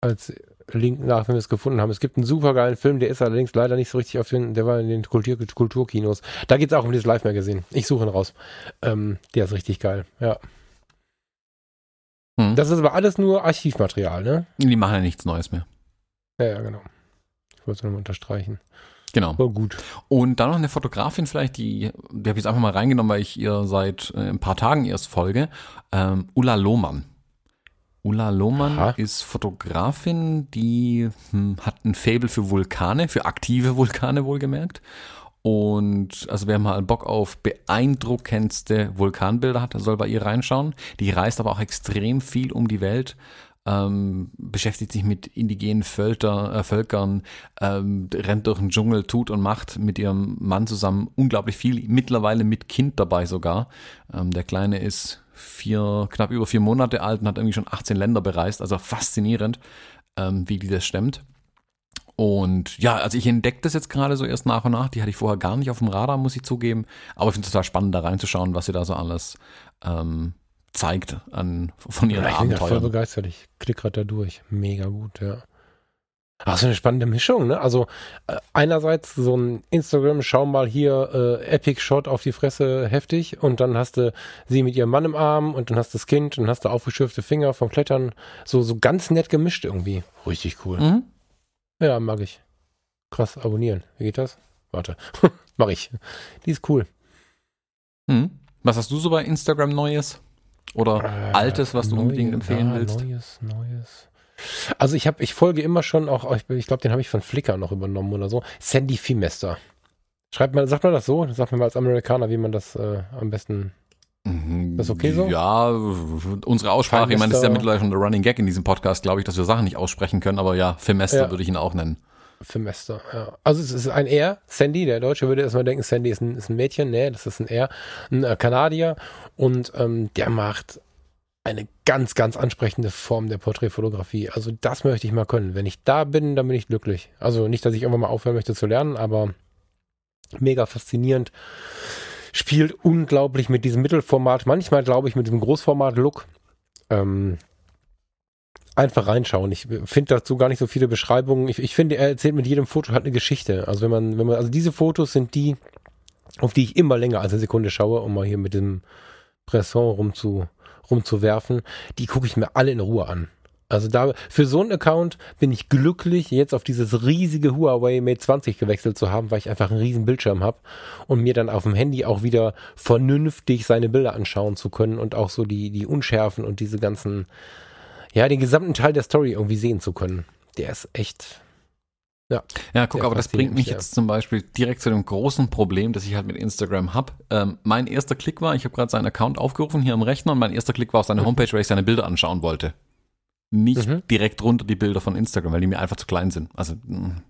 als Link nach, wenn wir es gefunden haben. Es gibt einen supergeilen Film, der ist allerdings leider nicht so richtig auf den, der war in den Kultur, Kulturkinos. Da geht es auch um dieses Live-Magazin. Ich suche ihn raus. Ähm, der ist richtig geil, ja. Hm. Das ist aber alles nur Archivmaterial, ne? die machen ja nichts Neues mehr. Ja, ja, genau. Ich wollte es nochmal unterstreichen. Genau. Aber gut. Und dann noch eine Fotografin vielleicht, die, die habe ich jetzt einfach mal reingenommen, weil ich ihr seit äh, ein paar Tagen erst folge. Ähm, Ulla Lohmann. Ulla Lohmann Aha. ist Fotografin, die hm, hat ein Faible für Vulkane, für aktive Vulkane wohlgemerkt. Und also wer mal Bock auf beeindruckendste Vulkanbilder hat, soll bei ihr reinschauen. Die reist aber auch extrem viel um die Welt, ähm, beschäftigt sich mit indigenen Völker, äh, Völkern, ähm, rennt durch den Dschungel, tut und macht mit ihrem Mann zusammen unglaublich viel, mittlerweile mit Kind dabei sogar. Ähm, der Kleine ist vier, knapp über vier Monate alt und hat irgendwie schon 18 Länder bereist, also faszinierend, ähm, wie die das stemmt. Und ja, also ich entdecke das jetzt gerade so erst nach und nach. Die hatte ich vorher gar nicht auf dem Radar, muss ich zugeben. Aber ich finde es total spannend, da reinzuschauen, was sie da so alles ähm, zeigt an, von ihren Ja, ich bin grad voll Abenteuern. begeistert. Ich klicke gerade da durch. Mega gut, ja. Ach, so eine spannende Mischung, ne? Also äh, einerseits so ein Instagram, schau mal hier, äh, Epic Shot auf die Fresse, heftig. Und dann hast du sie mit ihrem Mann im Arm und dann hast du das Kind und dann hast du aufgeschürfte Finger vom Klettern. So, so ganz nett gemischt irgendwie. Richtig cool. Mhm. Ja, mag ich. Krass, abonnieren. Wie geht das? Warte. Mach ich. Die ist cool. Mhm. Was hast du so bei Instagram Neues? Oder Äh, Altes, was du neue- unbedingt empfehlen ja, willst? Neues, Neues. Also ich habe, ich folge immer schon auch, ich, glaube, den habe ich von Flickr noch übernommen oder so. Sandy Fimester. Schreibt man, sagt man das so? Sagt mir mal als Amerikaner, wie man das äh, am besten. Mhm. Das okay so? Ja, unsere Aussprache, ich meine, das ist ja mittlerweile schon der Running Gag in diesem Podcast, glaube ich, dass wir Sachen nicht aussprechen können, aber ja, Filmester Ja. würde ich ihn auch nennen. Fimester, ja. Also es ist ein R, Sandy, der Deutsche würde erstmal denken, Sandy ist ein, ist ein Mädchen, nee, das ist ein R, ein äh, Kanadier und ähm, der macht eine ganz, ganz ansprechende Form der Porträtfotografie. Also das möchte ich mal können. Wenn ich da bin, dann bin ich glücklich. Also nicht, dass ich irgendwann mal aufhören möchte zu lernen, aber mega faszinierend. Spielt unglaublich mit diesem Mittelformat, manchmal glaube ich mit diesem Großformat-Look. Ähm, einfach reinschauen. Ich finde dazu gar nicht so viele Beschreibungen. Ich, ich finde, er erzählt mit jedem Foto halt eine Geschichte. Also wenn man, wenn man, also diese Fotos sind die, auf die ich immer länger als eine Sekunde schaue, um mal hier mit dem Bresson rumzu, rumzuwerfen. Die gucke ich mir alle in Ruhe an. Also da, für so einen Account bin ich glücklich, jetzt auf dieses riesige Huawei Mate 20 gewechselt zu haben, weil ich einfach einen riesen Bildschirm habe und mir dann auf dem Handy auch wieder vernünftig seine Bilder anschauen zu können und auch so die, die Unschärfen und diese ganzen, ja, den gesamten Teil der Story irgendwie sehen zu können. Der ist echt, Ja, guck, Sehr aber das bringt mich ja. jetzt zum Beispiel direkt zu dem großen Problem, das ich halt mit Instagram habe. Ähm, mein erster Klick war, ich habe gerade seinen Account aufgerufen hier am Rechner und mein erster Klick war auf seine Homepage, weil ich seine Bilder anschauen wollte. Nicht Mhm. direkt runter die Bilder von Instagram, weil die mir einfach zu klein sind. Also mh,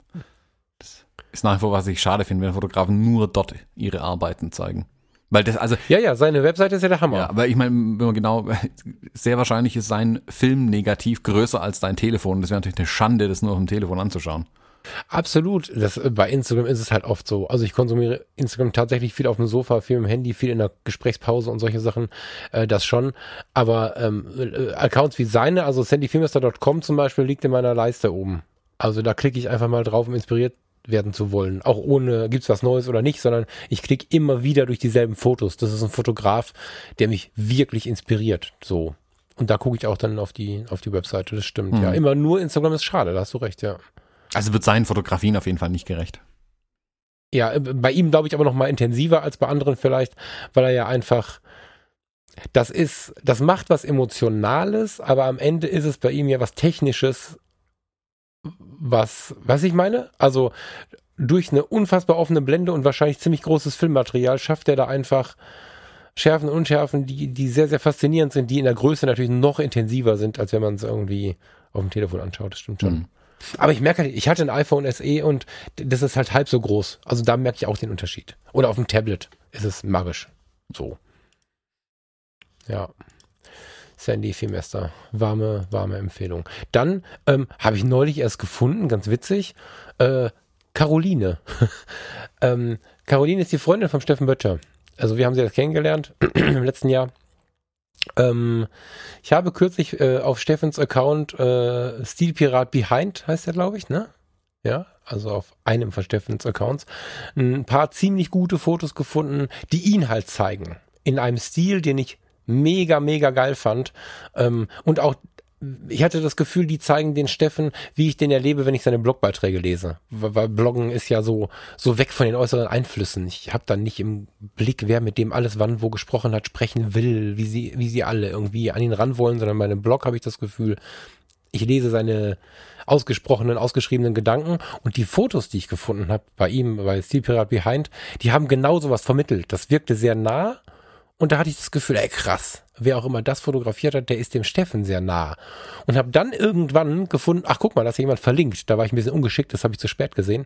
das ist nach wie vor, was ich schade finde, wenn Fotografen nur dort ihre Arbeiten zeigen. Weil das, also ja, ja, seine Webseite ist ja der Hammer. Ja, aber ich meine, wenn man genau, sehr wahrscheinlich ist sein Film negativ größer als dein Telefon. Das wäre natürlich eine Schande, das nur auf dem Telefon anzuschauen. Absolut. Das, bei Instagram ist es halt oft so. Also ich konsumiere Instagram tatsächlich viel auf dem Sofa, viel im Handy, viel in der Gesprächspause und solche Sachen. Äh, das schon. Aber ähm, äh, Accounts wie seine, also sandyfilmester.com zum Beispiel, liegt in meiner Leiste oben. Also da klicke ich einfach mal drauf, um inspiriert werden zu wollen. Auch ohne, gibt's was Neues oder nicht, sondern ich klicke immer wieder durch dieselben Fotos. Das ist ein Fotograf, der mich wirklich inspiriert. So. Und da gucke ich auch dann auf die, auf die Webseite. Das stimmt. Mhm. Ja, immer nur Instagram ist schade, da hast du recht, ja. Also wird seinen Fotografien auf jeden Fall nicht gerecht. Ja, äh, bei ihm glaube ich aber noch mal intensiver als bei anderen vielleicht, weil er ja einfach das ist, das macht was Emotionales, aber am Ende ist es bei ihm ja was Technisches, was, was ich meine? Also durch eine unfassbar offene Blende und wahrscheinlich ziemlich großes Filmmaterial schafft er da einfach Schärfen und Unschärfen, die, die sehr, sehr faszinierend sind, die in der Größe natürlich noch intensiver sind, als wenn man es irgendwie auf dem Telefon anschaut. Das stimmt schon. Mhm. Aber ich merke, halt, ich hatte ein iPhone SE und das ist halt halb so groß. Also da merke ich auch den Unterschied. Oder auf dem Tablet ist es magisch. So. Ja. Sandy Filmester. Warme, warme Empfehlung. Dann ähm, habe ich neulich erst gefunden, ganz witzig, äh, Caroline. ähm, Caroline ist die Freundin von Steffen Böttcher. Also wir haben sie jetzt kennengelernt im letzten Jahr. Ähm, ich habe kürzlich äh, auf Steffens Account äh, Stilpirat Behind, heißt der, glaube ich, ne? Ja, also auf einem von Steffens Accounts, ein paar ziemlich gute Fotos gefunden, die ihn halt zeigen. In einem Stil, den ich mega, mega geil fand. Ähm, und auch, ich hatte das Gefühl, die zeigen den Steffen, wie ich den erlebe, wenn ich seine Blogbeiträge lese. Weil Bloggen ist ja so, so weg von den äußeren Einflüssen. Ich habe dann nicht im Blick, wer mit dem alles wann wo gesprochen hat, sprechen will, wie sie, wie sie alle irgendwie an ihn ran wollen, sondern bei einem Blog habe ich das Gefühl, ich lese seine ausgesprochenen, ausgeschriebenen Gedanken und die Fotos, die ich gefunden habe bei ihm, bei Steel Pirat Behind, die haben genau sowas vermittelt. Das wirkte sehr nah und da hatte ich das Gefühl, ey krass, wer auch immer das fotografiert hat, der ist dem Steffen sehr nah. Und habe dann irgendwann gefunden, ach guck mal, da ist jemand verlinkt. Da war ich ein bisschen ungeschickt, das habe ich zu spät gesehen.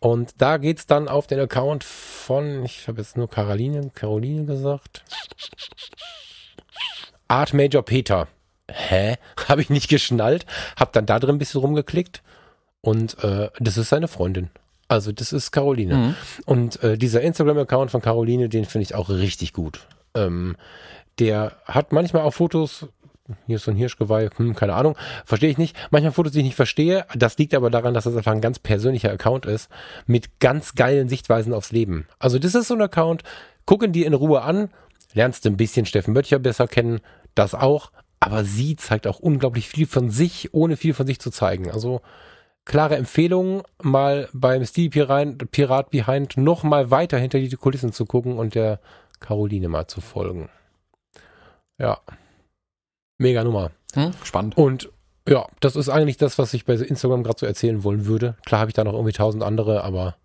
Und da geht's dann auf den Account von, ich habe jetzt nur Caroline, Caroline gesagt. Art Major Peter. Hä? Habe ich nicht geschnallt. Hab dann da drin ein bisschen rumgeklickt. Und äh, das ist seine Freundin. Also das ist Caroline. Mhm. Und äh, dieser Instagram-Account von Caroline, den finde ich auch richtig gut. Ähm, der hat manchmal auch Fotos, hier ist so ein Hirschgeweih, hm, keine Ahnung, verstehe ich nicht. Manchmal Fotos, die ich nicht verstehe. Das liegt aber daran, dass das einfach ein ganz persönlicher Account ist, mit ganz geilen Sichtweisen aufs Leben. Also das ist so ein Account, gucken die in Ruhe an, lernst du ein bisschen Steffen Böttcher besser kennen, das auch, aber sie zeigt auch unglaublich viel von sich, ohne viel von sich zu zeigen. Also klare Empfehlung, mal beim Steel Pirat, Behind noch mal weiter hinter die Kulissen zu gucken und der Caroline mal zu folgen. Ja. Mega Nummer. Hm? Spannend. Und ja, das ist eigentlich das, was ich bei Instagram gerade so erzählen wollen würde. Klar habe ich da noch irgendwie tausend andere, aber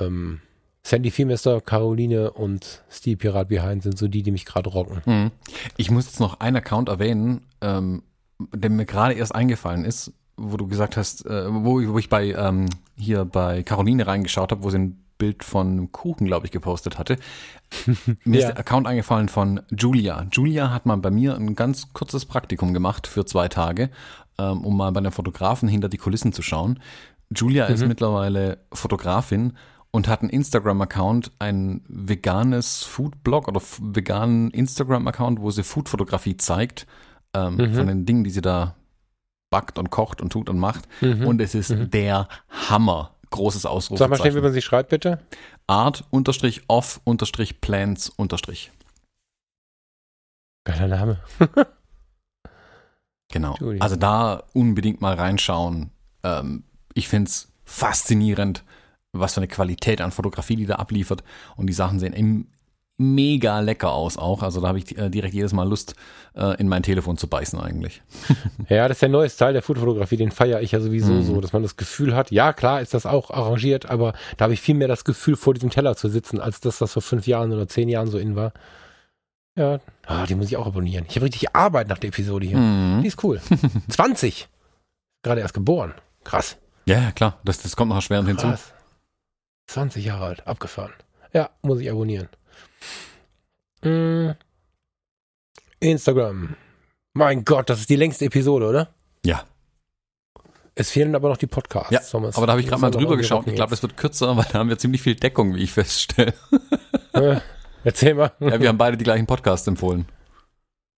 ähm, Sandy Feemester, Caroline und Steel Pirat Behind sind so die, die mich gerade rocken. Mhm. Ich muss jetzt noch einen Account erwähnen, ähm, der mir gerade erst eingefallen ist, wo du gesagt hast, äh, wo, ich- wo ich bei ähm, hier bei Caroline reingeschaut habe, wo sie ein Bild von einem Kuchen, glaube ich, gepostet hatte. mir Ja. ist der Account eingefallen von Julia. Julia hat mal bei mir ein ganz kurzes Praktikum gemacht für zwei Tage, ähm, um mal bei einem Fotografen hinter die Kulissen zu schauen. Julia ist mittlerweile Fotografin und hat einen Instagram-Account, ein veganes Food-Blog oder veganen Instagram-Account, wo sie Food-Fotografie zeigt, ähm, von den Dingen, die sie da backt und kocht und tut und macht. Und es ist der Hammer. Großes Sag mal schnell, wie man sie schreibt, bitte. Art unterstrich off unterstrich plans unterstrich. Geiler Name. Genau. Also da unbedingt mal reinschauen. Ähm, ich find's faszinierend, was für eine Qualität an Fotografie die da abliefert. Und die Sachen sehen im mega lecker aus auch. Also da habe ich äh, direkt jedes Mal Lust, äh, in mein Telefon zu beißen eigentlich. Ja, das ist der neue Style der Foodfotografie, den feiere ich ja sowieso so, dass man das Gefühl hat, ja klar ist das auch arrangiert, aber da habe ich viel mehr das Gefühl, vor diesem Teller zu sitzen, als das, was vor fünf Jahren oder zehn Jahren so in war. Ja, ah, die muss ich auch abonnieren. Ich habe richtig Arbeit nach der Episode hier. Mhm. Die ist cool. 20. Gerade erst geboren. Krass. Ja, klar. Das, das kommt noch erschwerend hinzu. Krass. 20 Jahre alt. Abgefahren. Ja, muss ich abonnieren. Mm. Instagram. Mein Gott, das ist die längste Episode, oder? Ja. Es fehlen aber noch die Podcasts. Ja, Thomas. aber da habe ich gerade mal drüber geschaut. Ich glaube, es wird kürzer, weil da haben wir ziemlich viel Deckung, wie ich feststelle. Äh, Erzähl mal. Ja, wir haben beide die gleichen Podcasts empfohlen.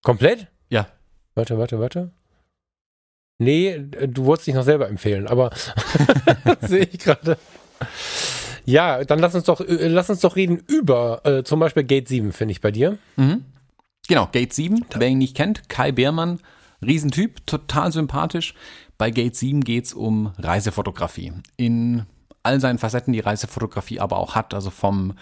Komplett? Ja. Warte, warte, warte. Nee, du wolltest dich noch selber empfehlen, aber sehe ich gerade. Ja, dann lass uns doch, äh, lass uns doch reden über äh, zum Beispiel Gate 7, finde ich bei dir. Mhm. Genau, Gate 7, wer ihn nicht kennt, Kai Beermann, Riesentyp, total sympathisch. Bei Gate 7 geht's um Reisefotografie. In all seinen Facetten, die Reisefotografie aber auch hat, also vom,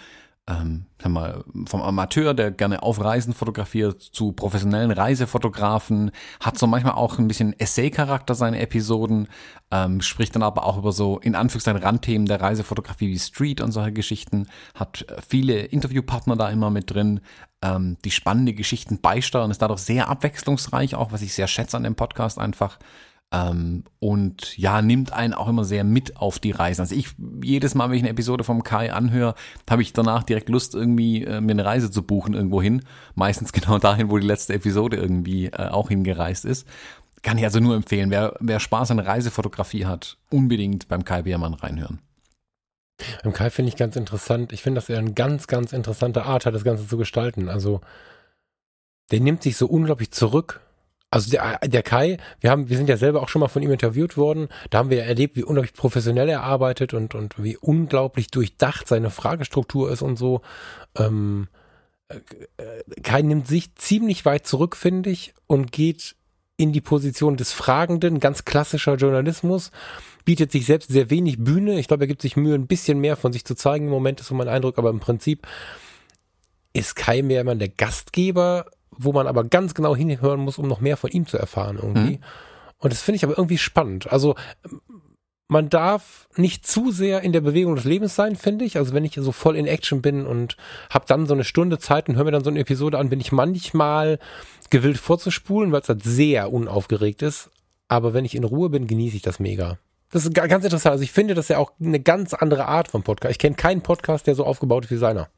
ähm, mal, vom Amateur, der gerne auf Reisen fotografiert, zu professionellen Reisefotografen, hat so manchmal auch ein bisschen Essay-Charakter seine Episoden, ähm, spricht dann aber auch über so in Anführungszeichen Randthemen der Reisefotografie wie Street und solche Geschichten, hat äh, viele Interviewpartner da immer mit drin, ähm, die spannende Geschichten beisteuern, ist dadurch sehr abwechslungsreich, auch was ich sehr schätze an dem Podcast einfach. Ähm, und ja, nimmt einen auch immer sehr mit auf die Reisen. Also ich, jedes Mal, wenn ich eine Episode vom Kai anhöre, habe ich danach direkt Lust, irgendwie äh, mir eine Reise zu buchen irgendwo hin. Meistens genau dahin, wo die letzte Episode irgendwie äh, auch hingereist ist. Kann ich also nur empfehlen. Wer, wer Spaß an Reisefotografie hat, unbedingt beim Kai Beermann reinhören. Beim Kai finde ich ganz interessant. Ich finde, dass er eine ganz, ganz interessante Art hat, das Ganze zu gestalten. Also, der nimmt sich so unglaublich zurück. Also der, der Kai, wir haben, wir sind ja selber auch schon mal von ihm interviewt worden. Da haben wir ja erlebt, wie unglaublich professionell er arbeitet und, und wie unglaublich durchdacht seine Fragestruktur ist und so. Ähm, äh, Kai nimmt sich ziemlich weit zurück, finde ich, und geht in die Position des Fragenden, ganz klassischer Journalismus, bietet sich selbst sehr wenig Bühne. Ich glaube, er gibt sich Mühe, ein bisschen mehr von sich zu zeigen im Moment, ist so mein Eindruck, aber im Prinzip ist Kai mehr immer der Gastgeber, wo man aber ganz genau hinhören muss, um noch mehr von ihm zu erfahren irgendwie. Mhm. Und das finde ich aber irgendwie spannend. Also man darf nicht zu sehr in der Bewegung des Lebens sein, finde ich. Also wenn ich so voll in Action bin und habe dann so eine Stunde Zeit und höre mir dann so eine Episode an, bin ich manchmal gewillt vorzuspulen, weil es halt sehr unaufgeregt ist. Aber wenn ich in Ruhe bin, genieße ich das mega. Das ist ga- ganz interessant. Also ich finde, das ist ja auch eine ganz andere Art von Podcast. Ich kenne keinen Podcast, der so aufgebaut ist wie seiner.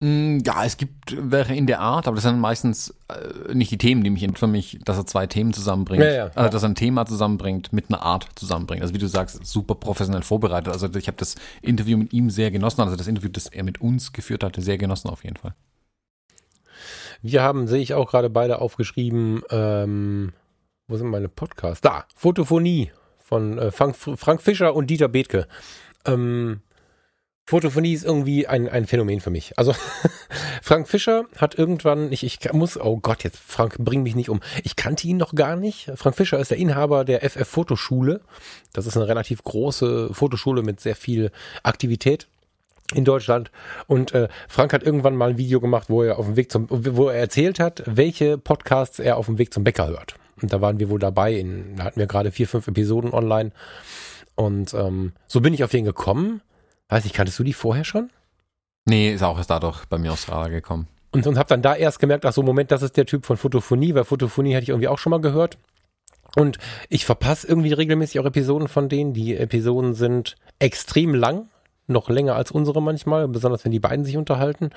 Mm, Ja, es gibt welche in der Art, aber das sind meistens äh, nicht die Themen, die mich interessieren. Für mich, dass er zwei Themen zusammenbringt. Ja, ja. Also, dass er ein Thema zusammenbringt, mit einer Art zusammenbringt. Also, wie du sagst, super professionell vorbereitet. Also, ich habe das Interview mit ihm sehr genossen. Also, das Interview, das er mit uns geführt hatte, sehr genossen auf jeden Fall. Wir haben, sehe ich auch gerade beide aufgeschrieben, ähm, wo sind meine Podcasts? Da, Fotophonie von äh, Frank, Frank Fischer und Dieter Bethke. Ähm, Fotophonie ist irgendwie ein, ein Phänomen für mich. Also Frank Fischer hat irgendwann, ich, ich muss, oh Gott, jetzt Frank, bring mich nicht um. Ich kannte ihn noch gar nicht. Frank Fischer ist der Inhaber der FF Fotoschule. Das ist eine relativ große Fotoschule mit sehr viel Aktivität in Deutschland. Und äh, Frank hat irgendwann mal ein Video gemacht, wo er auf dem Weg zum, wo er erzählt hat, welche Podcasts er auf dem Weg zum Bäcker hört. Und da waren wir wohl dabei. In, da hatten wir gerade vier, fünf Episoden online. Und ähm, so bin ich auf den gekommen. Weiß nicht, kanntest du die vorher schon? Nee, ist auch erst dadurch bei mir aus Radar gekommen. Und, und habe dann da erst gemerkt, ach so, Moment, das ist der Typ von Fotophonie, weil Fotophonie hatte ich irgendwie auch schon mal gehört. Und ich verpasse irgendwie regelmäßig auch Episoden von denen. Die Episoden sind extrem lang, noch länger als unsere manchmal, besonders wenn die beiden sich unterhalten.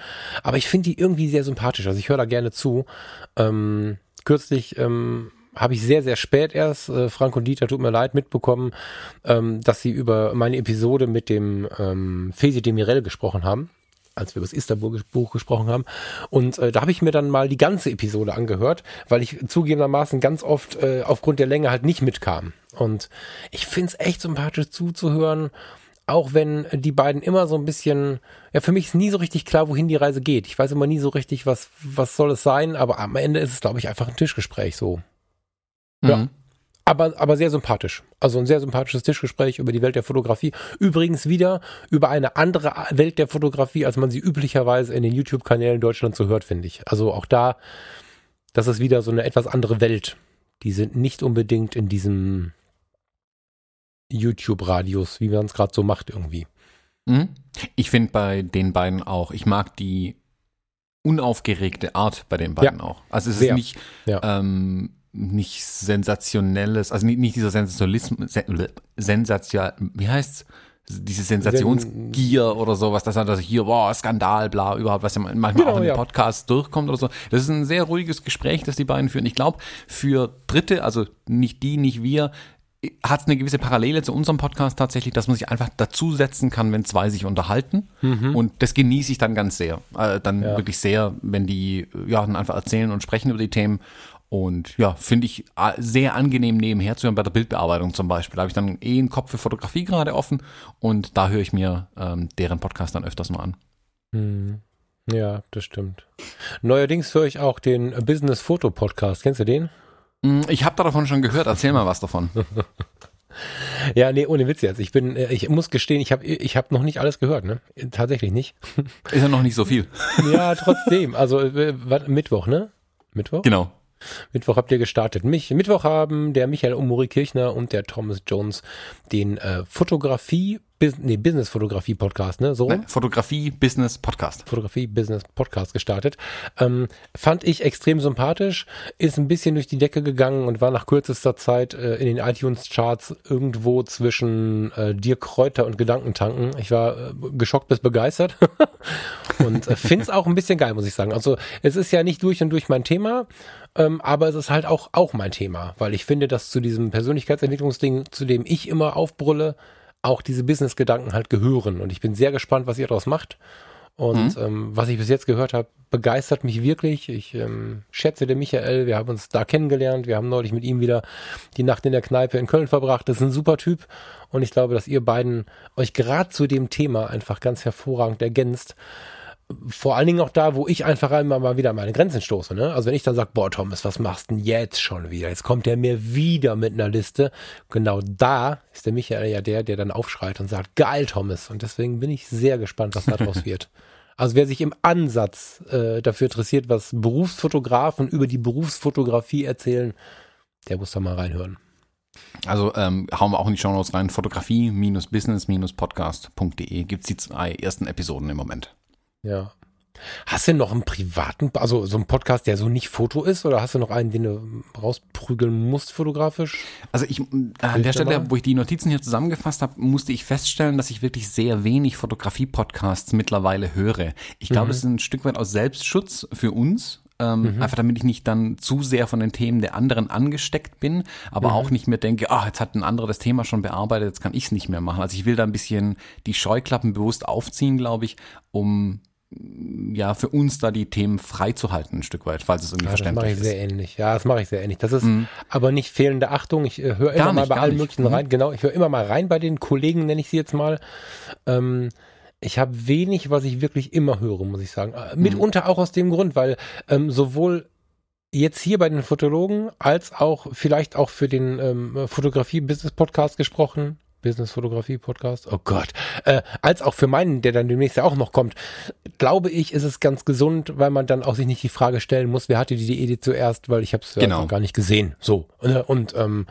Aber ich finde die irgendwie sehr sympathisch. Also ich höre da gerne zu. Ähm, kürzlich ähm, habe ich sehr, sehr spät erst, äh, Frank und Dieter, tut mir leid, mitbekommen, ähm, dass sie über meine Episode mit dem ähm, Fesi Demirel gesprochen haben als wir über das Istanbul-Buch gesprochen haben. Und äh, da habe ich mir dann mal die ganze Episode angehört, weil ich zugegebenermaßen ganz oft äh, aufgrund der Länge halt nicht mitkam. Und ich finde es echt sympathisch zuzuhören, auch wenn die beiden immer so ein bisschen, ja, für mich ist nie so richtig klar, wohin die Reise geht. Ich weiß immer nie so richtig, was, was soll es sein, aber am Ende ist es, glaube ich, einfach ein Tischgespräch so. Ja. Mhm. Aber, aber sehr sympathisch. Also ein sehr sympathisches Tischgespräch über die Welt der Fotografie. Übrigens wieder über eine andere Welt der Fotografie, als man sie üblicherweise in den YouTube-Kanälen Deutschland so hört, finde ich. Also auch da, das ist wieder so eine etwas andere Welt. Die sind nicht unbedingt in diesem YouTube-Radius, wie man es gerade so macht irgendwie. Mhm. Ich finde bei den beiden auch, ich mag die unaufgeregte Art bei den beiden auch. Also es Sehr. ist nicht, Ja. ähm, nicht sensationelles, also nicht, nicht dieser Sensationalismus, sen, Sensation, wie heißt's? Diese Sensationsgier oder sowas, dass er das hier, boah, Skandal, bla, überhaupt, was ja manchmal Genau, auch in den ja. Podcasts durchkommt oder so. Das ist ein sehr ruhiges Gespräch, das die beiden führen. Ich glaube, für Dritte, also nicht die, nicht wir, hat es eine gewisse Parallele zu unserem Podcast tatsächlich, dass man sich einfach dazusetzen kann, wenn zwei sich unterhalten. Und das genieße ich dann ganz sehr. Äh, dann Mhm. Ja. wirklich sehr, wenn die äh, ja dann einfach erzählen und sprechen über die Themen. Und ja, finde ich äh, sehr angenehm nebenher zu hören bei der Bildbearbeitung zum Beispiel. Da habe ich dann eh einen Kopf für Fotografie gerade offen und da höre ich mir ähm, deren Podcast dann öfters mal an. Hm. Ja, das stimmt. Neuerdings höre ich auch den Business Foto Podcast. Kennst du den? Mm, Ich habe davon schon gehört, erzähl mal was davon. Ja, nee, ohne Witz jetzt. Ich bin, äh, ich muss gestehen, ich habe ich hab noch nicht alles gehört, ne? Tatsächlich nicht. Ist ja noch nicht so viel. Ja, trotzdem. Also äh, Mittwoch, ne? Mittwoch? Genau. Mittwoch habt ihr gestartet. Mich, Mittwoch haben der Michael Umuri Kirchner und der Thomas Jones den äh, Fotografie, Bus nee, Business-Fotografie Podcast, ne? So rum? Ne? Fotografie, Business, Podcast. Fotografie Business Podcast gestartet. Ähm, fand ich extrem sympathisch, ist ein bisschen durch die Decke gegangen und war nach kürzester Zeit äh, in den iTunes Charts irgendwo zwischen äh, Dirk Kräuter und Gedankentanken. Ich war äh, geschockt bis begeistert und äh, finde es auch ein bisschen geil, muss ich sagen. Also es ist ja nicht durch und durch mein Thema, ähm, aber es ist halt auch auch mein Thema, weil ich finde, dass zu diesem Persönlichkeitsentwicklungsding, zu dem ich immer aufbrülle, auch diese Business-Gedanken halt gehören. Und ich bin sehr gespannt, was ihr daraus macht. Und ähm, was ich bis jetzt gehört habe, begeistert mich wirklich. Ich ähm, schätze den Michael. Wir haben uns da kennengelernt. Wir haben neulich mit ihm wieder die Nacht in der Kneipe in Köln verbracht. Das ist ein super Typ. Und ich glaube, dass ihr beiden euch gerade zu dem Thema einfach ganz hervorragend ergänzt. Vor allen Dingen auch da, wo ich einfach einmal mal wieder meine Grenzen stoße. Ne? Also wenn ich dann sage, boah Thomas, was machst du denn jetzt schon wieder? Jetzt kommt der mir wieder mit einer Liste. Genau da ist der Michael ja der, der dann aufschreit und sagt, geil Thomas. Und deswegen bin ich sehr gespannt, was daraus wird. Also wer sich im Ansatz äh, dafür interessiert, was Berufsfotografen über die Berufsfotografie erzählen, der muss da mal reinhören. Also ähm, hauen wir auch in die Shownotes rein. Fotografie-business-podcast.de gibt's die zwei ersten Episoden im Moment. Ja. Hast du noch einen privaten, also so einen Podcast, der so nicht Foto ist, oder hast du noch einen, den du rausprügeln musst fotografisch? Also ich an der Stelle, wo ich die Notizen hier zusammengefasst habe, musste ich feststellen, dass ich wirklich sehr wenig Fotografie-Podcasts mittlerweile höre. Ich glaube, das ist ein Stück weit aus Selbstschutz für uns. Ähm, Einfach damit ich nicht dann zu sehr von den Themen der anderen angesteckt bin, aber auch nicht mehr denke, ah, jetzt hat ein anderer das Thema schon bearbeitet, jetzt kann ich es nicht mehr machen. Also ich will da ein bisschen die Scheuklappen bewusst aufziehen, glaube ich, um ja, für uns da die Themen freizuhalten, ein Stück weit, falls es irgendwie Ja, das mache verständlich ich ist. sehr ähnlich. Ja, das mache ich sehr ähnlich. Das ist aber nicht fehlende Achtung. Ich äh, höre immer Gar mal nicht, bei allen nicht. möglichen Mhm. rein. Genau, ich höre immer mal rein bei den Kollegen, nenne ich sie jetzt mal. Ähm, ich habe wenig, was ich wirklich immer höre, muss ich sagen. Äh, Mitunter auch aus dem Grund, weil ähm, sowohl jetzt hier bei den Fotologen als auch vielleicht auch für den ähm, Fotografie-Business-Podcast gesprochen. Business-Fotografie-Podcast, oh Gott, äh, als auch für meinen, der dann demnächst ja auch noch kommt, glaube ich, ist es ganz gesund, weil man dann auch sich nicht die Frage stellen muss, wer hatte die Idee zuerst, weil ich habe es Genau. gar nicht gesehen. So. ne? Und ähm,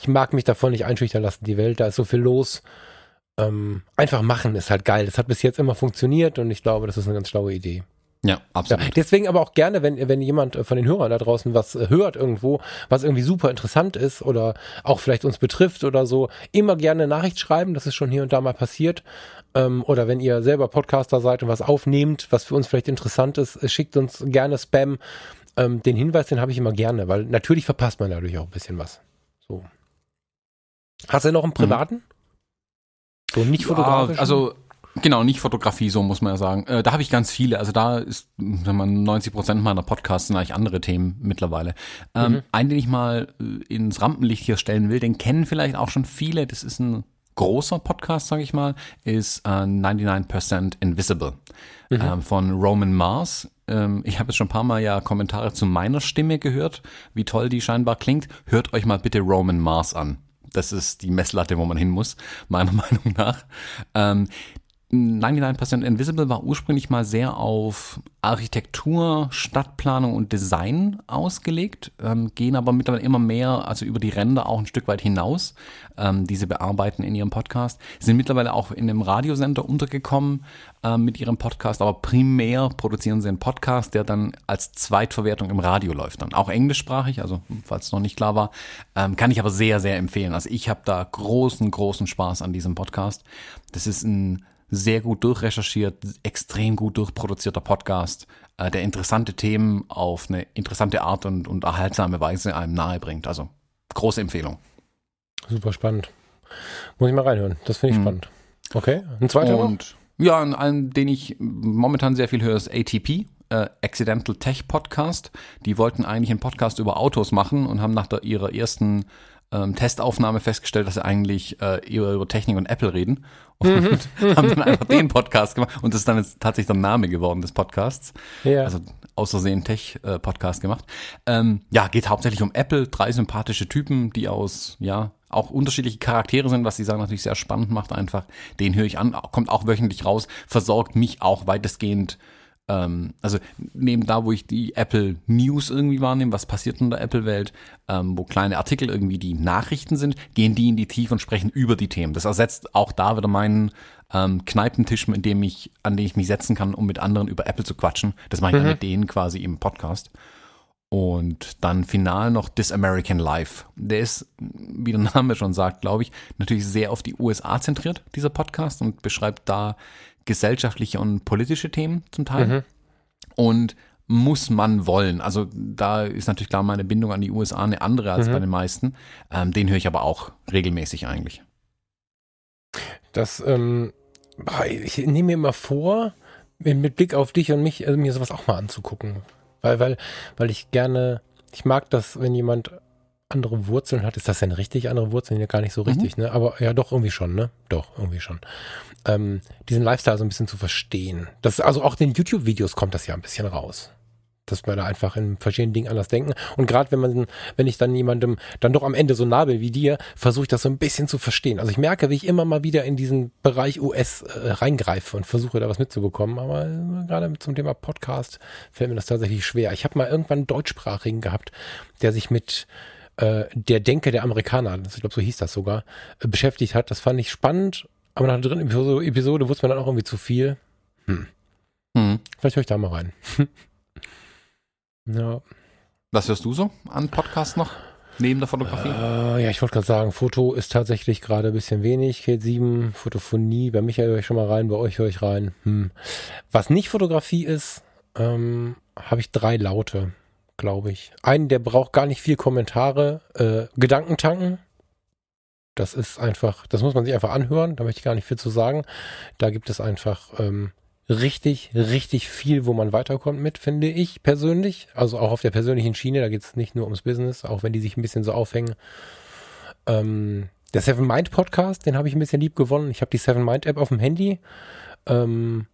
ich mag mich davon nicht einschüchtern lassen, die Welt, da ist so viel los. Ähm, einfach machen ist halt geil. Das hat bis jetzt immer funktioniert und ich glaube, das ist eine ganz schlaue Idee. Ja, Ja, absolut. deswegen aber auch gerne, wenn, wenn jemand von den Hörern da draußen was äh, hört irgendwo, was irgendwie super interessant ist oder auch vielleicht uns betrifft oder so, immer gerne eine Nachricht schreiben. Das ist schon hier und da mal passiert. Ähm, oder wenn ihr selber Podcaster seid und was aufnehmt, was für uns vielleicht interessant ist, äh, schickt uns gerne Spam. Ähm, den Hinweis, den habe ich immer gerne, weil natürlich verpasst man dadurch auch ein bisschen was. So. Hast du noch einen privaten? So nicht fotografisch? Ja, also genau, nicht Fotografie, so muss man ja sagen. Äh, da habe ich ganz viele. Also da ist, wenn man 90 Prozent meiner Podcasts sind eigentlich andere Themen mittlerweile. Ähm, Einen, den ich mal äh, ins Rampenlicht hier stellen will, den kennen vielleicht auch schon viele. Das ist ein großer Podcast, sage ich mal, ist äh, 99% Invisible ähm, von Roman Mars. Ähm, ich habe jetzt schon ein paar Mal ja Kommentare zu meiner Stimme gehört, wie toll die scheinbar klingt. Hört euch mal bitte Roman Mars an. Das ist die Messlatte, wo man hin muss, meiner Meinung nach. Ähm, 99% Invisible war ursprünglich mal sehr auf Architektur, Stadtplanung und Design ausgelegt, ähm, gehen aber mittlerweile immer mehr, also über die Ränder auch ein Stück weit hinaus, ähm, diese bearbeiten in ihrem Podcast, sind mittlerweile auch in einem Radiosender untergekommen ähm, mit ihrem Podcast, aber primär produzieren sie einen Podcast, der dann als Zweitverwertung im Radio läuft dann, auch englischsprachig, also falls es noch nicht klar war, ähm, kann ich aber sehr, sehr empfehlen. Also ich habe da großen, großen Spaß an diesem Podcast. Das ist ein sehr gut durchrecherchiert, extrem gut durchproduzierter Podcast, äh, der interessante Themen auf eine interessante Art und, und erhaltsame Weise einem nahe bringt. Also große Empfehlung. Super spannend. Muss ich mal reinhören. Das finde ich spannend. Okay. Ein zweiter noch? Und ja, einen, den ich momentan sehr viel höre, ist ATP. Äh, Accidental Tech Podcast. Die wollten eigentlich einen Podcast über Autos machen und haben nach der, ihrer ersten ähm, Testaufnahme festgestellt, dass sie eigentlich äh, eher über Technik und Apple reden und haben dann einfach den Podcast gemacht und das ist dann jetzt tatsächlich der Name geworden des Podcasts. Ja. Also aus Versehen Tech-Podcast gemacht. Ähm, ja, geht hauptsächlich um Apple, drei sympathische Typen, die aus, ja, auch unterschiedliche Charaktere sind, was die Sache natürlich sehr spannend macht einfach. Den höre ich an, kommt auch wöchentlich raus, versorgt mich auch weitestgehend ähm, also neben da, wo ich die Apple News irgendwie wahrnehme, was passiert in der Apple-Welt, ähm, wo kleine Artikel irgendwie die Nachrichten sind, gehen die in die Tiefe und sprechen über die Themen. Das ersetzt auch da wieder meinen ähm, Kneipentisch, in dem ich, an den ich mich setzen kann, um mit anderen über Apple zu quatschen. Das mache ich dann mit denen quasi im Podcast. Und dann final noch This American Life. Der ist, wie der Name schon sagt, glaube ich, natürlich sehr auf die USA zentriert, dieser Podcast, und beschreibt da gesellschaftliche und politische Themen zum Teil. Und muss man wollen. Also da ist natürlich klar meine Bindung an die USA eine andere als bei den meisten. Ähm, den höre ich aber auch regelmäßig eigentlich. Das, ähm, ich nehme mir immer vor, mit, Blick auf dich und mich, also mir sowas auch mal anzugucken. Weil, weil, weil ich gerne, ich mag das, wenn jemand andere Wurzeln hat. Ist das denn richtig? Andere Wurzeln ja gar nicht so richtig, ne? Aber ja, doch, irgendwie schon, ne? Doch, irgendwie schon. Ähm, diesen Lifestyle so ein bisschen zu verstehen. Das, also auch in den YouTube-Videos kommt das ja ein bisschen raus. Dass wir da einfach in verschiedenen Dingen anders denken. Und gerade wenn man, wenn ich dann jemandem dann doch am Ende so nah bin wie dir, versuche ich das so ein bisschen zu verstehen. Also ich merke, wie ich immer mal wieder in diesen Bereich US äh, reingreife und versuche da was mitzubekommen. Aber äh, gerade zum Thema Podcast fällt mir das tatsächlich schwer. Ich habe mal irgendwann einen deutschsprachigen gehabt, der sich mit äh, der Denke der Amerikaner, ich glaube, so hieß das sogar, äh, beschäftigt hat. Das fand ich spannend, aber nach der dritten Episode, Episode es mir dann auch irgendwie zu viel. Hm. Mhm. Vielleicht höre ich da mal rein. ja. Was hörst du so an Podcasts noch? Neben der Fotografie? Äh, ja, ich wollte gerade sagen, Foto ist tatsächlich gerade ein bisschen wenig. Kate 7, Fotophonie, bei Michael höre ich schon mal rein, bei euch höre ich rein. Hm. Was nicht Fotografie ist, ähm, habe ich drei Laute, glaube ich. Einen, der braucht gar nicht viel Kommentare. Äh, Gedankentanken. Das ist einfach, das muss man sich einfach anhören, da möchte ich gar nicht viel zu sagen. Da gibt es einfach ähm, richtig, richtig viel, wo man weiterkommt mit, finde ich persönlich. Also auch auf der persönlichen Schiene, da geht es nicht nur ums Business, auch wenn die sich ein bisschen so aufhängen. Ähm, der Seven Mind Podcast, den habe ich ein bisschen lieb gewonnen. Ich habe die Seven Mind App auf dem Handy. Ähm,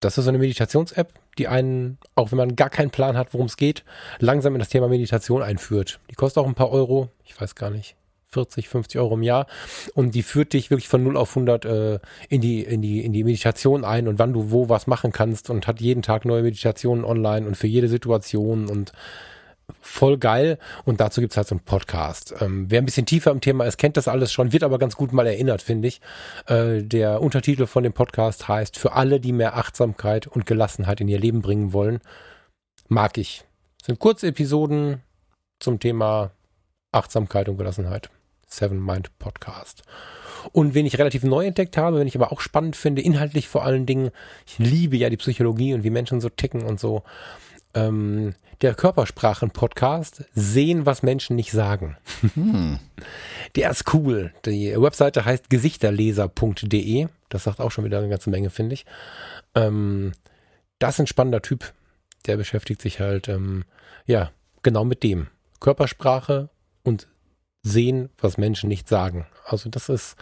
das ist so eine Meditations-App, die einen, auch wenn man gar keinen Plan hat, worum es geht, langsam in das Thema Meditation einführt. Die kostet auch ein paar Euro, ich weiß gar nicht. 40, 50 Euro im Jahr und die führt dich wirklich von 0 auf 100 äh, in, die, in, die, in die Meditation ein und wann du wo was machen kannst und hat jeden Tag neue Meditationen online und für jede Situation und voll geil und dazu gibt's halt so einen Podcast. Ähm, wer ein bisschen tiefer im Thema ist, kennt das alles schon, wird aber ganz gut mal erinnert, finde ich. Äh, der Untertitel von dem Podcast heißt Für alle, die mehr Achtsamkeit und Gelassenheit in ihr Leben bringen wollen, mag ich. Das sind kurze Episoden zum Thema Achtsamkeit und Gelassenheit. Seven Mind Podcast. Und wen ich relativ neu entdeckt habe, wenn ich aber auch spannend finde, inhaltlich vor allen Dingen, ich liebe ja die Psychologie und wie Menschen so ticken und so, ähm, der Körpersprachen-Podcast Sehen, was Menschen nicht sagen. Hm. Der ist cool. Die Webseite heißt gesichterleser.de. Das sagt auch schon wieder eine ganze Menge, finde ich. Ähm, das ist ein spannender Typ. Der beschäftigt sich halt, ähm, ja, genau mit dem. Körpersprache und sehen, was Menschen nicht sagen. Also das ist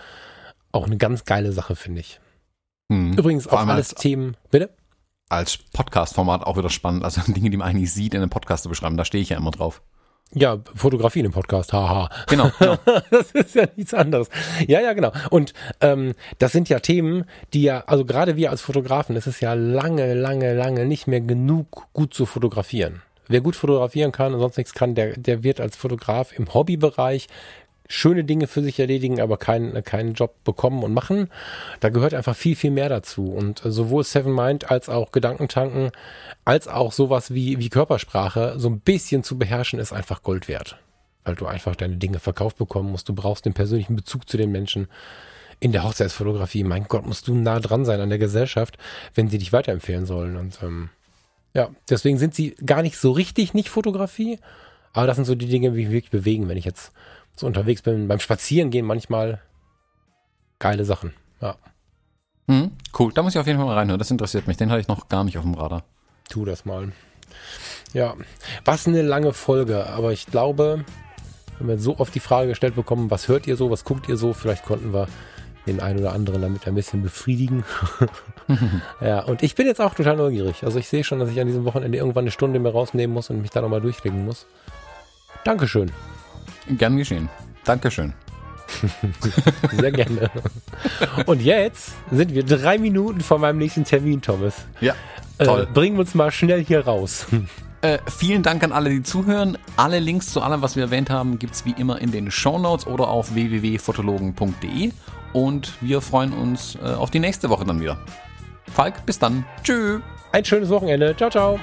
auch eine ganz geile Sache, finde ich. Hm. Übrigens auch alles als- Themen. Bitte? Als Podcast-Format auch wieder spannend. Also Dinge, die man eigentlich sieht, in einem Podcast zu beschreiben. Da stehe ich ja immer drauf. Ja, Fotografie in dem Podcast, haha. Genau, genau. das ist ja nichts anderes. Ja, ja, genau. Und ähm, das sind ja Themen, die ja, also gerade wir als Fotografen, es ist ja lange, lange, lange nicht mehr genug gut zu fotografieren. Wer gut fotografieren kann und sonst nichts kann, der, der wird als Fotograf im Hobbybereich schöne Dinge für sich erledigen, aber keinen, keinen Job bekommen und machen. Da gehört einfach viel, viel mehr dazu. Und äh, sowohl Seven Mind als auch Gedankentanken, als auch sowas wie, wie Körpersprache, so ein bisschen zu beherrschen, ist einfach Gold wert. Weil du einfach deine Dinge verkauft bekommen musst. Du brauchst den persönlichen Bezug zu den Menschen. In der Hochzeitsfotografie, mein Gott, musst du nah dran sein an der Gesellschaft, wenn sie dich weiterempfehlen sollen. Und ähm, ja, deswegen sind sie gar nicht so richtig nicht Fotografie. Aber das sind so die Dinge, die mich wirklich bewegen, wenn ich jetzt so unterwegs bin. Beim Spazierengehen manchmal geile Sachen. Ja, Hm. Cool, da muss ich auf jeden Fall mal reinhören. Das interessiert mich. Den hatte ich noch gar nicht auf dem Radar. tu das mal. Ja, was eine lange Folge. Aber ich glaube, wenn wir so oft die Frage gestellt bekommen, was hört ihr so, was guckt ihr so, vielleicht konnten wir den einen oder anderen damit ein bisschen befriedigen. ja, und ich bin jetzt auch total neugierig. Also ich sehe schon, dass ich an diesem Wochenende irgendwann eine Stunde mehr rausnehmen muss und mich da nochmal durchlegen muss. Dankeschön. Gern geschehen. Dankeschön. Sehr gerne. Und jetzt sind wir drei Minuten vor meinem nächsten Termin, Thomas. Ja, Äh, toll. bringen wir uns mal schnell hier raus. Äh, vielen Dank an alle, die zuhören. Alle Links zu allem, was wir erwähnt haben, gibt's wie immer in den Shownotes oder auf www.fotologen.de. Und wir freuen uns äh, auf die nächste Woche dann wieder. Falk, bis dann. Tschüss. Ein schönes Wochenende. Ciao, ciao.